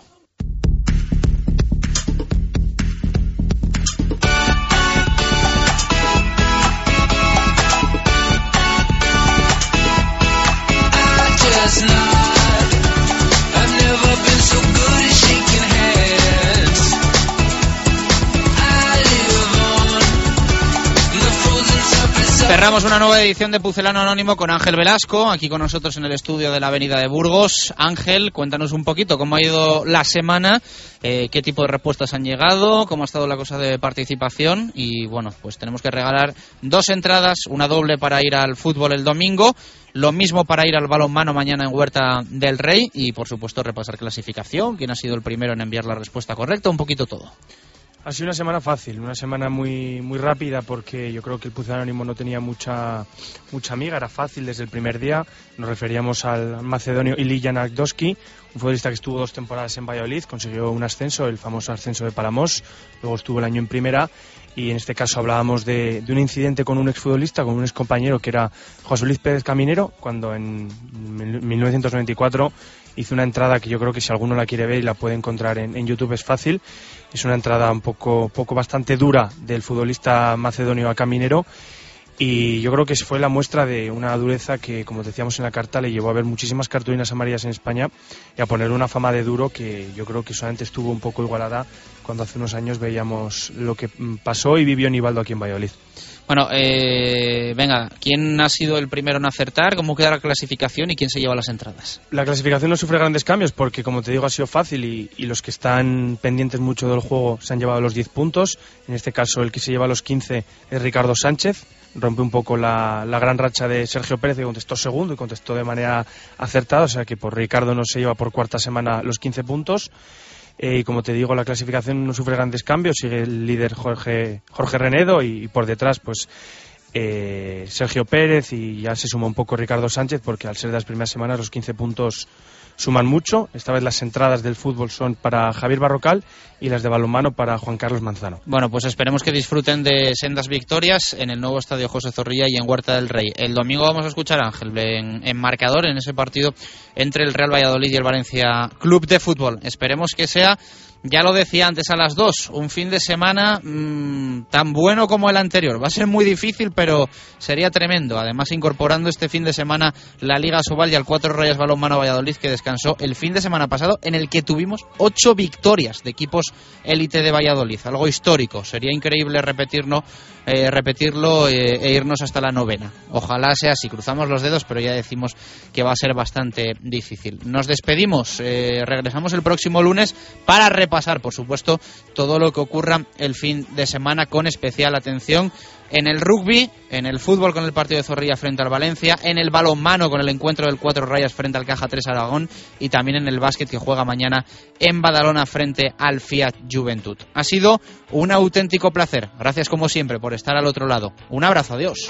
last night. Cerramos una nueva edición de Pucelano Anónimo con Ángel Velasco, aquí con nosotros en el estudio de la Avenida de Burgos. Ángel, cuéntanos un poquito cómo ha ido la semana, eh, qué tipo de respuestas han llegado, cómo ha estado la cosa de participación y bueno, pues tenemos que regalar dos entradas, una doble para ir al fútbol el domingo, lo mismo para ir al balonmano mañana en Huerta del Rey y por supuesto repasar clasificación, quién ha sido el primero en enviar la respuesta correcta, un poquito todo. Ha sido una semana fácil, una semana muy, muy rápida porque yo creo que el Puzzle Anónimo no tenía mucha, mucha amiga, era fácil desde el primer día. Nos referíamos al macedonio Ilija Nagdoski, un futbolista que estuvo dos temporadas en Valladolid, consiguió un ascenso, el famoso ascenso de Palamos, luego estuvo el año en primera y en este caso hablábamos de, un incidente con un exfutbolista, con un excompañero que era José Luis Pérez Caminero, cuando en 1994 hizo una entrada que yo creo que si alguno la quiere ver y la puede encontrar en, en YouTube es fácil. Es una entrada un poco, poco bastante dura del futbolista macedonio a Caminero y yo creo que fue la muestra de una dureza que, como decíamos en la carta, le llevó a ver muchísimas cartulinas amarillas en España y a poner una fama de duro que yo creo que solamente estuvo un poco igualada cuando hace unos años veíamos lo que mm, pasó y vivió Nivaldo aquí en Valladolid. Bueno, eh, venga, ¿quién ha sido el primero en acertar? ¿Cómo queda la clasificación y quién se lleva las entradas? La clasificación no sufre grandes cambios porque, como te digo, ha sido fácil y, y los que están pendientes mucho del juego se han llevado los 10 puntos. En este caso, el que se lleva los 15 es Ricardo Sánchez. Rompe un poco la, la gran racha de Sergio Pérez, que contestó segundo y contestó de manera acertada. O sea que por Ricardo no se lleva por cuarta semana los 15 puntos. Eh, y como te digo, la clasificación no sufre grandes cambios. Sigue el líder Jorge, Jorge Renedo y, y por detrás, pues eh, Sergio Pérez y ya se suma un poco Ricardo Sánchez, porque al ser de las primeras semanas los 15 puntos suman mucho. Esta vez las entradas del fútbol son para Javier Barrocal y las de balonmano para Juan Carlos Manzano. Bueno, pues esperemos que disfruten de sendas victorias en el nuevo estadio José Zorrilla y en Huerta del Rey. El domingo vamos a escuchar a Ángel en, en marcador en ese partido entre el Real Valladolid y el Valencia Club de Fútbol. Esperemos que sea ya lo decía antes a las dos, un fin de semana mmm, tan bueno como el anterior. Va a ser muy difícil, pero sería tremendo. Además, incorporando este fin de semana la Liga Sobal y al Cuatro Rayas Balonmano Valladolid, que descansó el fin de semana pasado, en el que tuvimos ocho victorias de equipos élite de Valladolid. Algo histórico. Sería increíble repetirlo, eh, repetirlo eh, e irnos hasta la novena. Ojalá sea así. Cruzamos los dedos, pero ya decimos que va a ser bastante difícil. Nos despedimos. Eh, regresamos el próximo lunes para repasar, por supuesto, todo lo que ocurra el fin de semana con especial atención en el rugby, en el fútbol con el partido de Zorrilla frente al Valencia, en el balonmano con el encuentro del Cuatro Rayas frente al Caja 3 Aragón y también en el básquet que juega mañana en Badalona frente al Fiat Juventud. Ha sido un auténtico placer. Gracias como siempre por estar al otro lado. Un abrazo, adiós.